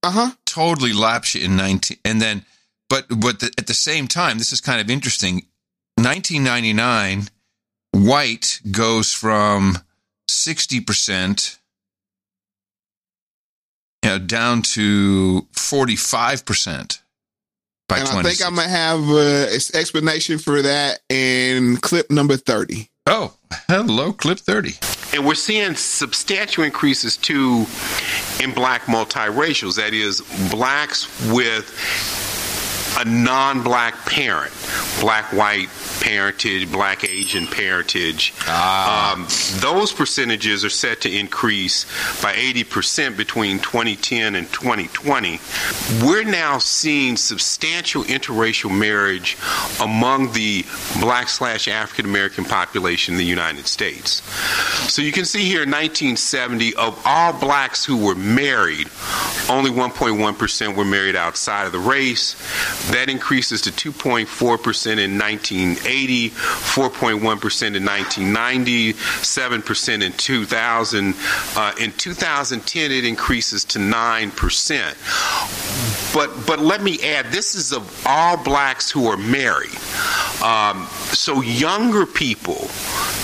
Uh huh. Totally laps you in 19, and then, but but the, at the same time, this is kind of interesting. 1999, white goes from 60 percent, you know, down to 45 percent by and I think I might have uh, an explanation for that in clip number 30. Oh, hello, clip 30. And we're seeing substantial increases too in black multiracials. That is, blacks with a non black parent, black white parentage, black Asian parentage. Um, those percentages are set to increase by 80% between 2010 and 2020. We're now seeing substantial interracial marriage among the black slash African American population in the United States. So you can see here in 1970, of all blacks who were married, only 1.1% were married outside of the race. That increases to 2.4% in 1980, 4.1% in 1990, 7% in 2000. Uh, in 2010, it increases to 9%. But but let me add, this is of all blacks who are married. Um, so younger people,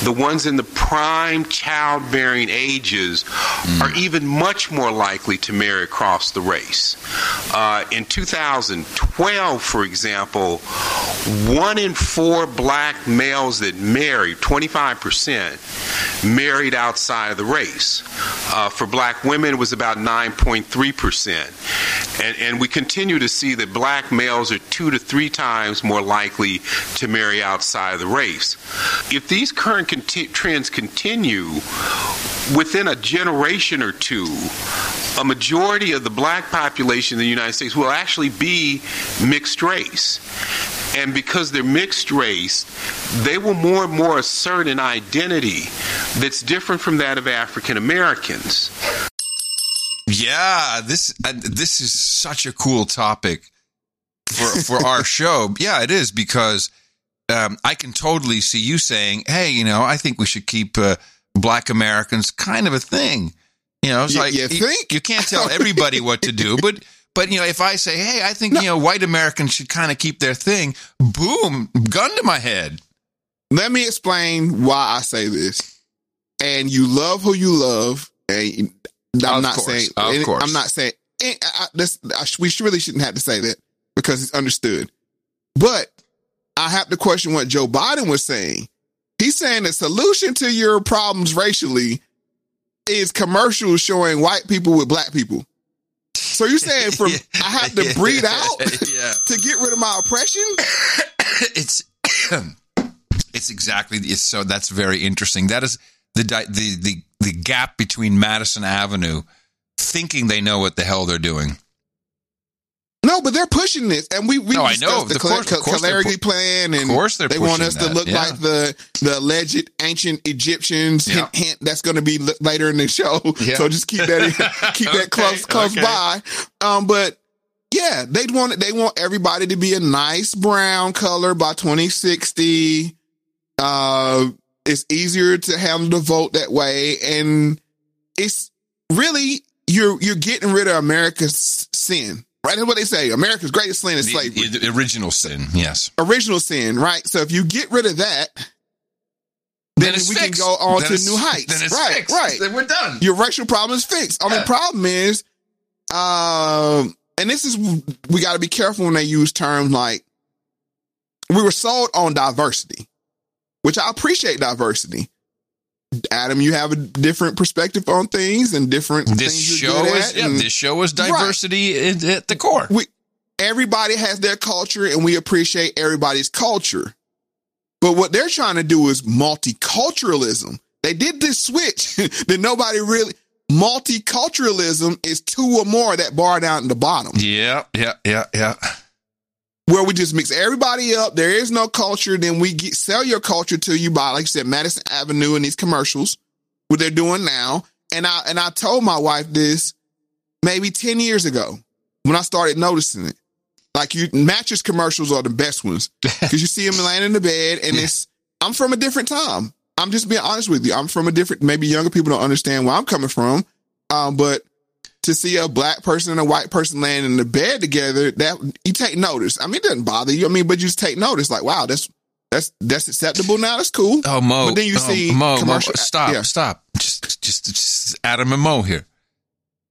the ones in the prime childbearing ages, are even much more likely to marry across the race. Uh, in 2012, for example, one in four black males that married, 25%, married outside of the race. Uh, for black women, it was about 9.3%. And, and we continue to see that black males are two to three times more likely to marry outside of the race. If these current conti- trends continue, within a generation or two, a majority of the black population in the United States will actually be mixed race. And because they're mixed race, they will more and more assert an identity that's different from that of African Americans. Yeah, this uh, this is such a cool topic for for our show. Yeah, it is because um, I can totally see you saying, "Hey, you know, I think we should keep uh, Black Americans kind of a thing." You know, it's You- like you think? you can't tell everybody what to do, but but you know, if I say, "Hey, I think you know, white Americans should kind of keep their thing," boom, gun to my head. Let me explain why I say this. And you love who you love. And I'm Of not course, saying, of course. I'm not saying, I, I, this, I, we really shouldn't have to say that because it's understood. But I have to question what Joe Biden was saying. He's saying the solution to your problems racially is commercials showing white people with black people. So you're saying from I have to breathe out yeah. to get rid of my oppression? it's it's exactly it's so that's very interesting that is the the the the gap between Madison Avenue thinking they know what the hell they're doing No, but they're pushing this, and we we No, I know. the course- of course they're pu- plan, and Of course they're they want us to look yeah. like the the alleged ancient Egyptians. Yeah. Hint, hint, that's going to be l- later in the show, Yeah. so just keep that keep that close close okay. by. Um, but yeah, they want they want everybody to be a nice brown color by 2060. Uh, it's easier to handle the vote that way, and it's really you're you're getting rid of America's sin. Right, that's what they say. America's greatest sin is slavery the, the original sin yes original sin, right? So if you get rid of that, then, it's we fixed. can go on Then to new heights. then it's right, fixed. right. Then we're done. Your racial problem is fixed. Only problem is, um, and this is we got to be careful when they use terms like we were sold on diversity, which I appreciate diversity. Adam, you have a different perspective on things and different This things you're show is yeah, and- this show is diversity at, at the core. we everybody has their culture and we appreciate everybody's culture. But what they're trying to do is multiculturalism. They did this switch that nobody really multiculturalism is two or more that bar down at the bottom. Yeah, yeah, yeah, yeah. Where we just mix everybody up. There is no culture. Then we get, sell your culture to you by, like you said, Madison Avenue and these commercials, what they're doing now. And I, and I told my wife this maybe 10 years ago when I started noticing it. Like you, mattress commercials are the best ones because you see them laying in the bed and it's, I'm from a different time. I'm just being honest with you. I'm from a different, maybe younger people don't understand where I'm coming from. Um, but to see a black person and a white person laying in the bed together, that you take notice. I mean, it doesn't bother you. I mean, but you just take notice like, wow, that's, that's, that's acceptable now. That's cool. Oh, Mo. But then you oh, see Mo, Mo, commercial. stop, yeah. stop. Just, just, just Adam and Mo here.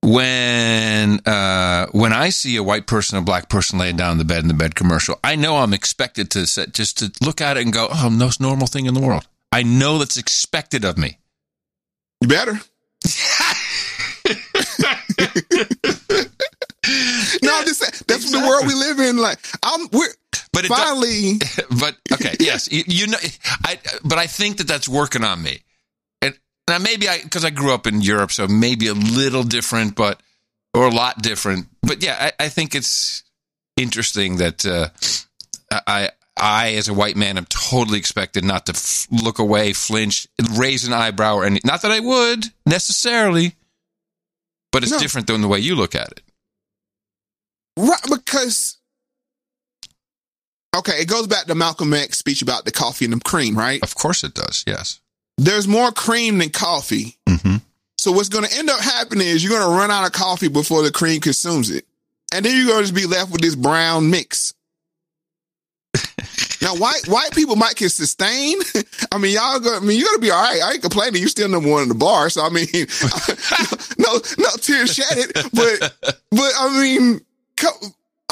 When, uh, when I see a white person, a black person laying down in the bed in the bed commercial, I know I'm expected to set, just to look at it and go, oh, most normal thing in the world. I know that's expected of me. You better. no, I'm just saying that's the world we live in. Like I'm, we're But it finally. but okay, yes, you, you know, I. But I think that that's working on me, and now maybe I because I grew up in Europe, so maybe a little different, but or a lot different. But yeah, I, I think it's interesting that uh, I. I, as a white man, am totally expected not to f- look away, flinch, raise an eyebrow, or any. Not that I would necessarily, but it's No. different than the way you look at it. Right, because okay, it goes back to Malcolm X speech about the coffee and the cream, right? Of course, it does. Yes. There's more cream than coffee. Mm-hmm. So what's going to end up happening is you're going to run out of coffee before the cream consumes it, and then you're going to just be left with this brown mix. Now, white white people might can sustain. I mean, y'all. Go, I mean, you're gonna be all right. I ain't complaining. You still number one in the bar. So I mean, no, no tears shedded. But but I mean,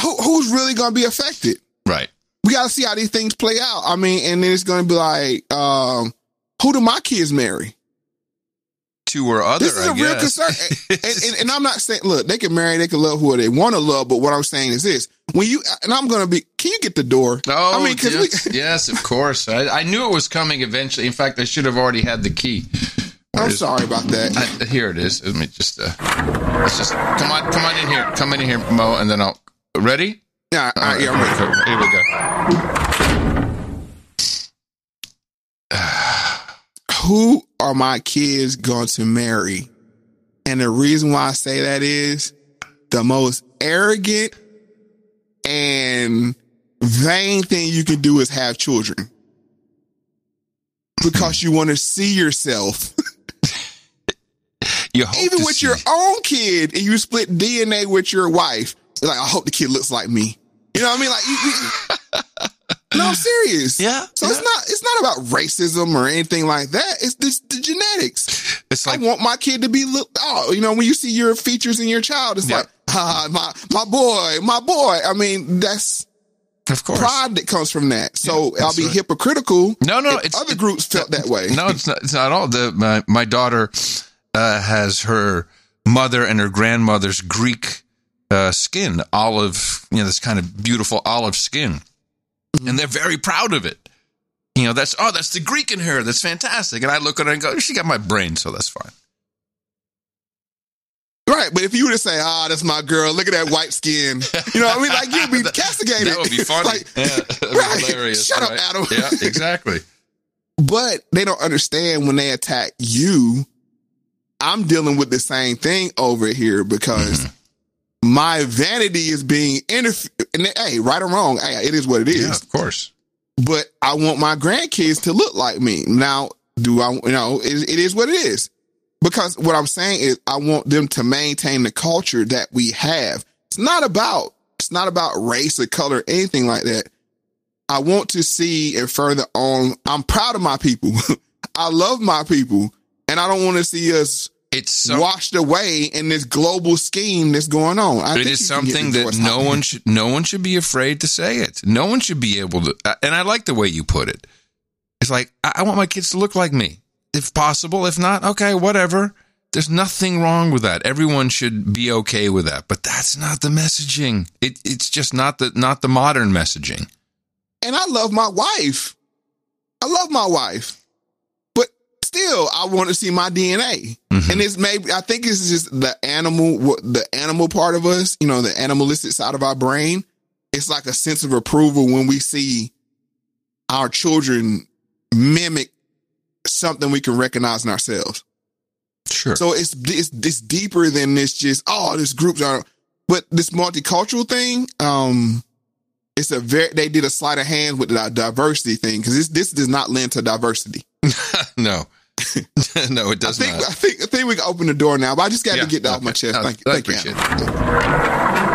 who, who's really gonna be affected? Right. We got to see how these things play out. I mean, and then it's to be like, um, who do my kids marry? Two or other. This is I a real concern. and, and, and I'm not saying, look, they can marry, they can love who they want to love, but what I'm saying is this: when you and I'm going to be, can you get the door? Oh, I mean, yes, we, yes, of course. I, I knew it was coming eventually. In fact, I should have already had the key. Where I'm is- sorry about that. I, here it is. Let me just. Uh, let's just come on, come on in here, come in here, Mo, and then I'll. Ready? Yeah, all right, yeah, I'm ready. Here we go. who are my kids going to marry? And the reason why I say that is the most arrogant and vain thing you can do is have children. Because you want to see yourself. You hope Even with your own kid and you split DNA with your wife. Like, I hope the kid looks like me. You know what I mean? Like, you, you- no, I'm serious. Yeah, So it's not, it's not about racism or anything like that. It's this, the genetics. It's like I want my kid to be look. Oh, you know, when you see your features in your child, it's Yeah. like, ah, my my boy, my boy. I mean, that's of course. pride that comes from that. So I'll be right. hypocritical. No, no, it's- other groups felt that way. No, it's not. It's not at all. The my, my daughter uh, has her mother and her grandmother's Greek uh, skin, olive. You know, this kind of beautiful olive skin, and they're very proud of it. You know, that's oh, that's the Greek in her. That's fantastic. And I look at her and go, she got my brain, so that's fine. Right, but if you were to say, "Ah, that's my girl," look at that white skin, you know, what I mean, like you'd be castigated. That would be funny. Like, yeah, right. hilarious. Shut up. Adam. Yeah, exactly. but they don't understand when they attack you. I'm dealing with the same thing over here because Mm-hmm. My vanity is being interfered. Hey, right or wrong, hey, it is what it is. Yeah, of course. But I want my grandkids to look like me. Now, do I? You know, it, it is what it is. Because what I'm saying is, I want them to maintain the culture that we have. It's not about. It's not about race or color, anything like that. I want to see and further on. I'm proud of my people. I love my people, and I don't want to see us it's washed away in this global scheme that's going on. I it think is you can get something that no out. one should no one should be afraid to say it. No one should be able to. uh, And I like the way you put it. It's like I, I want my kids to look like me, if possible. If not, okay, whatever. There's nothing wrong with that. Everyone should be okay with that. But that's not the messaging. It, it's just not the not the modern messaging. and I love my wife. I love my wife, still, I want to see my DNA. Mm-hmm. And it's maybe I think it's just the animal, the animal part of us. You know, the animalistic side of our brain. It's like a sense of approval when we see our children mimic something we can recognize in ourselves. Sure. So it's it's it's deeper than this. Just oh, this groups are, but this multicultural thing. Um, it's a very they did a sleight of hand with the diversity thing because this this does not lend to diversity. no, no, it does I think not. I think I think we can open the door now, but I just got Yeah, to get that off my okay. chest. No, Thank you, I thank you. appreciate Anna.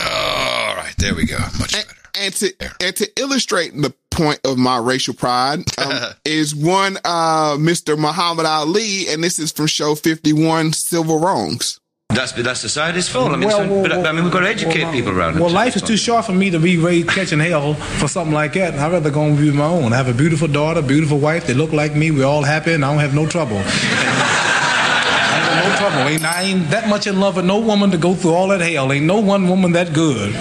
All right, there we go. Much better. And to and to illustrate the point of my racial pride um, is one uh Mr. Muhammad Ali, and this is from show fifty one, Civil Wrongs. That's that's society's fault. I mean, Well, well, but, well, I mean, we've got to educate people around it. Well, life is too short for me to be raised catching hell for something like that. I'd rather go and be my own. I have a beautiful daughter, beautiful wife. They look like me. We're all happy, and I don't have no trouble. I ain't got no trouble. Ain't, I ain't that much in love with no woman to go through all that hell. Ain't no one woman that good.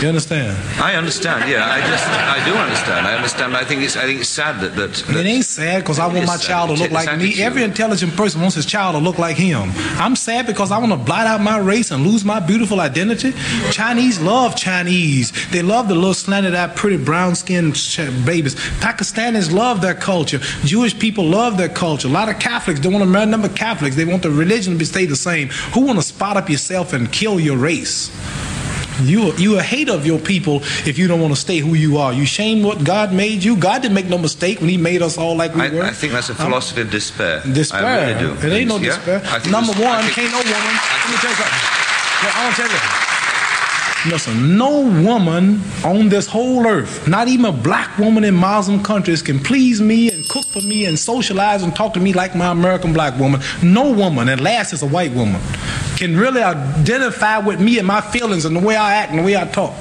You understand? I understand. Yeah, I just I do understand. I understand. I think it's I think it's sad that that. that It ain't sad because I want my child to look like me. Every intelligent person wants his child to look like him. I'm sad because I want to blot out my race and lose my beautiful identity. Chinese love Chinese. They love the little slanted eyed, pretty brown skinned babies. Pakistanis love their culture. Jewish people love their culture. A lot of Catholics don't want to marry number Catholics. They want the religion to stay the same. Who want to spot up yourself and kill your race? You you a hater of your people if you don't want to stay who you are. You shame what God made you. God didn't make no mistake when He made us all like we I, were. I think that's a philosophy of despair. Despair. I really do. It ain't no Yeah? despair. Number one, can't no woman. Let me tell you something. Well, I want to tell you. Listen, no woman on this whole earth, not even a black woman in Muslim countries, can please me and cook for me and socialize and talk to me like my American black woman. No woman, and last is a white woman, can really identify with me and my feelings and the way I act and the way I talk.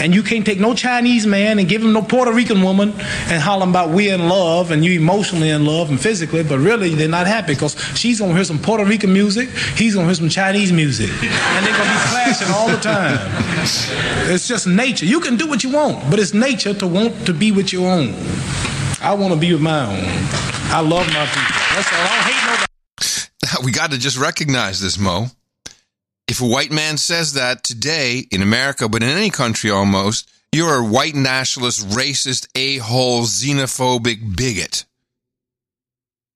And you can't take no Chinese man and give him no Puerto Rican woman and holler about we in love and you emotionally in love and physically, but really they're not happy because she's gonna hear some Puerto Rican music, he's gonna hear some Chinese music, and they're gonna be clashing all the time. It's just nature. You can do what you want, but it's nature to want to be with your own. I want to be with my own. I love my people. That's all. I don't hate nobody. we got to just recognize this, Mo. If a white man says that today in America, but in any country almost, you're a white nationalist, racist, a hole, xenophobic bigot.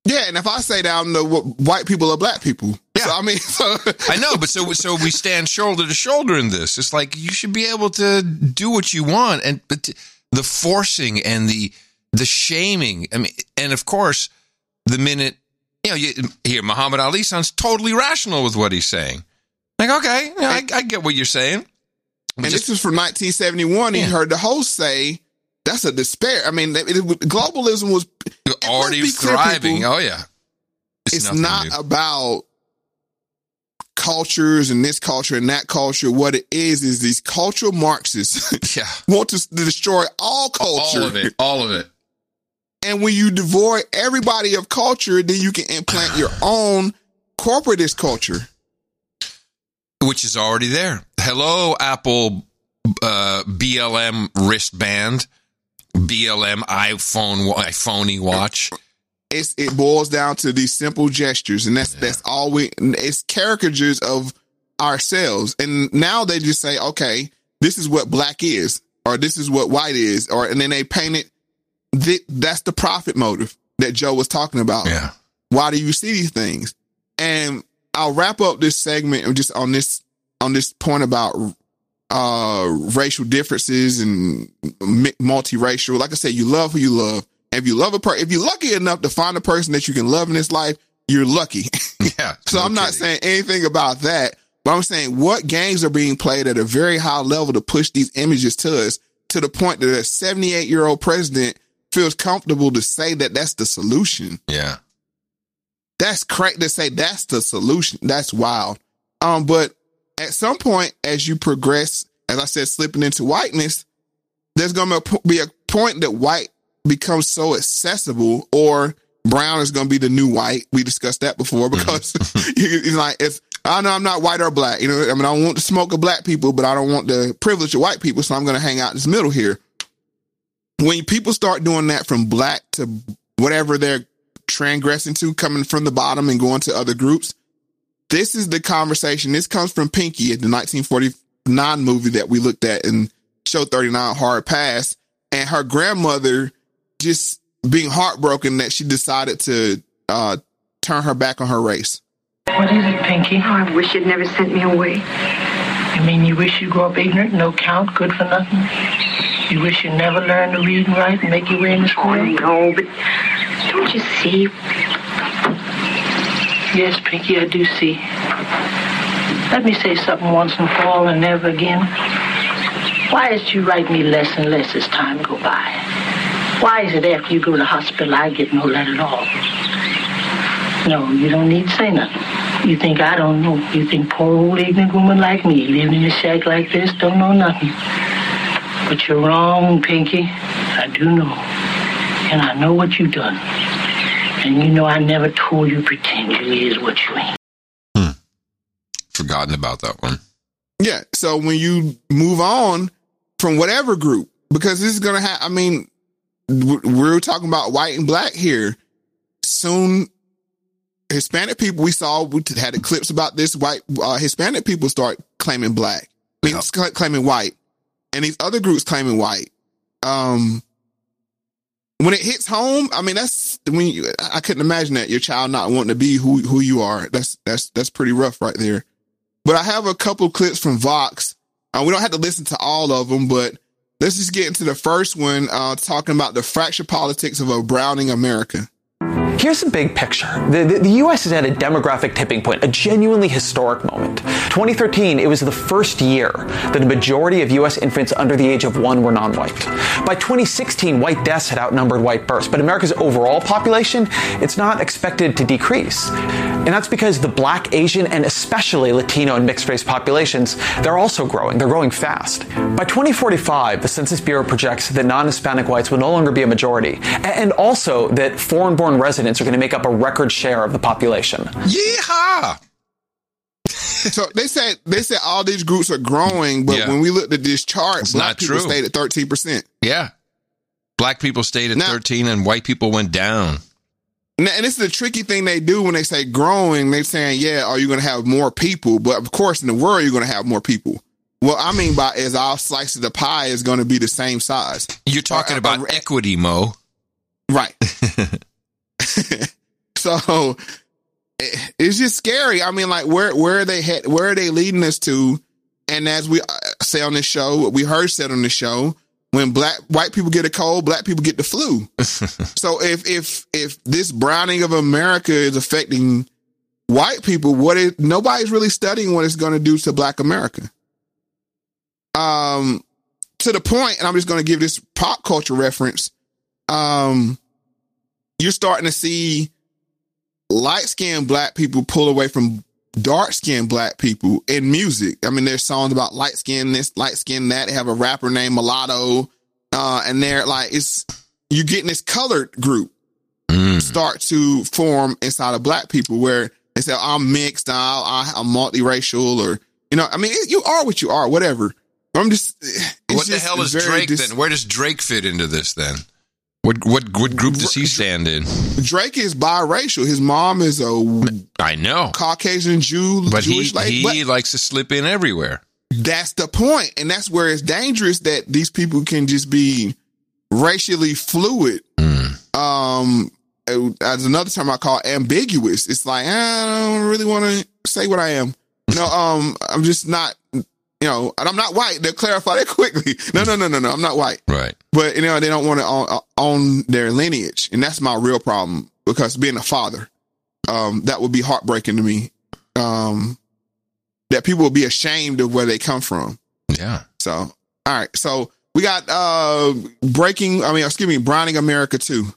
Yeah, and if I say that I'm the wh- white people are black people, yeah. So, I mean, so I know, but so so we stand shoulder to shoulder in this. It's like you should be able to do what you want, and but the forcing and the the shaming. I mean, and of course, the minute you know, you, here Muhammad Ali sounds totally rational with what he's saying. Like, okay, yeah, I, I get what you're saying. And this was from 1971. He heard the host say, "That's a despair." I mean, it, it, globalism was already let's be clear, thriving. people, oh yeah, It's, nothing not new. about cultures and this culture and that culture. What it is is these cultural Marxists yeah. want to destroy all culture. all of it, all of it. And when you devoid everybody of culture, then you can implant your own corporatist culture. Which is already there. Hello, Apple uh, BLM wristband, BLM iPhone iPhoney watch. It's it boils down to these simple gestures, and that's that's all we. It's caricatures of ourselves, and now they just say, okay, this is what black is, or this is what white is, or and then they paint it. Th- that's the profit motive that Joe was talking about. Yeah. Why do you see these things? And I'll wrap up this segment just on this on this point about uh racial differences and multiracial. Like I said, you love who you love. If you love a person, if you're lucky enough to find a person that you can love in this life, you're lucky. Yeah. so I'm not saying anything about that, but I'm saying what games are being played at a very high level to push these images to us to the point that a 78 year old president feels comfortable to say that that's the solution. Yeah. That's correct to say that's the solution. That's wild. Um, but at some point, as you progress, as I said, slipping into whiteness, there's going to be a point that white becomes so accessible or brown is going to be the new white. We discussed that before because it's like, if I know I'm not white or black, you know, I mean, I don't want to smoke of black people, but I don't want the privilege of white people. So I'm going to hang out in this middle here. When people start doing that from black to whatever they're transgressing to, coming from the bottom and going to other groups, this is the conversation. This comes from Pinky in the 1949 movie that we looked at in show 39 Hard Pass. And her grandmother just being heartbroken that she decided to uh, turn her back on her race. What is it, Pinky? Oh, I wish you'd never sent me away. You mean you wish you grew up ignorant, no count, good for nothing? You wish you never learned to read and write and make your way in the school? Oh, no, but don't you see? Yes, Pinky, I do see. Let me say something once and for all and never again. Why is you write me less and less as time go by? Why is it after you go to the hospital I get no letter at all? No, you don't need to say nothing. You think I don't know. You think poor old ignorant woman like me living in a shack like this don't know nothing. But you're wrong, Pinky. I do know. And I know what you've done. And you know I never told you pretend you is what you ain't. Hmm. Forgotten about that one. Yeah. So when you move on from whatever group, because this is going to have, I mean, we're talking about white and black here. Soon, Hispanic people, we saw, we had clips about this. White, uh, Hispanic people start claiming black, I mean, cl- claiming white, and these other groups claiming white. Um, when it hits home, I mean, that's when you, I couldn't imagine that your child not wanting to be who, who you are. That's, that's, that's pretty rough right there. But I have a couple clips from Vox. Uh, we don't have to listen to all of them, but let's just get into the first one, uh, talking about the fractured politics of a browning America. Here's the big picture. The, the, the, U.S. is at a demographic tipping point, a genuinely historic moment. 2013, it was the first year that a majority of U.S. infants under the age of one were non white. By 2016, white deaths had outnumbered white births, but America's overall population, it's not expected to decrease. And that's because the black, Asian, and especially Latino and mixed race populations, they're also growing. They're growing fast. By 2045, the Census Bureau projects that non Hispanic whites will no longer be a majority, and also that foreign born residents are going to make up a record share of the population. Yeehaw! so they said they said all these groups are growing, but Yeah. when we looked at this chart, It's black not people true. stayed at thirteen percent. Yeah. Black people stayed at 13 and white people went down. And this is the tricky thing they do when they say growing. They're saying, "Yeah, are you going to have more people?" But of course, in the world, you're going to have more people. What I mean by is all slices of the pie is going to be the same size. You're talking uh, about uh, equity, Mo. Right. so it- it's just scary. I mean, like where where are they head, where are they leading us to? And as we uh, say on this show, what we heard said on the show, when black white people get a cold, black people get the flu. so if if if this browning of America is affecting white people, what is nobody's really studying what it's going to do to black America. Um, to the point, and I'm just going to give this pop culture reference. Um, you're starting to see light skinned black people pull away from dark skinned black people in music. I mean, there's songs about light skin this, light skin that. They have a rapper named Mulatto. Uh, and they're like, it's, you're getting this colored group start to form inside of black people where they say, I'm mixed, I, I'm multiracial or, you know, I mean, you are what you are, whatever. I'm just, what the just hell is Drake dis- then? Where does Drake fit into this then? What what what group does he stand in? Drake is biracial. His mom is a I know Caucasian Jew, But he lady. he likes to slip in everywhere. That's the point, and that's where it's dangerous that these people can just be racially fluid. Um, as another term I call ambiguous. It's like I don't really want to say what I am. You know, um, I'm just not. You know, and I'm not white. They'll clarify that quickly. No, no, no, no, no. I'm not white. Right. But you know, they don't want to own, own their lineage, and that's my real problem. Because being a father, um, that would be heartbreaking to me. Um, that people will be ashamed of where they come from. Yeah. So, all right. So We got uh breaking. I mean, excuse me, browning America too.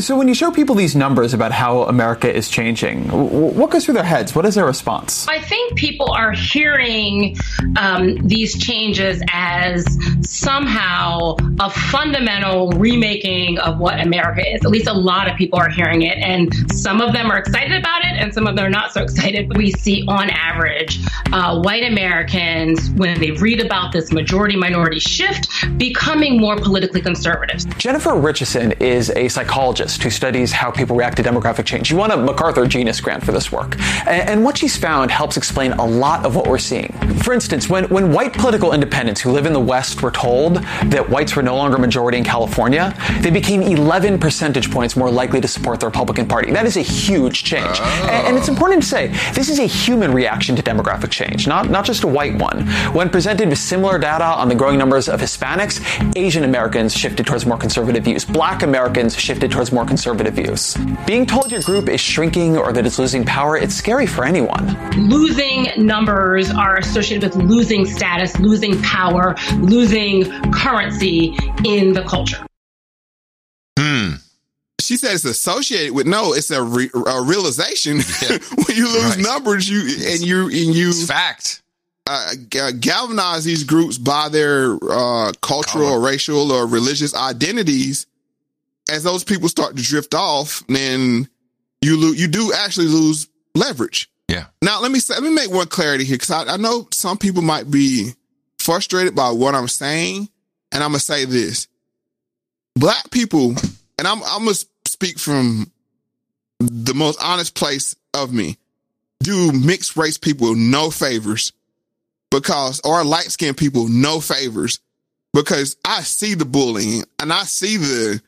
So when you show people these numbers about how America is changing, what goes through their heads? What is their response? I think people are hearing um, these changes as somehow a fundamental remaking of what America is. At least a lot of people are hearing it, and some of them are excited about it, and some of them are not so excited. We see, on average, uh, white Americans, when they read about this majority minority shift, becoming more politically conservative. Jennifer Richeson is a psychologist who studies how people react to demographic change. She won a MacArthur Genius Grant for this work. And, what she's found helps explain a lot of what we're seeing. For instance, when, when white political independents who live in the West were told that whites were no longer majority in California, they became 11 percentage points more likely to support the Republican Party. That is a huge change. And, and it's important to say this is a human reaction to demographic change, not, not just a white one. When presented with similar data on the growing numbers of Hispanics, Asian Americans shifted towards more conservative views. Black Americans shifted towards more conservative views. Being told your group is shrinking or that it's losing power, it's scary for anyone. Losing numbers are associated with losing status, losing power, losing currency in the culture. Hmm. She said it's associated with no. It's a, re, a realization when you lose Right. numbers. You and you and you fact uh, galvanize these groups by their uh, cultural or racial or religious identities. As those people start to drift off, then you lo- you do actually lose leverage. Yeah. Now let me say, let me make one clarity here because I, I know some people might be frustrated by what I'm saying, and I'm gonna say this: black people, and I'm I'm gonna speak from the most honest place of me, do mixed race people no favors because, or light skinned people no favors because I see the bullying and I see the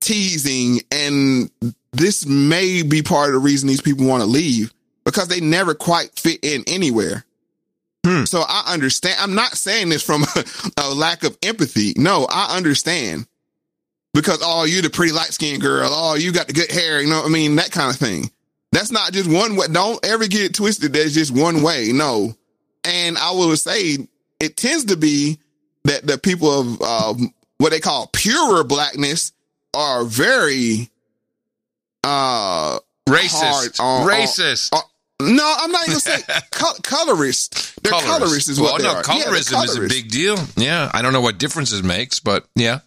teasing, and this may be part of the reason these people want to leave because they never quite fit in anywhere. So I understand. I'm not saying this from a, a lack of empathy. No, I understand because oh, you're the pretty light skinned girl. Oh, you got the good hair. You know what I mean? That kind of thing. That's not just one way. Don't ever get it twisted. There's just one way. No. And I will say it tends to be that the people of um, what they call purer blackness are very uh Racist. on- on- Racist. on- no, I'm not even saying co- colorist. They're colorists is what well, no, are. Yeah, colorism is a big deal. Yeah, I don't know what difference it makes, but yeah.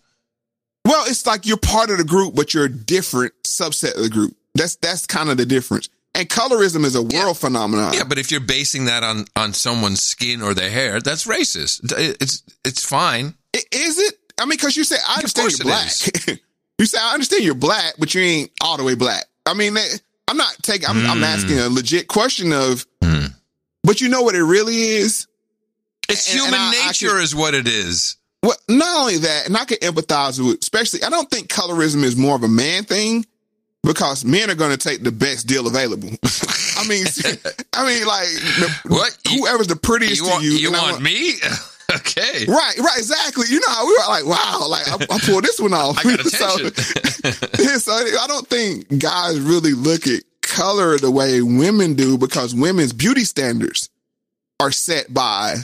Well, it's like you're part of the group, but you're a different subset of the group. That's that's kind of the difference. And colorism is a world phenomenon. Yeah, but if you're basing that on on someone's skin or their hair, that's racist. It's it's fine. Is it? I mean, because you say I understand course you're black. you say I understand you're black, but you ain't all the way black. I mean, I'm not taking. I'm, I'm Hmm. asking a legit question of. But you know what it really is. It's And- and human I- I nature, can- is what it is. Well, not only that, and I can empathize with, especially, I don't think colorism is more of a man thing because men are going to take the best deal available. I mean, I mean, like, the, What? whoever's the prettiest You want to you. you and I want me? okay. Right, right, exactly. You know how we were like, wow, like I, I pulled this one off. I so, attention. so I don't think guys really look at color the way women do because women's beauty standards are set by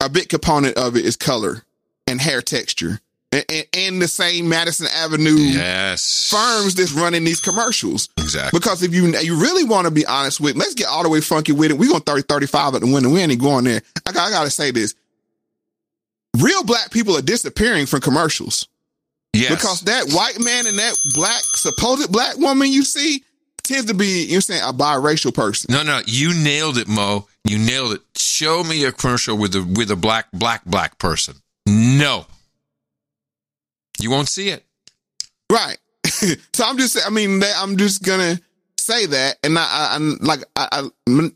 a big component of it is color and hair texture. And, and, and the same Madison Avenue yes. firms that's running these commercials. Exactly. Because if you you really want to be honest with, let's get all the way funky with it. We're going 30, 35 at the window. We ain't going there. I, got- I got to say this. Real black people are disappearing from commercials. Yes. Because that white man and that black, supposed black woman you see tends to be, you're saying, a biracial person. No, no, you nailed it, Mo. You nailed it. Show me a commercial with a with a black black black person. No. You won't see it. Right. so I'm just, I mean, I'm just gonna say that, and I, I I'm like, I, I,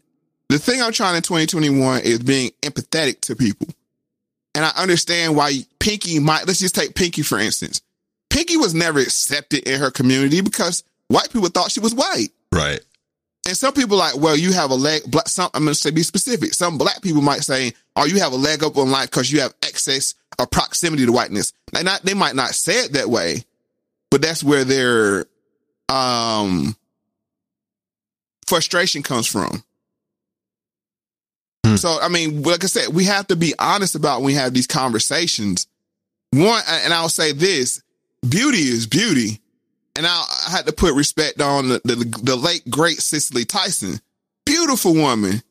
the thing I'm trying in 2021 is being empathetic to people, and I understand why Pinky might. Let's just take Pinky for instance. Pinky was never accepted in her community because white people thought she was white. Right. And some people like, well, you have a leg. Black, some I'm going to say be specific. Some black people might say, "Oh, you have a leg up on life because you have excess or proximity to whiteness." They not they might not say it that way, but that's where their um frustration comes from. So I mean, like I said, we have to be honest about when we have these conversations one, and I'll say this: beauty is beauty, and I, I had to put respect on the, the the late great Cicely Tyson, beautiful woman.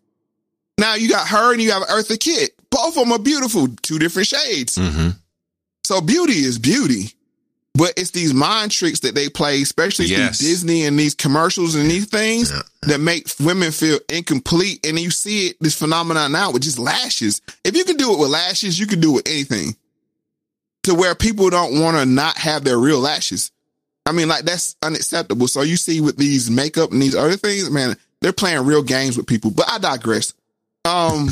Now you got her and you have Eartha Kitt. Both of them are beautiful, two different shades. Mm-hmm. So beauty is beauty. But it's these mind tricks that they play, especially Yes. through Disney and these commercials and these things that make women feel incomplete. And you see it, this phenomenon now with just lashes. If you can do it with lashes, you can do it with anything. To where people don't want to not have their real lashes. I mean, like that's unacceptable. So you see with these makeup and these other things, man, they're playing real games with people. But I digress. Um,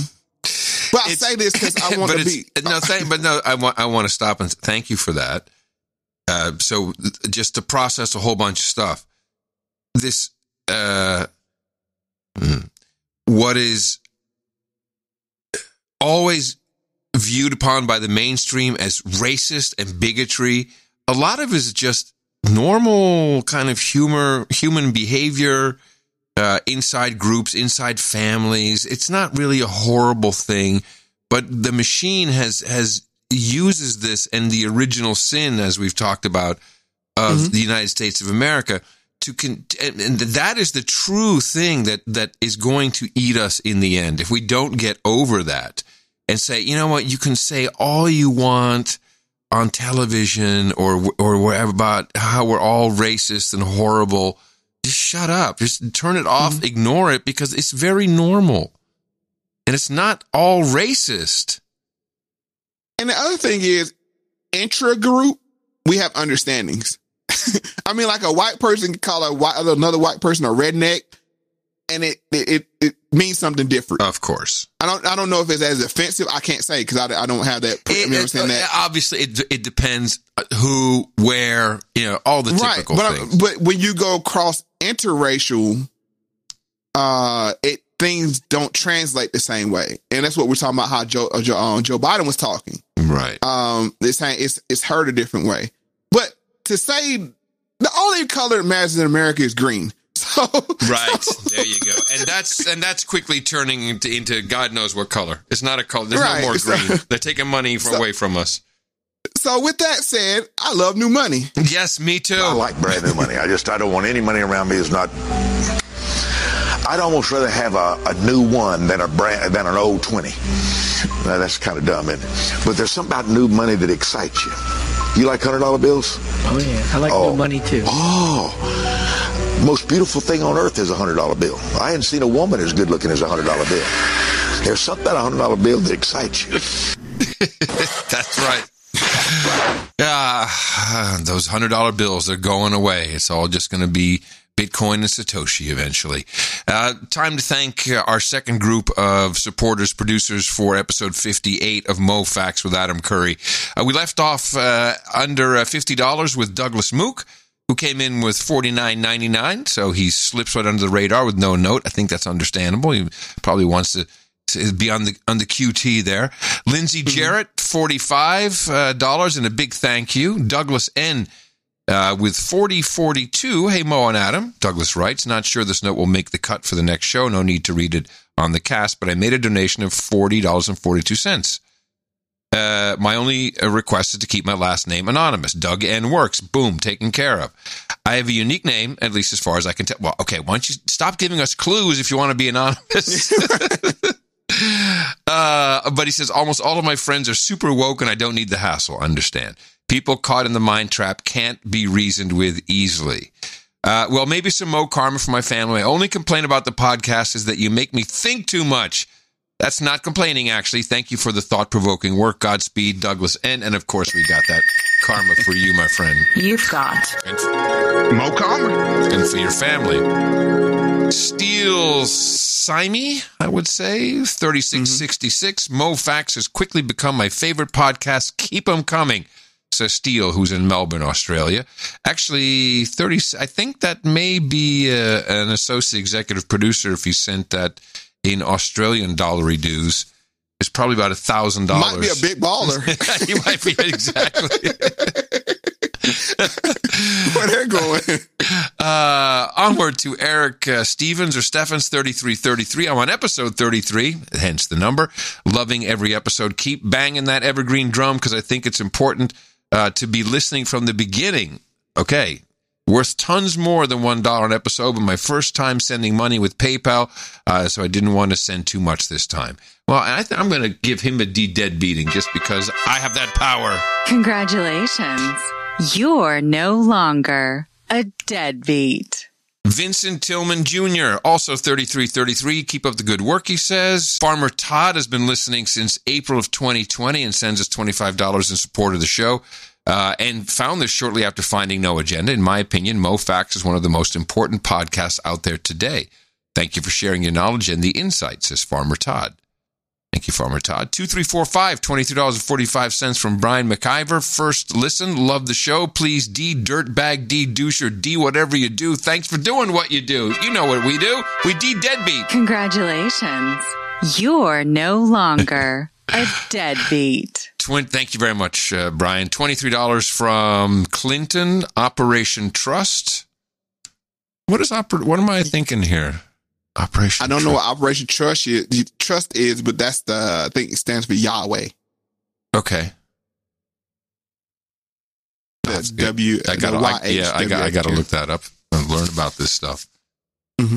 but I say this because I want to be. no, thank, but no, I want I want to stop and thank you for that. Uh, so just to process a whole bunch of stuff, this uh, mm, what is always viewed upon by the mainstream as racist and bigotry, a lot of it is just normal kind of humor, human behavior uh, inside groups, inside families. It's not really a horrible thing, but the machine has has uses this and the original sin, as we've talked about, of mm-hmm. the United States of America. To con- and, that is the true thing that that is going to eat us in the end if we don't get over that and say, you know what, you can say all you want on television or or wherever about how we're all racist and horrible. Just shut up. Just turn it off. Mm-hmm. Ignore it because it's very normal, and it's not all racist. And the other thing is, intra group, we have understandings. I mean, like a white person can call a white, another white person a redneck, and it, it it it means something different. Of course, I don't I don't know if it's as offensive. I can't say because I, I don't have that. I mean, understand that. Obviously, it it depends who, where, you know, all the right, typical but I- things. but when you go cross interracial, uh, it things don't translate the same way, and that's what we're talking about. How Joe uh, Joe, um, Joe Biden was talking. Right. Um, this saying it's it's heard a different way, but to say the only color that matters in America is green. So Right there, you go, and that's and that's quickly turning into, into God knows what color. It's not a color. There's Right, no more so- green. They're taking money from, away from us. so with that said, I love new money. Yes, me too. I like brand new money. I just I don't want any money around me that's not. I'd almost rather have a, a new one than a brand than an old twenty. Now, that's kind of dumb, isn't it? But there's something about new money that excites you. You like hundred dollar bills? Oh yeah, I like Oh. new money too. Oh, most beautiful thing on earth is a hundred dollar bill. I hadn't seen a woman as good looking as a hundred dollar bill. There's something about a hundred dollar bill that excites you. That's right. Ah, those hundred dollar bills they're going away. It's all just going to be Bitcoin and Satoshi eventually. Uh, time to thank uh, our second group of supporters, producers for episode 58 of Mo Facts with Adam Curry. Uh, we left off uh, under uh, $50 with Douglas Mook. Who came in with forty nine ninety nine? So he slips right under the radar with no note. I think that's understandable. He probably wants to be on the on the QT there. Lindsay Jarrett, forty five uh, dollars, and a big thank you. Douglas N. Uh, with 4042, hey Mo and Adam, Douglas writes, not sure this note will make the cut for the next show. No need to read it on the cast, but I made a donation of $40.42. Uh, my only uh, request is to keep my last name anonymous. Doug N works. Boom, taken care of. I have a unique name, at least as far as I can tell. Well, okay, why don't you stop giving us clues if you want to be anonymous? uh, but he says almost all of my friends are super woke and I don't need the hassle. Understand? People caught in the mind trap can't be reasoned with easily. Uh, well, maybe some Mo karma for my family. My only complaint about the podcast is that you make me think too much. That's not complaining, actually. Thank you for the thought provoking work. Godspeed, Douglas N. And of course, we got that karma for you, my friend. You've got Mo karma. And for your family. Steele Simi, I would say, 3666. Mo Facts has quickly become my favorite podcast. Keep them coming, says Steele, who's in Melbourne, Australia. Actually, 30, I think that may be uh, an associate executive producer if he sent that in Australian dollarydoos. It's probably about a thousand dollars. Might be a big baller. he might be exactly. Where they're going. Uh, onward to Eric uh, Stevens or Stephens 3333. I'm on episode 33, hence the number. Loving every episode. Keep banging that evergreen drum because I think it's important uh, to be listening from the beginning. Okay. Worth tons more than $1 an episode, but my first time sending money with PayPal, uh, so I didn't want to send too much this time. Well, I th- I'm going to give him a D dead beating just because I have that power. Congratulations. You're no longer a deadbeat. Vincent Tillman Jr., also 3333. Keep up the good work, he says. Farmer Todd has been listening since April of 2020 and sends us $25 in support of the show. Uh, and found this shortly after finding No Agenda. In my opinion, Mo Facts is one of the most important podcasts out there today. Thank you for sharing your knowledge and the insights, says Farmer Todd. Thank you, Farmer Todd. 2345, $23.45 from Brian McIver. First listen, love the show. Please, D Dirtbag, D Doucher, D whatever you do. Thanks for doing what you do. You know what we do. We D Deadbeat. Congratulations. You're no longer a deadbeat. Twin, thank you very much, uh, Brian. $23 from Clinton, Operation Trust. What is oper- What am I thinking here? Operation I don't know what Operation Trust is, Trust is, but that's the I think it stands for Yahweh. Okay. The W. I got the I, yeah, I got I got to look that up and learn about this stuff.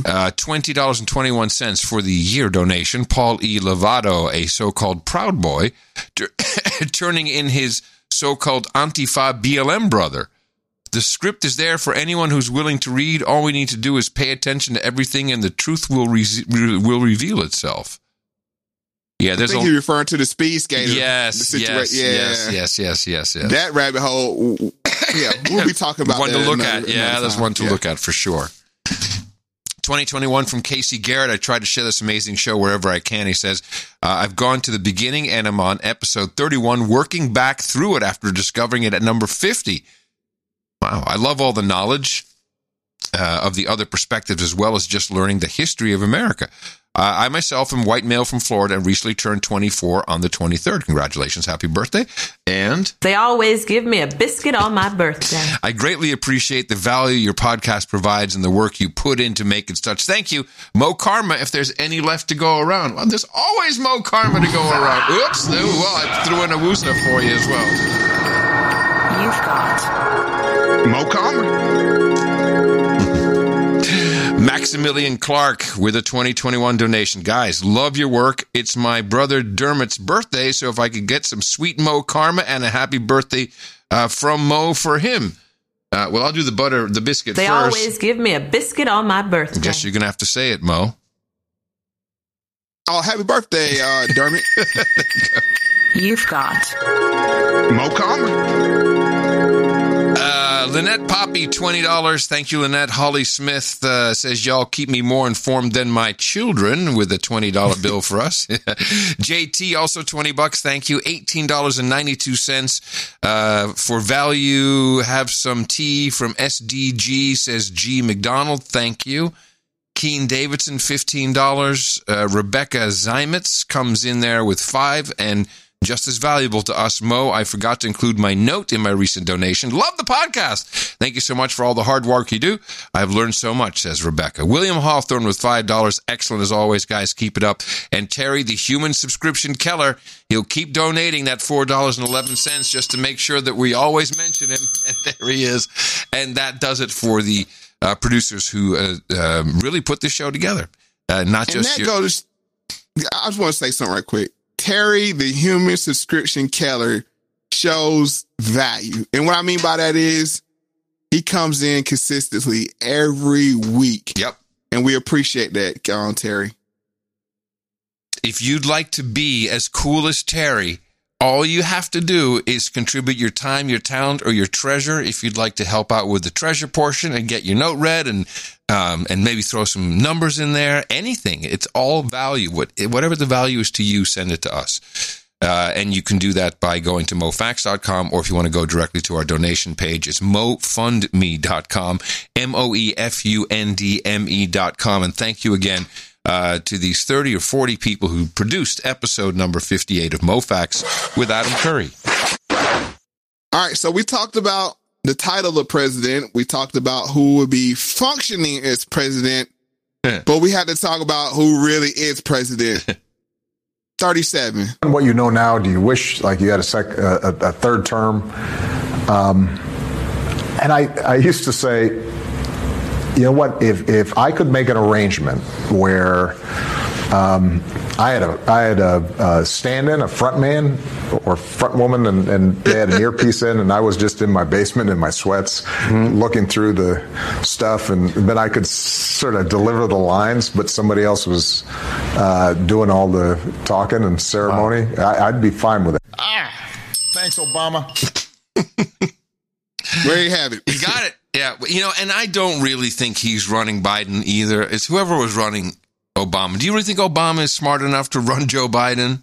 Uh, Twenty dollars and twenty one cents for the year donation. Paul E. Lovato, a so called Proud Boy, tur- turning in his so called Antifa BLM brother. The script is there for anyone who's willing to read. All we need to do is pay attention to everything, and the truth will re- re- will reveal itself. Yeah, I think a, you're referring to the speed skater. yes, yes, yeah. yes, yes, yes, yes, yes. That rabbit hole. Yeah, we'll be talking about one to that look another- at. Yeah, that's one to Yeah. look at for sure. 2021 from Casey Garrett. I try to share this amazing show wherever I can. He says, uh, I've gone to the beginning and I'm on episode 31, working back through it after discovering it at number 50. Wow. I love all the knowledge uh, of the other perspectives as well as just learning the history of America. Uh, I myself am white male from Florida and recently turned 24 on the 23rd. Congratulations. Happy birthday. And They always give me a biscuit on my birthday. I greatly appreciate the value your podcast provides and the work you put in to make it such. Thank you, Mo Karma. If there's any left to go around, well, there's always Mo Karma to go around. Oops, well, I threw in a woosa for you as well. You've got Mo Karma. Maximilian Clark with a 2021 donation. Guys, love your work. It's my brother Dermot's birthday, so if I could get some sweet Mo Karma and a happy birthday uh, from Mo for him. Uh, well, I'll do the butter, the biscuit They first. always give me a biscuit on my birthday. Guess you're gonna have to say it, Mo. Oh, happy birthday, uh, Dermot. You've got Mo Karma. Lynette Poppy, $20. Thank you, Lynette. Holly Smith uh, says, Y'all keep me more informed than my children with a $20 bill for us. JT, also 20 bucks. Thank you. $18.92 uh, for value. Have some tea from SDG, says G. McDonald. Thank you. Keen Davidson, $15. Uh, Rebecca Zymitz comes in there with five and just as valuable to us. Mo, I forgot to include my note in my recent donation. Love the podcast. Thank you so much for all the hard work you do. I've learned so much, says Rebecca. William Hawthorne with $5. Excellent as always, guys. Keep it up. And Terry, the human subscription Keller, he'll keep donating that $4.11 just to make sure that we always mention him. And there he is. And that does it for the uh, producers who uh, uh, really put this show together. Uh, not And just that your- goes. I just want to say something right quick. Terry, the human subscription Keller, shows value, and what I mean by that is he comes in consistently every week. Yep, and we appreciate that, um, Terry. If you'd like to be as cool as Terry, all you have to do is contribute your time, your talent, or your treasure. If you'd like to help out with the treasure portion and get your note read and um, and maybe throw some numbers in there, anything. It's all value. What, whatever the value is to you, send it to us. Uh, and you can do that by going to mofax.com, or if you want to go directly to our donation page, it's moefundme.com, M O E F U N D M E.com. And thank you again uh, to these 30 or 40 people who produced episode number 58 of Mo Facts with Adam Curry. All right, so we talked about the title of president. We talked about who would be functioning as president, but we had to talk about who really is president. 37. And what you know now, do you wish like you had a sec, a, a, a third term? Um, and I, I used to say, you know what? If if I could make an arrangement where um, I had a I had a, a stand-in, a front man or front woman, and, and they had an earpiece in, and I was just in my basement in my sweats, looking through the stuff, and then I could sort of deliver the lines, but somebody else was uh, doing all the talking and ceremony. I, I'd be fine with it. Ah, Thanks, Obama. There you have it. You got it. Yeah, you know, and I don't really think he's running Biden either. It's whoever was running Obama. Do you really think Obama is smart enough to run Joe Biden?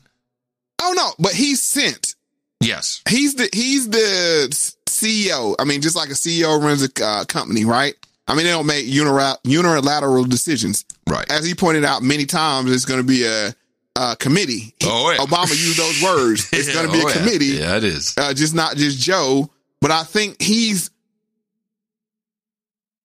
Oh no, but he's sent. Yes. He's the he's the CEO. I mean, just like a CEO runs a uh, company, right? I mean, they don't make unilateral decisions. Right. As he pointed out many times, it's going to be a, a committee. Oh, yeah. Obama used those words. It's going to be Oh, a yeah. committee. Yeah, it is. Uh, just not just Joe. But I think he's.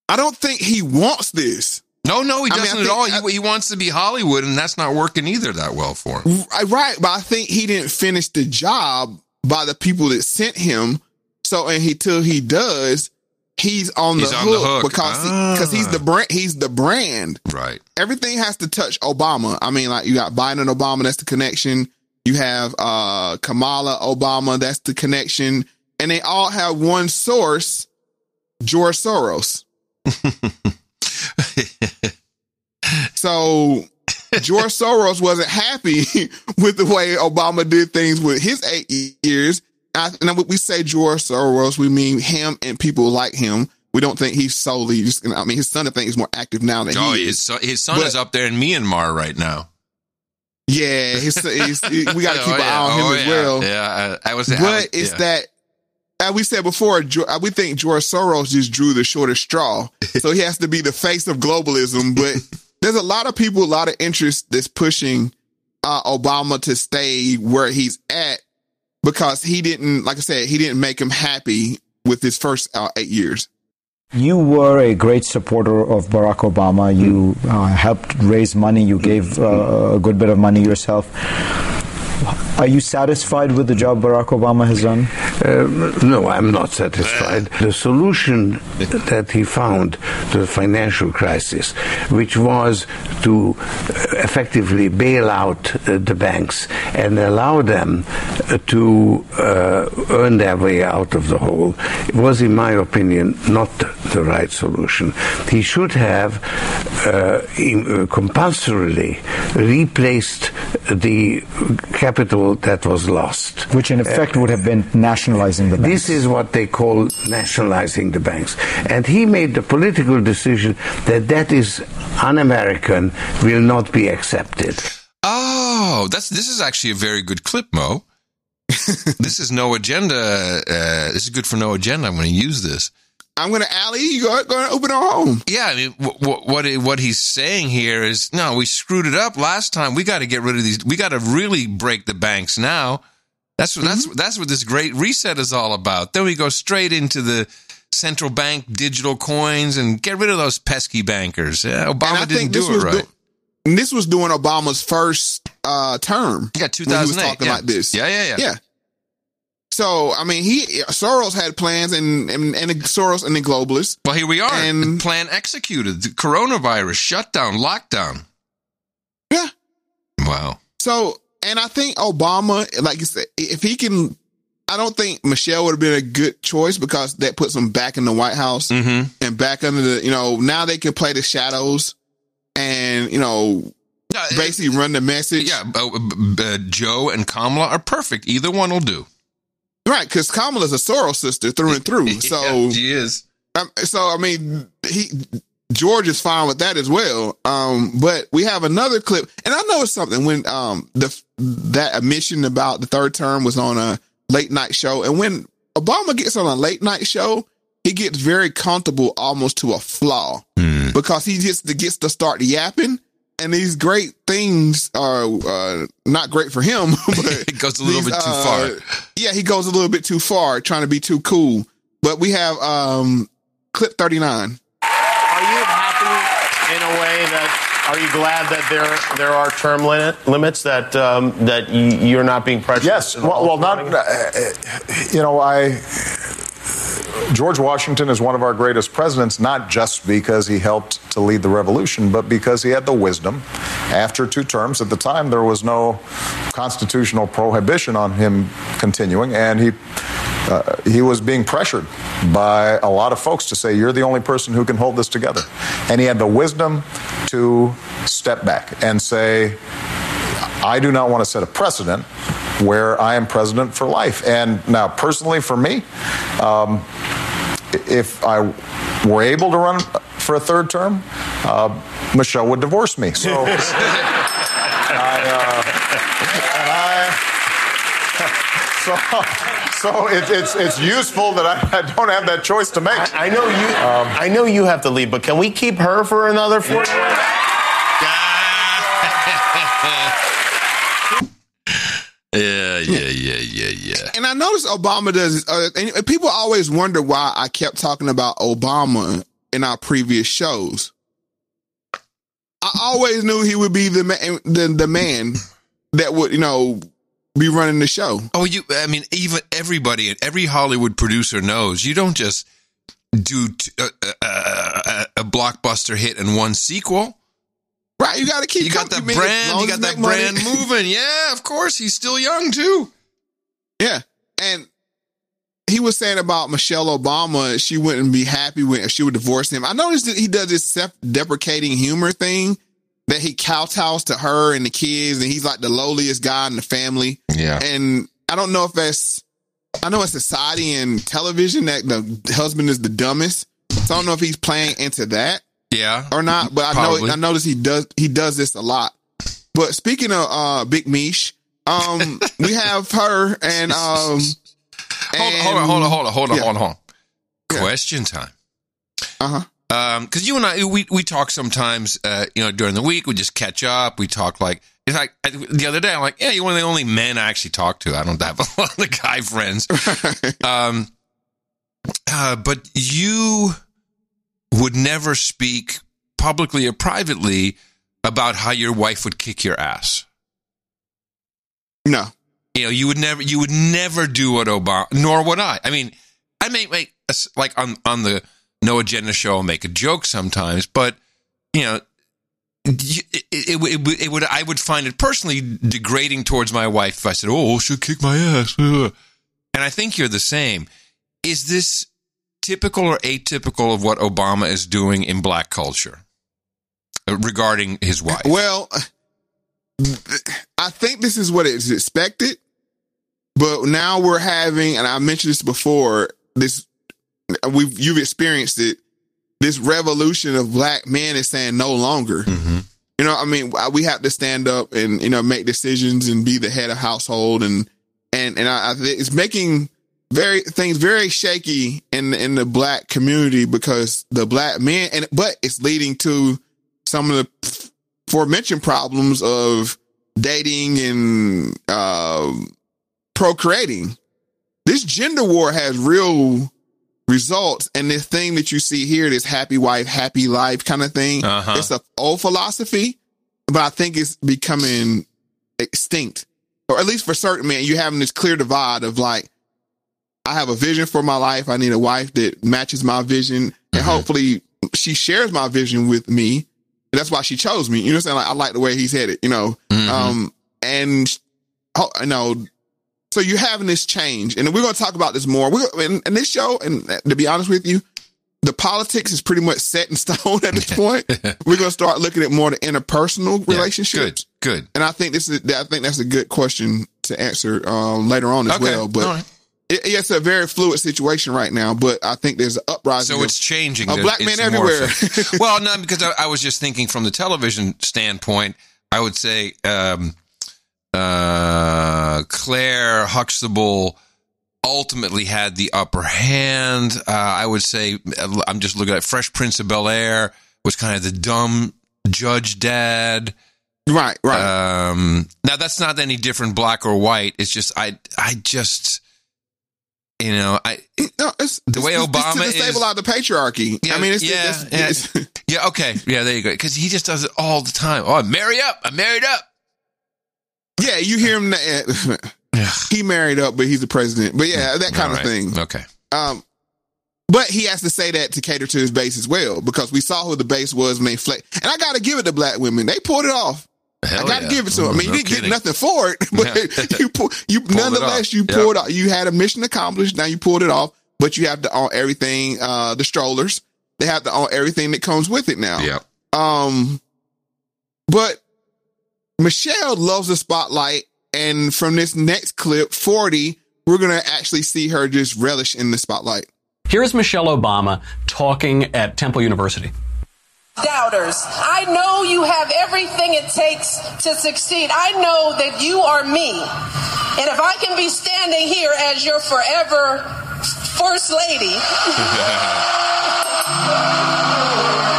I don't think he wants this. No, no, he I mean, I doesn't at think- all. He, he wants to be Hollywood, and that's not working either that well for him. Right, Right, but I think he didn't finish the job by the people that sent him. So, and he till he does, he's on the, on hook, the hook. because because he's the brand. He's the brand. Right. Everything has to touch Obama. I mean, like you got Biden and Obama. That's the connection. You have uh Kamala Obama. That's the connection, and they all have one source, George Soros. so George Soros wasn't happy with the way Obama did things with his eight years. I, and when we say George Soros, we mean him and people like him. We don't think he's solely just, I mean, his son, I think, is more active now than Oh, he his is. son, his son But- is up there in Myanmar right now. Yeah, his, his, we got to oh, keep Oh, an eye on him Oh, as yeah. well. Yeah, I, I was. I But was- it's yeah. that, as we said before, Jo- uh, we think George Soros just drew the shortest straw. so he has to be the face of globalism. But there's a lot of people, a lot of interest that's pushing uh, Obama to stay where he's at because he didn't, like I said, he didn't make him happy with his first uh, eight years. You were a great supporter of Barack Obama. You uh, helped raise money. You gave uh, a good bit of money yourself. Are you satisfied with the job Barack Obama has done? Uh, no, I'm not satisfied. The solution that he found to the financial crisis, which was to uh, effectively bail out uh, the banks and allow them uh, to uh, earn their way out of the hole, it was, in my opinion, not the right solution. He should have compulsorily replaced the capital that was lost. Which, in effect, would have been nationalizing the banks. This is what they call nationalizing the banks. And he made the political decision that that is un-American, will not be accepted. Oh, that's this is actually a very good clip, Mo. this is no agenda. Uh, this is good for no agenda. I'm going to use this. I'm going to alley. You go, go and open our home. Yeah, I mean, what what what he's saying here is, no, we screwed it up last time. We got to get rid of these. We got to really break the banks now. That's what that's that's what this great reset is all about. Then we go straight into the central bank digital coins and get rid of those pesky bankers. Yeah, Obama didn't do it right. du- and this was during Obama's first uh, term. Yeah, when he was talking yeah. like this. Yeah, yeah, yeah. Yeah. So I mean, he Soros had plans, and and, and Soros and the globalists. Well, here we are. And Plan executed. The coronavirus shutdown, lockdown. Yeah. Wow. So, and I think Obama, like you said, if he can, I don't think Michelle would have been a good choice because that puts him back in the White House Mm-hmm. and back under the, you know, now they can play the shadows and, you know, basically run the message. Yeah, uh, uh, Joe and Kamala are perfect. Either one will do. Right. Cause Kamala's a Soros sister through and through. So Yeah, she is. Um, so I mean, he George is fine with that as well. Um, but we have another clip, and I noticed something when um the that admission about the third term was on a late night show, and when Obama gets on a late night show, he gets very comfortable, almost to a flaw, because he just gets to start yapping. And these great things are uh, not great for him. But It goes a little these, bit too uh, far. Yeah, he goes a little bit too far, trying to be too cool. But we have um clip 39. Are you happy in a way that? Are you glad that there there are term limit, limits that um, that you, you're not being pressured? Yes. Well, well not. Uh, you know, I. George Washington is one of our greatest presidents, not just because he helped to lead the revolution, but because he had the wisdom. After two terms, at the time, there was no constitutional prohibition on him continuing, and he uh, he was being pressured by a lot of folks to say, "You're the only person who can hold this together," and he had the wisdom to step back and say, "I do not want to set a precedent." Where I am president for life. And now, personally, for me, um, if I were able to run for a third term, uh, Michelle would divorce me. So, I, uh, so, so it, it's it's useful that I, I, don't have that choice to make. I, I know you. Um, I know you have to leave, but can we keep her for another four years? Yeah, yeah, yeah, yeah, yeah. And I noticed Obama does, uh, and people always wonder why I kept talking about Obama in our previous shows. I always knew he would be the man, the, the man that would, you know, be running the show. Oh, you, I mean, even everybody, and every Hollywood producer knows you don't just do t- uh, uh, a blockbuster hit and one sequel. Right, you got to keep. You got that brand. You got that brand moving. Yeah, of course. He's still young too. Yeah, and he was saying about Michelle Obama. She wouldn't be happy when if she would divorce him. I noticed that he does this self-deprecating humor thing that he kowtows to her and the kids, and he's like the lowliest guy in the family. Yeah, and I don't know if that's. I know it's society and television that the husband is the dumbest. So I don't know if he's playing into that. Yeah. Or not, but Probably. I know I notice he does he does this a lot. But speaking of uh Big Mish, um we have her and um hold, hold on, hold on, hold on, hold on, Yeah. hold on, hold on. Question time. Uh-huh. Um, cause you and I, we, we talk sometimes, uh, you know, during the week, we just catch up. We talk like, it's like I- the other day, I'm like, yeah, you're one of the only men I actually talk to. I don't have a lot of guy friends. um, uh, but you would never speak publicly or privately about how your wife would kick your ass. No. You know, you would never, you would never do what Obama, nor would I. I mean, I may make like on on the No Agenda show, I'll make a joke sometimes, but you know, it, it, would- it, would- it would I would find it personally degrading towards my wife if I said, "Oh, she'll kick my ass," and I think you're the same. Is this typical or atypical of what Obama is doing in black culture uh, regarding his wife? Well, I think this is what is expected, but now we're having, and I mentioned this before. This we've you've experienced it. This revolution of black men is saying no longer. You know, I mean, we have to stand up and you know make decisions and be the head of household, and and and I, I it's making very things very shaky in in the black community because the black men and but it's leading to some of the aforementioned problems of dating and um procreating. This gender war has real results, and this thing that you see here, this happy wife, happy life kind of thing, Uh-huh. it's a old philosophy, but I think it's becoming extinct, or at least for certain men. You're having this clear divide of like, I have a vision for my life. I need a wife that matches my vision, and hopefully she shares my vision with me. And that's why she chose me. You know what I'm saying? Like, I like the way he's headed, you know? Um, and, oh, you know, so you're having this change, and we're going to talk about this more. We're in, in this show, and to be honest with you, the politics is pretty much set in stone at this point. we're going to start looking at more the interpersonal relationships. Good, good. And I think this is, I think that's a good question to answer um, later on as Okay, well. But right. It, it's a very fluid situation right now. But I think there's an uprising. So it's changing. A black man everywhere. well, no, because I, I was just thinking from the television standpoint, I would say um, uh, Claire Huxtable ultimately had the upper hand. Uh, I would say I'm just looking at Fresh Prince of Bel Air was kind of the dumb judge dad. Right, right. Um, now that's not any different, black or white. It's just I, I just you know, I no, it's, the way it's, Obama it's to is. stabilize the patriarchy. Yeah, I mean, it's, yeah, it's, yeah, yeah. Okay, yeah, there you go. Because he just does it all the time. Oh, I'm married up. I'm married up. yeah, you hear him. uh, he married up, but he's the president. But yeah, that kind All of right. thing. Okay. Um, but he has to say that to cater to his base as well, because we saw who the base was when they. And I got to give it to black women; they pulled it off. Hell I got to yeah. give it to him. I mean, No you didn't kidding. get nothing for it, but you pull, you Pulled nonetheless you Yep. pulled off. You had a mission accomplished. Now you pulled it off, but you have to own everything. Uh, the strollers, they have to own everything that comes with it now. Yeah. Um, but Michelle loves the spotlight, and from this next clip, forty, we're gonna actually see her just relish in the spotlight. Here's Michelle Obama talking at Temple University. Doubters, I know you have everything it takes to succeed. I know that you are me. And if I can be standing here as your forever first lady,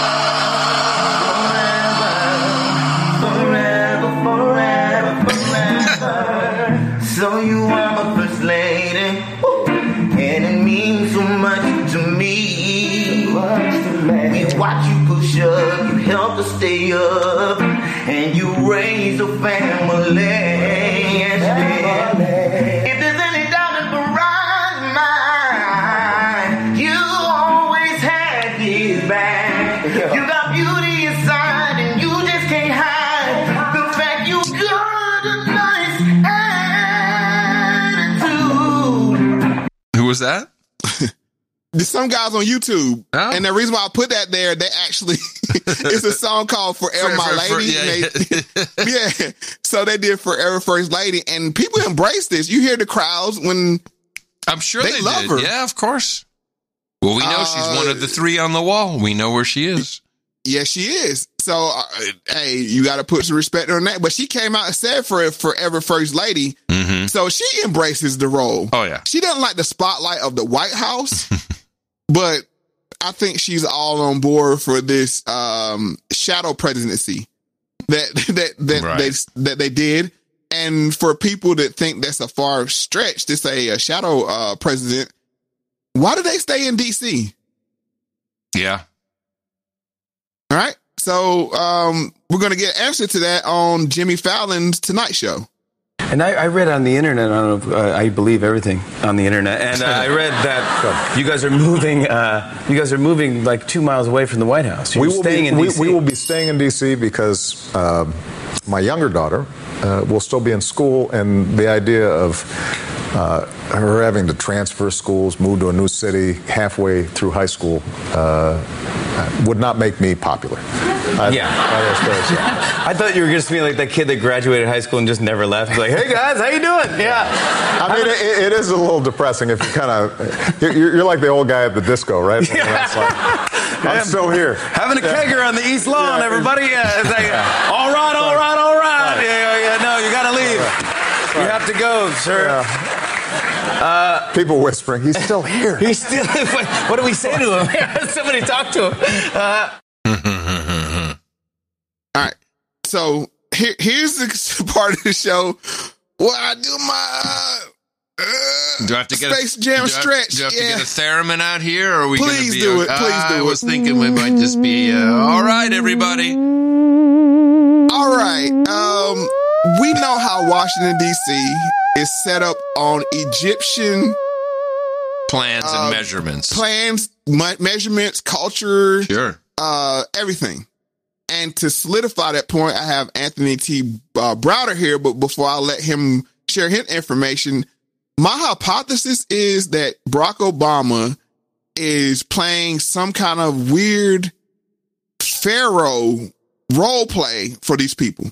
was that? There's some guys on YouTube, Oh. and the reason why I put that there, they actually it's a song called "Forever For- My for- for- Lady." yeah, they- yeah, so they did "Forever First Lady," and people embrace this. You hear the crowds when I'm sure they, they, love did. her. Yeah, of course. Well, we know she's one of the uh, three on the wall. We know where she is. Yes, she is. So, uh, hey, you got to put some respect on that. But she came out and said for forever first lady. So she embraces the role. Oh yeah. She doesn't like the spotlight of the White House, but I think she's all on board for this um, shadow presidency that that that Right. they that they did. And for people that think that's a far stretch to say a shadow uh, president, why do they stay in D.C.? Yeah. All right. So um, we're going to get an answer to that on Jimmy Fallon's Tonight Show. And I, I read on the internet. I don't know. If, uh, I believe everything on the internet. And uh, I read that you guys are moving. Uh, you guys are moving like two miles away from the White House. You're we will staying be, in we, D.C. we will be staying in D.C. because uh, my younger daughter uh, will still be in school, and the idea of uh, her having to transfer schools, move to a new city halfway through high school, uh, would not make me popular. I, Yeah. I thought you were just being like that kid that graduated high school and just never left. Like, hey guys, how you doing? Yeah. I mean, it, it is a little depressing if you kind of you're, you're like the old guy at the disco, right? You know, it's like, I'm still here. Having a kegger on the East Lawn, everybody. Yeah, it's like, all right, all right, all right. Yeah, yeah, yeah. No, you got to leave. You have to go, sir. Uh, People whispering, he's still here. He's still. What, what do we say to him? Somebody talk to him. Uh, All right. So here, here's the part of the show where I do my uh, Do I have to get Space a, Jam do I- Do I have yeah. to get a theremin out here, or are we going to Please be? do it. Please I do was it. thinking we might just be. Uh, all right, everybody. All right. Um, we know how Washington D.C. is set up on Egyptian Plans and Uh, measurements. plans, me- measurements, culture, Sure. uh, everything. And to solidify that point, I have Anthony T. Uh, Browder here. But before I let him share his information, my hypothesis is that Barack Obama is playing some kind of weird pharaoh role play for these people.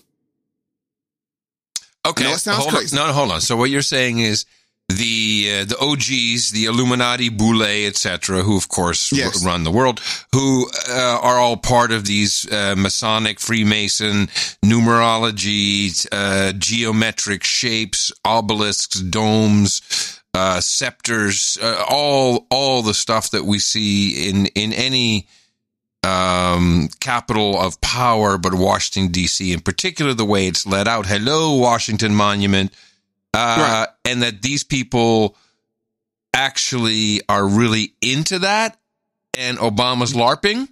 Okay. Sounds hold crazy. On. No, hold on. So what you're saying is the uh, the OGs, the Illuminati, Boule, etc., who of course Yes. r- run the world, who uh, are all part of these uh, Masonic, Freemason numerology, uh, geometric shapes, obelisks, domes. Uh, scepters, uh, all all the stuff that we see in in any um, capital of power, but Washington D.C. in particular, the way it's let out. Hello, Washington Monument, uh, and that these people actually are really into that and Obama's LARPing.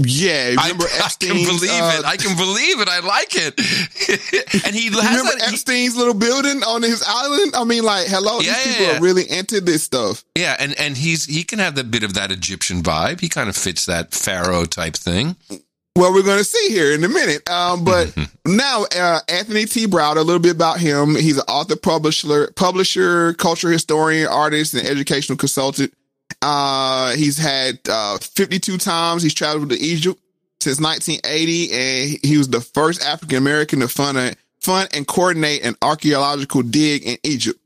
Yeah, remember I, I can believe uh, it. I can believe it. I like it. and he has remember that. he- Epstein's little building on his island? I mean, like, hello, Yeah, these people yeah. are really into this stuff. yeah, and and he's he can have the bit of that Egyptian vibe. He kind of fits that pharaoh type thing. Well, we're going to see here in a minute. Um, but now, uh, Anthony T. Browder, a little bit about him. He's an author, publisher, publisher, cultural historian, artist, and educational consultant. Uh, he's had, uh, 52 times he's traveled to Egypt since 1980, and he was the first African American to fund a, fund and coordinate an archaeological dig in Egypt.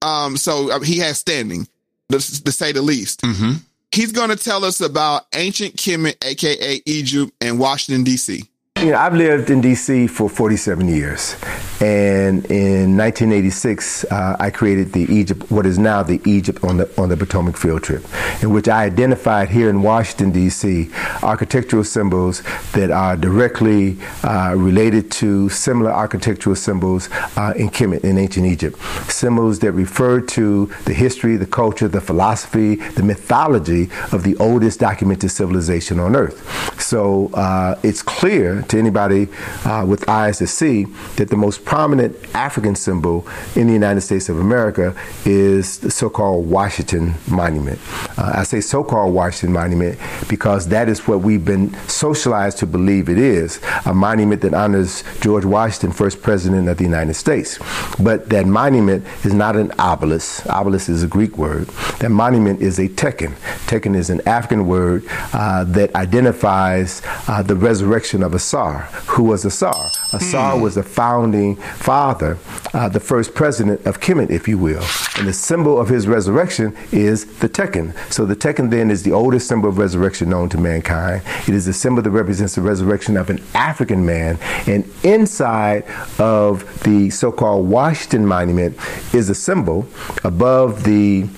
Um, so uh, he has standing, to, to say the least. Mm-hmm. He's going to tell us about ancient Kemet, aka Egypt, and Washington D.C. You know, I've lived in D.C. for 47 years, and in 1986, uh, I created the Egypt, what is now the Egypt on the on the Potomac field trip, in which I identified here in Washington D.C. architectural symbols that are directly uh, related to similar architectural symbols uh, in Kemet in ancient Egypt, symbols that refer to the history, the culture, the philosophy, the mythology of the oldest documented civilization on Earth. So uh, it's clear to anybody uh, with eyes to see that the most prominent African symbol in the United States of America is the so-called Washington Monument. Uh, I say so-called Washington Monument because that is what we've been socialized to believe it is, a monument that honors George Washington, first president of the United States. But that monument is not an obelisk. Obelisk is a Greek word. That monument is a tekhen. Tekhen is an African word uh, that identifies uh, the resurrection of Who was Asar? Asar was the founding father, uh, the first president of Kemet, if you will. And the symbol of his resurrection is the tekhen. So the tekhen then is the oldest symbol of resurrection known to mankind. It is a symbol that represents the resurrection of an African man. And inside of the so called Washington Monument is a symbol above the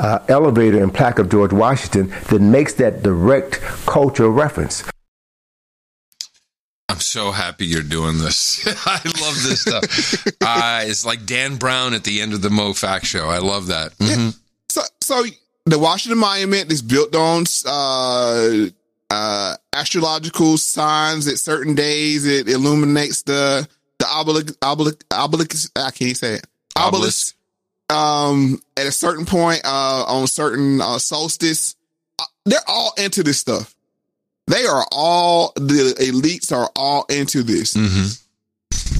uh, elevator and plaque of George Washington that makes that direct cultural reference. I'm so happy you're doing this. I love this stuff. uh, it's like Dan Brown at the end of the Mo Fact Show. I love that. Mhm. So, so the Washington Monument is built on uh, uh, astrological signs at certain days. It illuminates the the obelisk, obelisk, obelisk. I can't say it. Obelisk. Um, at a certain point, uh, on certain uh, solstice, uh, they're all into this stuff. They are all the elites are all into this. Mm-hmm.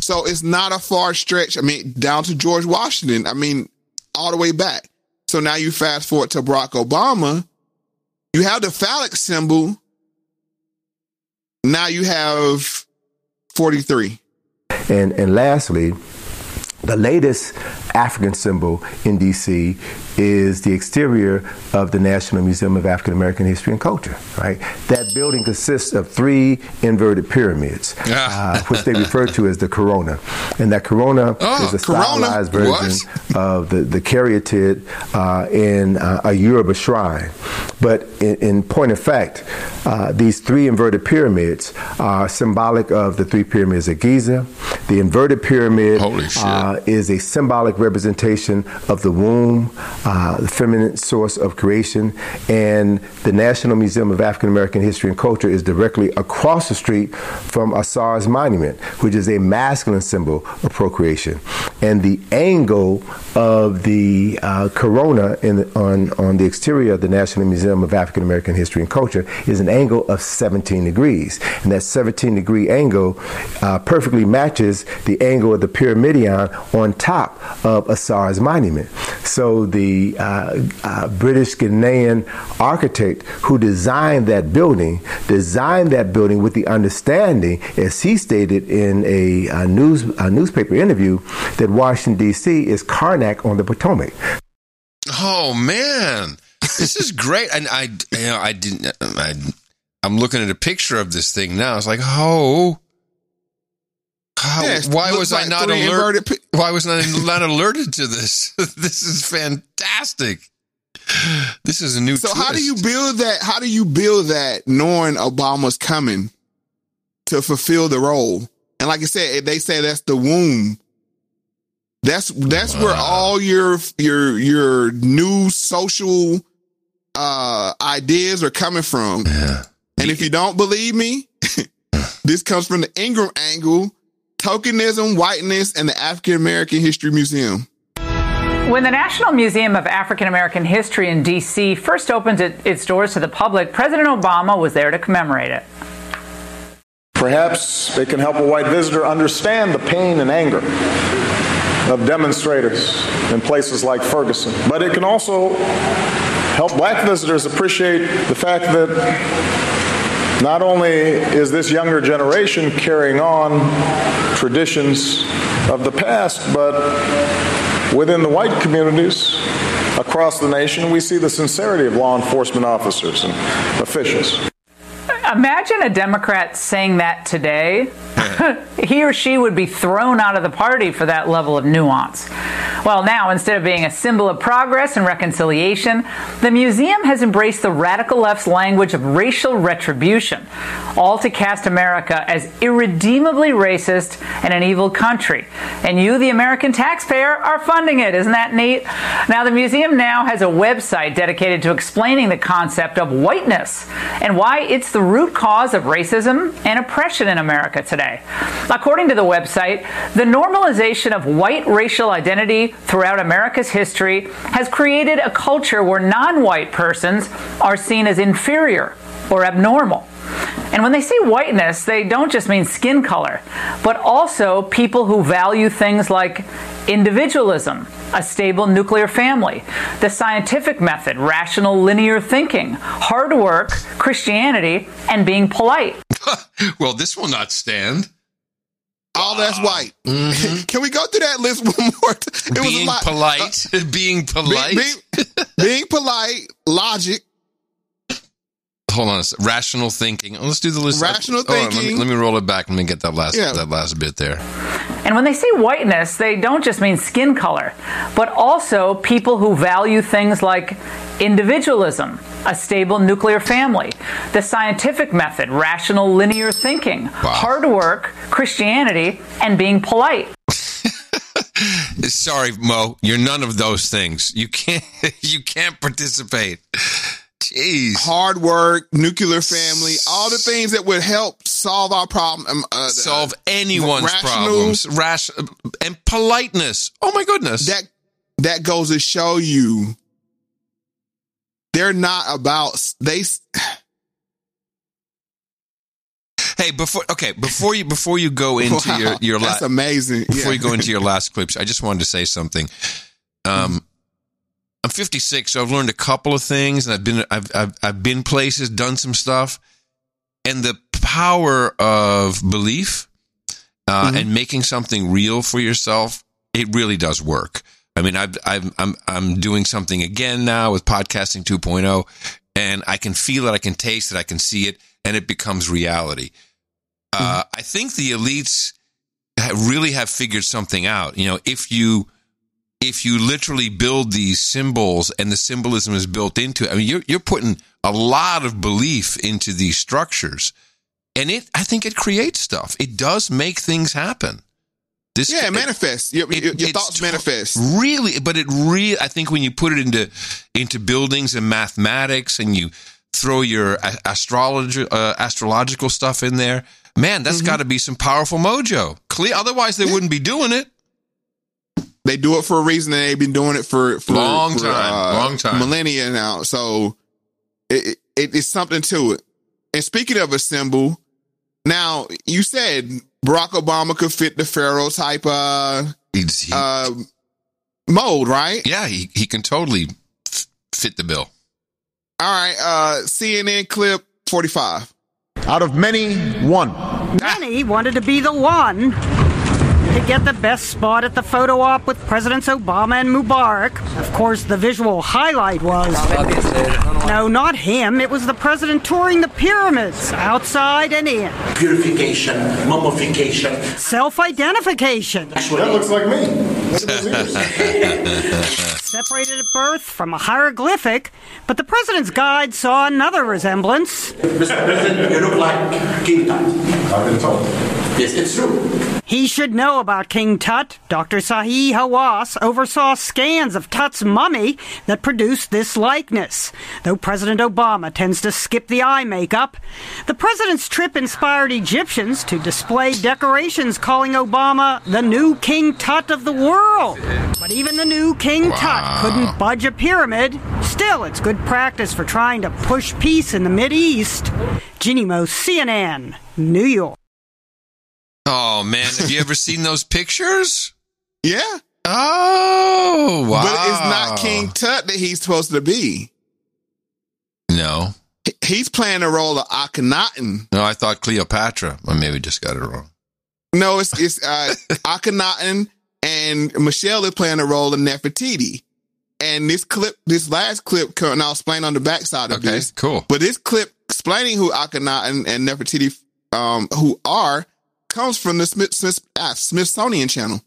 So it's not a far stretch. I mean, down to George Washington. I mean, all the way back. So now you fast forward to Barack Obama. You have the phallic symbol. Now you have 43. And, and lastly, the latest African symbol in DC is the exterior of the National Museum of African American History and Culture, right? That building consists of three inverted pyramids, uh, which they refer to as the corona. And that corona Oh, is a corona? stylized version of the, the caryatid uh, in uh, a Yoruba shrine. But in, in point of fact, uh, these three inverted pyramids are symbolic of the three pyramids of Giza. The inverted pyramid uh, is a symbolic representation of the womb, uh, the feminine source of creation, and the National Museum of African American History and Culture is directly across the street from Asar's monument, which is a masculine symbol of procreation. And the angle of the uh, corona the, on, on the exterior of the National Museum of African American History and Culture is an angle of 17 degrees. And that 17 degree angle uh, perfectly matches the angle of the pyramidion on top of Asar's monument. So the uh, uh, British Ghanaian architect who designed that building designed that building with the understanding, as he stated in a, a news a newspaper interview, that Washington D.C. is Karnak on the Potomac. Oh man, this is great. And I, you know, I didn't. I, I'm looking at a picture of this thing now. It's like, oh, how, Yes, why was I not three alert? inverted Why was I not alerted to this? this is fantastic. This is a new. So how do you build that? How do you build that knowing Obama's coming to fulfill the role? And like I said, they say that's the womb. That's that's where all your your your new social uh ideas are coming from. And if you don't believe me, this comes from the Ingraham angle, tokenism, whiteness, and the African American History Museum. When the National Museum of African American History in D.C. first opened it, its doors to the public, President Obama was there to commemorate it. Perhaps it can help a white visitor understand the pain and anger of demonstrators in places like Ferguson. But it can also help black visitors appreciate the fact that not only is this younger generation carrying on traditions of the past, but within the white communities across the nation, we see the sincerity of law enforcement officers and officials. Imagine a Democrat saying that today. he or she would be thrown out of the party for that level of nuance. Well, now, instead of being a symbol of progress and reconciliation, the museum has embraced the radical left's language of racial retribution, all to cast America as irredeemably racist and an evil country. And you, the American taxpayer, are funding it. Isn't that neat? Now, the museum now has a website dedicated to explaining the concept of whiteness and why it's the root cause of racism and oppression in America today. According to the website, the normalization of white racial identity throughout America's history has created a culture where non white persons are seen as inferior or abnormal. And when they say whiteness, they don't just mean skin color, but also people who value things like individualism, a stable nuclear family, the scientific method, rational linear thinking, hard work, Christianity, and being polite. well, this will not stand. All that's white. Mm-hmm. Can we go through that list one more time? It was a being lot. polite, uh, being polite. Being, being polite, logic, Hold on, rational thinking. Let's do the list. Rational Hold on, let, me, thinking. let me roll it back. Let me get that last Yeah. that last bit there. And when they say whiteness, they don't just mean skin color, but also people who value things like individualism, a stable nuclear family, the scientific method, rational linear thinking, hard work, Christianity, and being polite. Sorry, Mo, you're none of those things. You can't you can't participate. Jeez. hard work, nuclear family, all the things that would help solve our problem. Um, uh, Solve anyone's rational- problems. Rash and politeness. Oh my goodness. That that goes to show you they're not about they. Hey, before okay, before you before you go into Wow, your your that's amazing. Before Yeah. you go into your last clips, I just wanted to say something. Um, I'm 56, so I've learned a couple of things, and I've been I've I've, I've been places, done some stuff, and the power of belief uh, and making something real for yourself, it really does work. I mean, I've, I've, I'm I'm doing something again now with podcasting 2.0, and I can feel it, I can taste it, I can see it, and it becomes reality. Uh, I think the elites really have figured something out. You know, if you if you literally build these symbols and the symbolism is built into it, I mean, you're you're putting a lot of belief into these structures, and it I think it creates stuff. It does make things happen. This yeah, it manifests. Your, your, your thoughts manifest. really but it really i think when you put it into into buildings and mathematics and you throw your astrology uh, astrological stuff in there man that's Mm-hmm. got to be some powerful mojo clear otherwise they wouldn't be doing it They do it for a reason, and they've been doing it for for Long for, time, uh, long time. millennia now. So it, it it's something to it. And speaking of a symbol, now you said Barack Obama could fit the Pharaoh type uh, uh mold, right? yeah he, he can totally f- fit the bill All right, uh CNN clip forty five. Out of many, one. Many wanted to be the one to get the best spot at the photo op with Presidents Obama and Mubarak. Of course, the visual highlight was. No, not him. It was the president touring the pyramids, outside and in. Purification, mummification. Self identification. That looks like me. Look at those ears. Separated at birth from a hieroglyphic, but the president's guide saw another resemblance. Mr. President, you look like King Tut. I've been told. Yes, it's true. He should know about King Tut. Dr. Zahi Hawass oversaw scans of Tut's mummy that produced this likeness. Though President Obama tends to skip the eye makeup, the president's trip inspired Egyptians to display decorations calling Obama the new King Tut of the world. But even the new King Tut couldn't budge a pyramid. Still, it's good practice for trying to push peace in the Mid East. Jeanne Moos, CNN, New York. Oh man, have you ever seen those pictures? Yeah. Oh wow! But it's not King Tut that he's supposed to be. No. He's playing the role of Akhenaten. No, I thought Cleopatra. Or maybe just got it wrong. No, it's it's uh, Akhenaten and Michelle is playing the role of Nefertiti. And this clip, this last clip, and I'll explain on the backside of Okay, this. cool. But this clip explaining who Akhenaten and Nefertiti, um, who are, comes from the Smith, Smith, ah, Smithsonian Channel.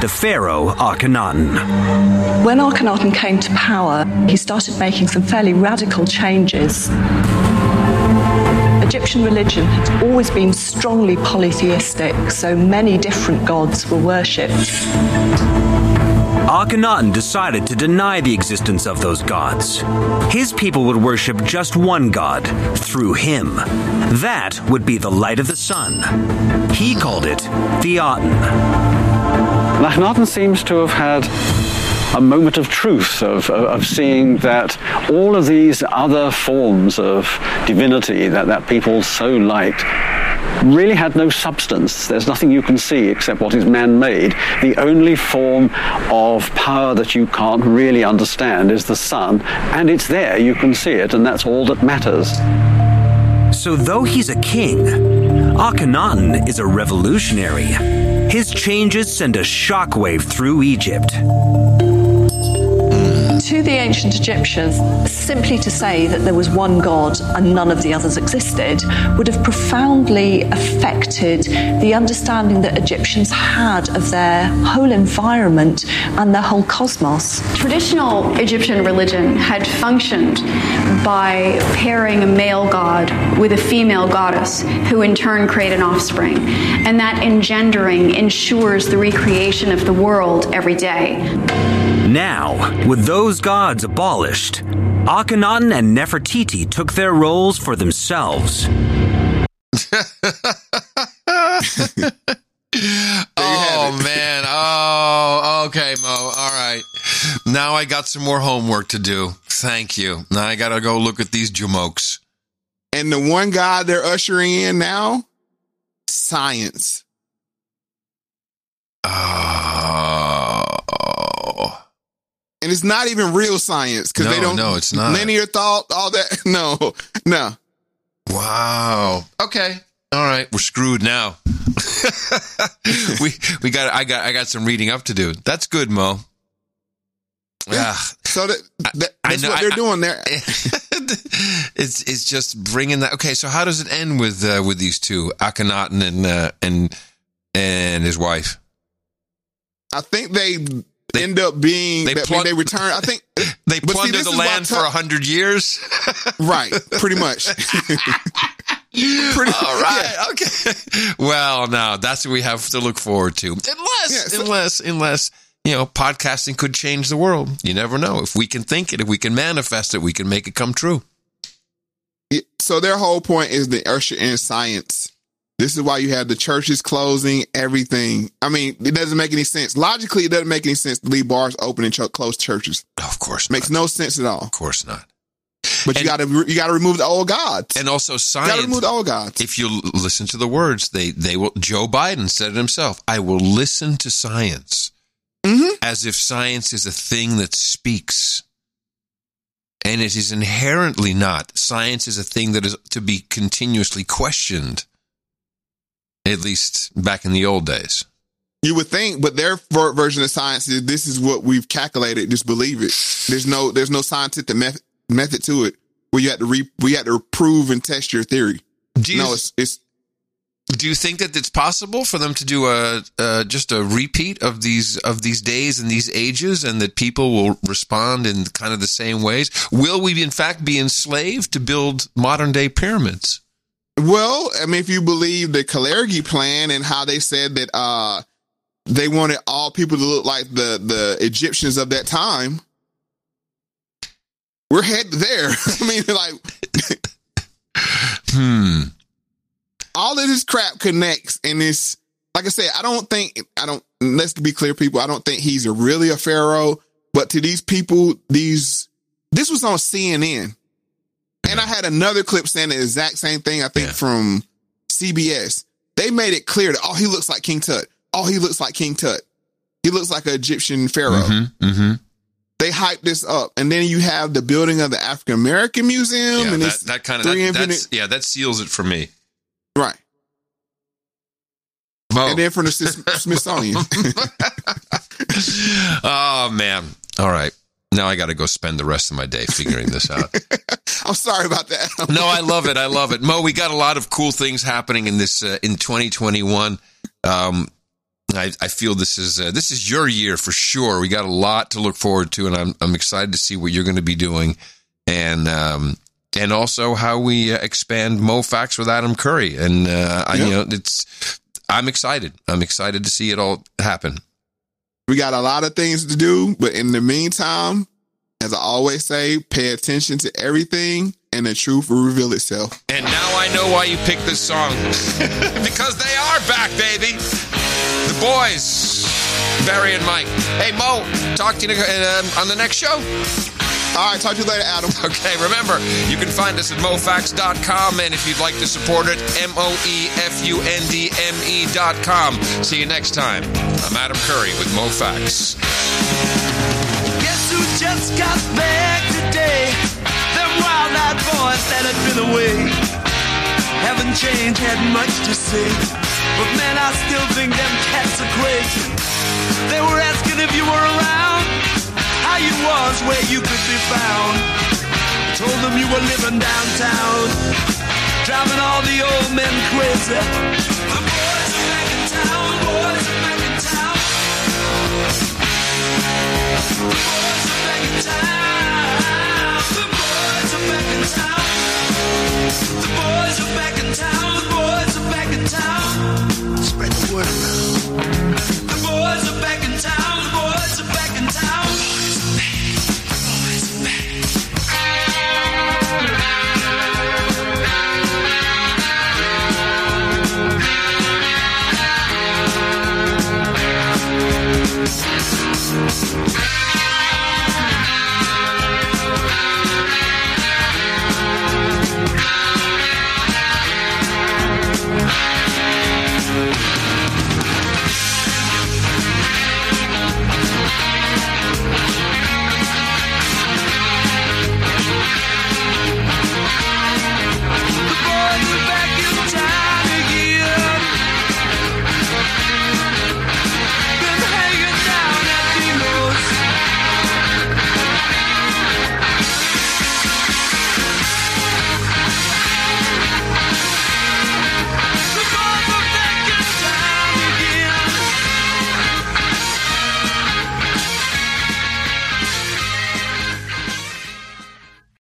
The pharaoh Akhenaten. When Akhenaten came to power, he started making some fairly radical changes. Egyptian religion had always been strongly polytheistic, so many different gods were worshipped. Akhenaten decided to deny the existence of those gods. His people would worship just one god, through him. That would be the light of the sun. He called it the Aten. Akhenaten seems to have had a moment of truth, of, of, of seeing that all of these other forms of divinity that, that people so liked really had no substance. There's nothing you can see except what is man made. The only form of power that you can't really understand is the sun, and it's there, you can see it, and that's all that matters. So, though he's a king, Akhenaten is a revolutionary. His changes send a shockwave through Egypt. To the ancient Egyptians, simply to say that there was one God and none of the others existed would have profoundly affected the understanding that Egyptians had of their whole environment and their whole cosmos. Traditional Egyptian religion had functioned by pairing a male god with a female goddess, who in turn create an offspring. And that engendering ensures the recreation of the world every day. Now, with those gods abolished, Akhenaten and Nefertiti took their roles for themselves. oh man. Oh, okay, Mo. All right. Now I got some more homework to do. Thank you. Now I got to go look at these jamokes. And the one God they're ushering in now, science. Oh. And it's not even real science because they don't. no, it's not. Linear thought, all that. No, no. Wow. Okay. All right. We're screwed now. we we got I got I got some reading up to do. That's good, Mo. Yeah. So that, that I that's know, what they're I- doing there. it's it's just bringing that. Okay, so how does it end with uh, with these two, Akhenaten and uh, and and his wife? I think they, end up being. they They, plun- they return. I think They plunder the land Tut- for a hundred years. right, pretty much. pretty, All right. Okay. Well, now that's what we have to look forward to. Unless, Yeah, so- unless, unless you know, podcasting could change the world. You never know. If we can think it, if we can manifest it, we can make it come true. So their whole point is the usher in science. This is why you have the churches closing everything. I mean, it doesn't make any sense. Logically, it doesn't make any sense to leave bars open and ch- close churches. Of course, makes no sense at all. Of course not. But you got to you got to remove the old gods. And also You got science. to remove the old gods. if you listen to the words, they they will. Joe Biden said it himself. I will listen to science, Mm-hmm. as if science is a thing that speaks, and it is inherently not. Science is a thing that is to be continuously questioned. At least back in the old days. You would think, but their ver- version of science is this is what we've calculated. Just believe it. There's no there's no scientific method method to it where you have to re we have to prove and test your theory. you- no, it's it's Do you think that it's possible for them to do a uh, just a repeat of these of these days and these ages, and that people will respond in kind of the same ways? Will we, in fact, be enslaved to build modern day pyramids? Well, I mean, if you believe the Kalergi plan and how they said that uh they wanted all people to look like the the Egyptians of that time, we're headed there. I mean, like, hmm. All of this crap connects, and it's like I said. I don't think I don't. Let's be clear, people. I don't think he's a really a pharaoh, but to these people, these this was on CNN. And I had another clip saying the exact same thing, I think, yeah. from CBS. They made it clear that, oh, he looks like King Tut. Oh, he looks like King Tut. He looks like an Egyptian pharaoh. Mm-hmm, mm-hmm. They hype this up. And then you have the building of the African American Museum. Yeah, and that, that kind of, that, infinite- yeah, that seals it for me. Right. Mo. And then from the Smithsonian. oh, man. All right. Now I got to go spend the rest of my day figuring this out. I'm sorry about that. no, I love it. I love it. Mo, we got a lot of cool things happening in this uh, in 2021. Um, I, I, feel this is uh, this is your year for sure. We got a lot to look forward to, and I'm I'm excited to see what you're going to be doing, and um, and also how we uh, expand Mo Facts with Adam Curry. And uh, I, you know, it's I'm excited. I'm excited to see it all happen. We got a lot of things to do, but in the meantime, as I always say, pay attention to everything and the truth will reveal itself. And now I know why you picked this song. because they are back, baby. The boys, Barry and Mike. Hey, Mo, talk to you on the next show. All right, talk to you later, Adam. Okay, remember, you can find us at mofax.com, and if you'd like to support it, M O E F U N D M E.com. See you next time. I'm Adam Curry with Mo Facts. Guess who just got back today? Them wild-eyed boys that had been away. Haven't changed, had much to say. But man, I still think them cats are crazy. They were asking if you were around how you was, where you could be found. Told them you were living downtown, driving all the old men crazy. The boys are back in town, boys are back in town. The boys are back in town. The boys are back in town. The boys are back in town. The boys are back in town. Spread the word around.